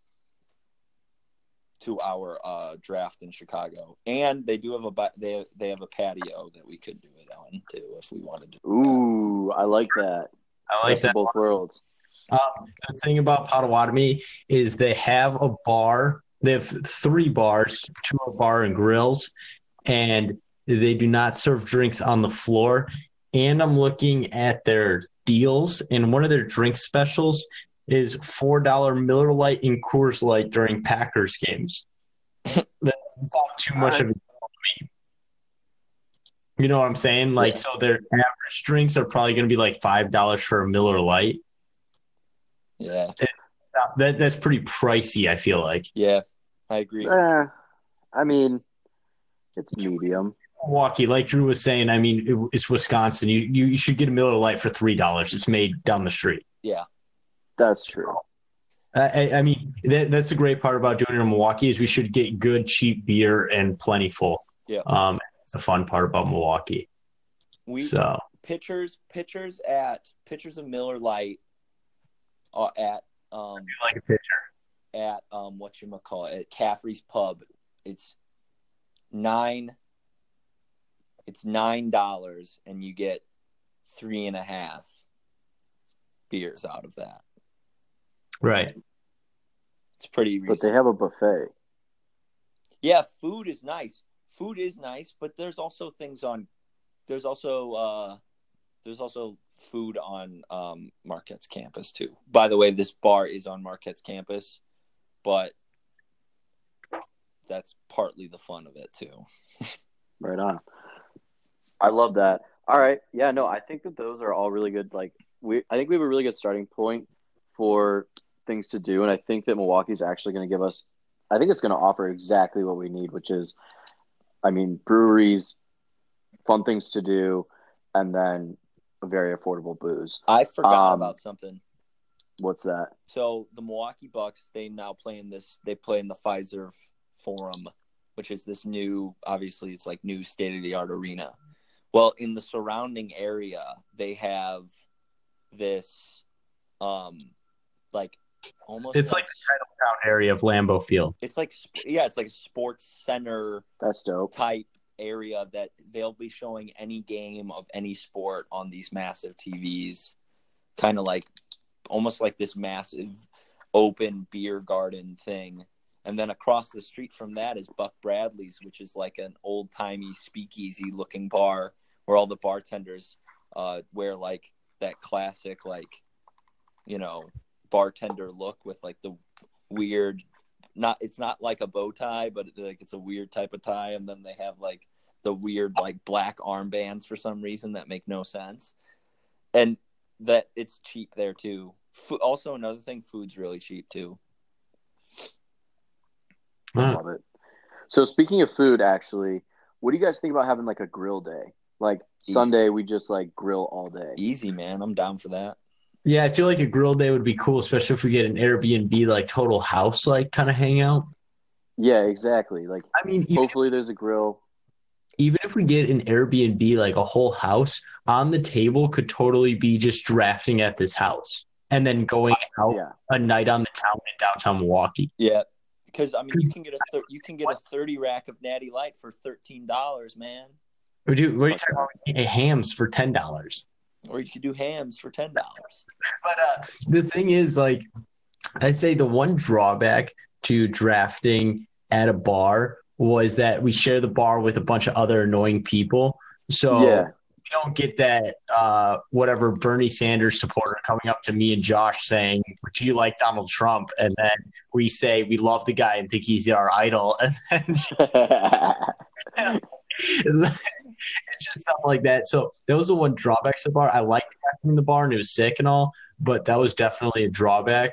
to our uh draft in Chicago, and they do have a ba- they they have a patio that we could do it on too if we wanted to. Ooh, I like that. I like Best that. both worlds. Um, the thing about Potawatomi is they have a bar. They have three bars, two are bar and grills, and they do not serve drinks on the floor. And I'm looking at their deals, and one of their drink specials is four dollar Miller Lite and Coors Light during Packers games. That's not too much of a deal to me. You know what I'm saying? Like, Yeah. so their average drinks are probably going to be like five dollars for a Miller Lite. Yeah, That that's pretty pricey. I feel like. yeah, I agree. Eh, I mean, it's medium. Milwaukee, like Drew was saying, I mean, it, it's Wisconsin. You, you you should get a Miller Lite for three dollars. It's made down the street. Yeah. That's true. I, I- I mean, that, that's the great part about doing it in Milwaukee is we should get good, cheap beer and plentiful. Yeah. Um, it's a fun part about Milwaukee. We So pitchers pitchers at pitchers of Miller Lite uh, at um like a pitcher. at um what you call it at Caffrey's Pub. It's nine. It's nine dollars, and you get three and a half beers out of that. Right. It's pretty But they have a buffet. Yeah, food is nice. Food is nice, but there's also things on. There's also uh, there's also food on um, Marquette's campus too. By the way, this bar is on Marquette's campus, but that's partly the fun of it too. Right on. I love that. All right. Yeah, no, I think that those are all really good. Like we I think we have a really good starting point for things to do. And I think that Milwaukee's actually gonna give us I think it's gonna offer exactly what we need, which is I mean, breweries, fun things to do, and then a very affordable booze. I forgot Um, about something. What's that? So the Milwaukee Bucks, they now play in this. They play in the Fiserv Forum, which is this new. Obviously, it's like new state of the art arena. Well, in the surrounding area, they have this, um, like almost. It's like the Titletown area of Lambeau Field. it's like yeah, it's like a sports center That's dope. type area that they'll be showing any game of any sport on these massive TVs, kind of like almost like this massive open beer garden thing. And then across the street from that is Buck Bradley's, which is like an old timey speakeasy looking bar where all the bartenders uh, wear like that classic, like, you know, bartender look with like the weird not it's not like a bow tie, but like it's a weird type of tie, and then they have like the weird like black armbands for some reason that make no sense, and that it's cheap there too. Also, another thing, food's really cheap too. Love it. So speaking of food, actually, what do you guys think about having like a grill day? Like Easy. Sunday, we just like grill all day. Easy, man. I'm down for that. Yeah, I feel like a grill day would be cool, especially if we get an Airbnb like total house like kind of hangout. Yeah, exactly. Like I mean, even, hopefully there's a grill. even if we get an Airbnb like a whole house on the table could totally be just drafting at this house and then going out Yeah. a night on the town in downtown Milwaukee. Yeah, because I mean, you can get a thir- you can get a thirty rack of Natty Light for thirteen dollars, man, We do. What are you talking about? We hams for ten dollars. or you could do hams for ten dollars. But uh, the thing is, like, I say the one drawback to drafting at a bar was that we share the bar with a bunch of other annoying people. So Yeah. we don't get that uh, whatever Bernie Sanders supporter coming up to me and Josh saying, "Do you like Donald Trump?" And then we say we love the guy and think he's our idol, and then it's just stuff like that. So that was the one drawback to the bar. I liked drafting the bar and it was sick and all, but that was definitely a drawback.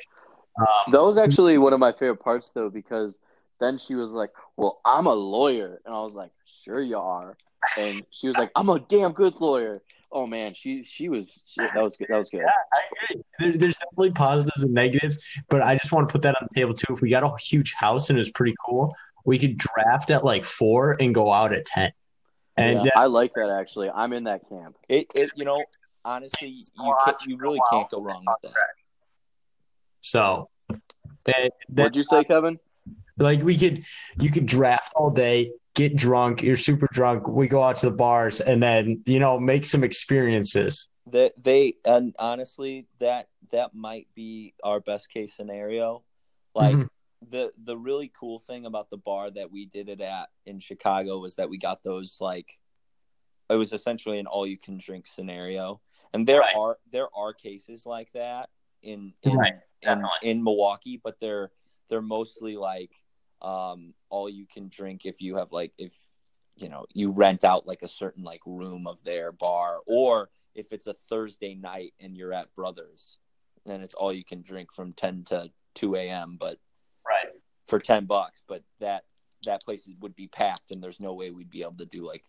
Um, that was actually one of my favorite parts though, because then she was like, Well, I'm a lawyer and I was like, Sure you are. And she was like, I'm a damn good lawyer. Oh man, she she was she, that was good. That was good. Agree. There, there's definitely positives and negatives, but I just want to put that on the table too. If we got a huge house and it was pretty cool, we could draft at like four and go out at ten. And Yeah, uh, I like that actually. I'm in that camp. It, it you know, honestly, you can you really can't go wrong with that. so that, What'd you say, Kevin? like we could you could draft all day get drunk you're super drunk we go out to the bars and then you know make some experiences They, they and honestly, that that might be our best case scenario. Like Mhm. The the really cool thing about the bar that we did it at in Chicago was that we got those like it was essentially an all you can drink scenario. And there Right. are there are cases like that in in Right, in, in Milwaukee, but they're they're mostly like um all you can drink if you have like if you know you rent out like a certain like room of their bar or if it's a Thursday night and you're at Brothers, then it's all you can drink from ten to two a.m. But for ten bucks, but that that place would be packed, and there's no way we'd be able to do like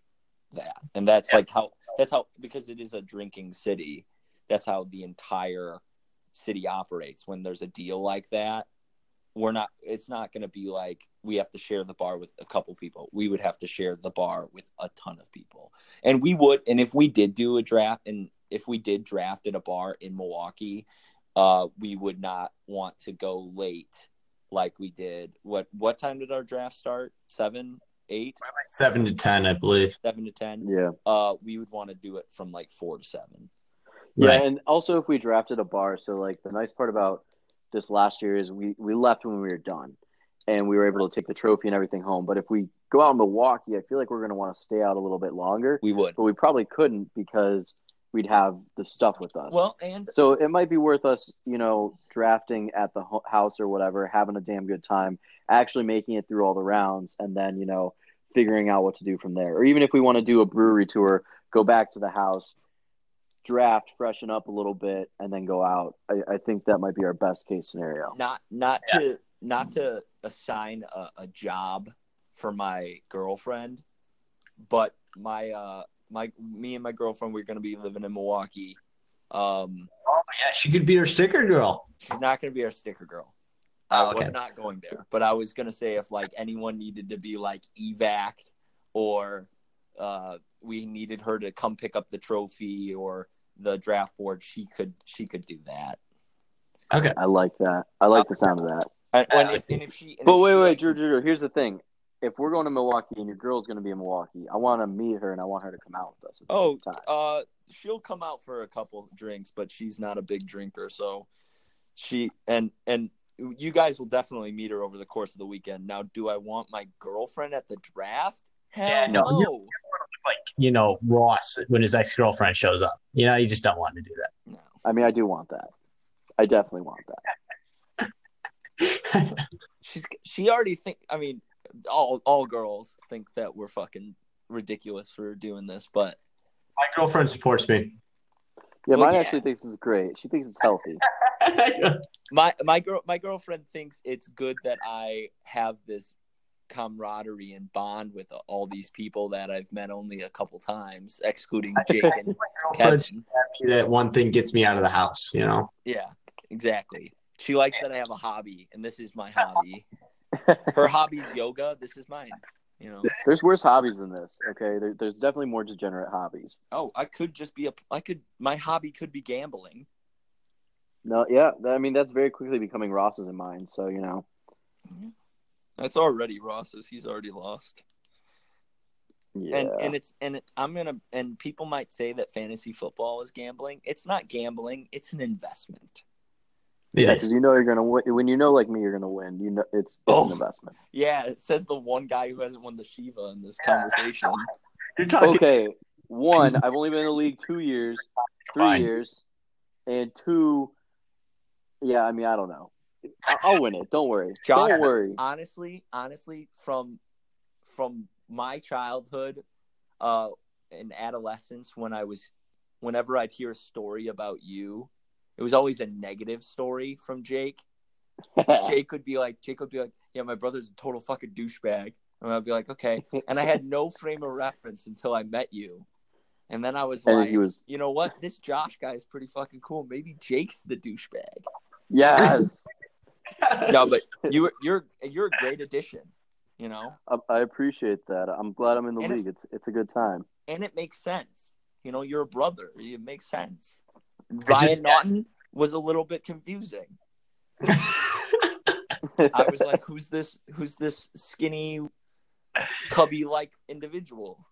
that. And that's like how that's how because it is a drinking city. That's how the entire city operates. When there's a deal like that, we're not. It's not going to be like we have to share the bar with a couple people. We would have to share the bar with a ton of people, and we would. And if we did do a draft, and if we did draft at a bar in Milwaukee, uh, we would not want to go late like we did. What what time did our draft start? Seven, eight, Seven to ten, I believe. seven to ten. Yeah. Uh, we would want to do it from like four to seven. Yeah, Right. and also if we drafted a bar, so like the nice part about this last year is we we left when we were done, and we were able to take the trophy and everything home. But if we go out in Milwaukee, I feel like we're going to want to stay out a little bit longer, We would. but we probably couldn't because we'd have the stuff with us. Well, and so it might be worth us, you know, drafting at the house or whatever, having a damn good time, actually making it through all the rounds, and then you know figuring out what to do from there. Or even if we want to do a brewery tour, go back to the house, draft, freshen up a little bit, and then go out. I, I think that might be our best case scenario. not not to not to assign a, a job for my girlfriend, but my uh my me and my girlfriend we're gonna be living in Milwaukee. Um, Oh yeah, she could be our sticker girl. she's not gonna be our sticker girl. I Oh, okay. was not going there, but I was gonna say if like anyone needed to be like evac'd or uh, we needed her to come pick up the trophy or the draft board, she could she could do that. Okay, I like that. I like the sound of that. And, and I if, and if she, and But if wait, she, wait, like, Drew, Drew, Drew, here's the thing. If we're going to Milwaukee and your girl's going to be in Milwaukee, I want to meet her and I want her to come out with us at the Oh, same time. uh, she'll come out for a couple drinks, but she's not a big drinker, so she and and you guys will definitely meet her over the course of the weekend. Now, do I want my girlfriend at the draft? Hell Yeah, no, no. you- Like you know, Ross when his ex girlfriend shows up. You know, you just don't want to do that. No. I mean, I do want that. I definitely want that. that. She's she already think. I mean, all all girls think that we're fucking ridiculous for doing this, but My girlfriend supports me. Yeah, Well, mine yeah. actually thinks it's great. She thinks it's healthy. my my girl my girlfriend thinks it's good that I have this camaraderie and bond with all these people that I've met only a couple times, excluding Jake and Kevin. that one thing gets me out of the house. You know. Yeah, exactly. She likes that I have a hobby, and this is my hobby. Her hobby's yoga. This is mine. You know. There's worse hobbies than this. Okay, there, there's definitely more degenerate hobbies. Oh, I could just be a. I could. My hobby could be gambling. No, yeah, I mean that's very quickly becoming Ross's in mine. So you know, That's already Ross's. He's already lost. yeah, and and it's and it, I'm gonna and people might say that fantasy football is gambling. It's not gambling. It's an investment. Yeah, Yes. because you know you're gonna win. When you know like me, you're gonna win. You know it's, it's Oh. an investment. Yeah, it says the one guy who hasn't won the Shiva in this conversation. You're talking. Okay, one, I've only been in the league two years, three Fine. years, and two, yeah, I mean I don't know. I- I'll win it. Don't worry. Josh- don't worry. honestly, honestly, from from my childhood, uh, and adolescence, when I was, whenever I'd hear a story about you, it was always a negative story from Jake. Jake would be like, Jake would be like, yeah, my brother's a total fucking douchebag. And I'd be like, okay. And I had no frame of reference until I met you. And then I was and like, he was you know what? This Josh guy is pretty fucking cool. Maybe Jake's the douchebag. yes. No, but you you're you're a great addition, you know? I, I appreciate that. I'm glad I'm in the And it- league. It's it's a good time. And it makes sense. You know, you're a brother. It makes sense. Just- Ryan Naughton was a little bit confusing. I was like, who's this who's this skinny cubby like individual?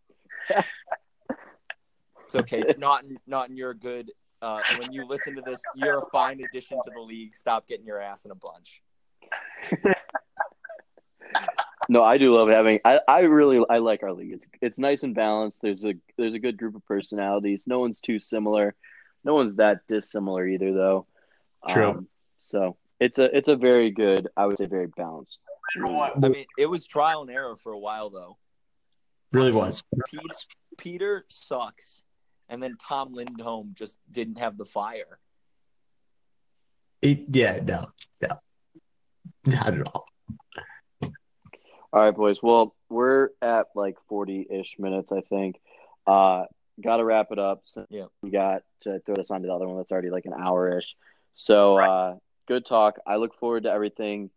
It's okay. Not not you're good uh, when you listen to this, you're a fine addition to the league. Stop getting your ass in a bunch. No, I do love having. I, I really I like our league. It's it's nice and balanced. There's a there's a good group of personalities. No one's too similar. No one's that dissimilar either, though. True. Um, so it's a it's a very good. I would say very balanced. I mean, it was trial and error for a while though. really was. Pete, Peter sucks, and then Tom Lindholm just didn't have the fire. It, yeah, no, no, not at all. All right, boys. Well, we're at like 40 ish minutes, I think. Uh, got to wrap it up. So Yeah. We got to throw this on to the other one that's already like an hour ish. So, uh, good talk. I look forward to everything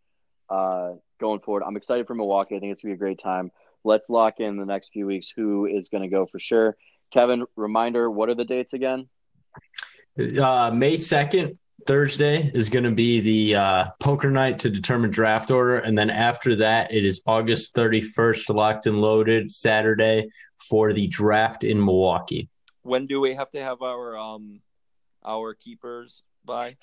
uh, going forward. I'm excited for Milwaukee. I think it's going to be a great time. Let's lock in the next few weeks who is going to go for sure. Kevin, reminder what are the dates again? Uh, May 2nd, Thursday, is going to be the uh, poker night to determine draft order. And then after that, it is August 31st, locked and loaded, Saturday, for the draft in Milwaukee. When do we have to have our um our keepers by?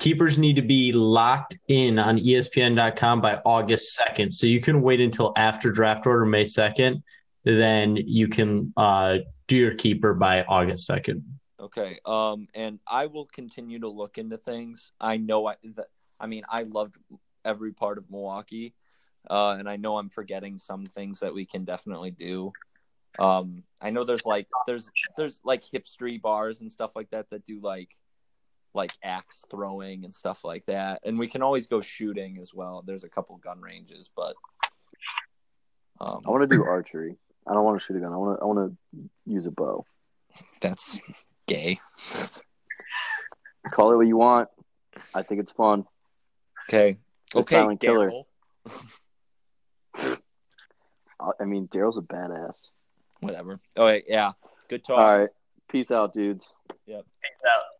Keepers need to be locked in on ESPN.com by August 2nd. So you can wait until after draft order, May 2nd. Then you can uh, do your keeper by August 2nd. Okay. Um, and I will continue to look into things. I know I, that, I mean, I loved every part of Milwaukee, uh, and I know I'm forgetting some things that we can definitely do. Um, I know there's like there's there's like hipstery bars and stuff like that that do like like axe throwing and stuff like that, and we can always go shooting as well. There's a couple gun ranges, but um, I want to do archery. I don't want to shoot a gun. I want to. I want to use a bow. that's gay. Call it what you want. I think it's fun. Okay. Okay, silent killer. I mean, Daryl's a badass. Whatever. All right. Yeah. Good talk. All right. Peace out, dudes. Yep. Peace out.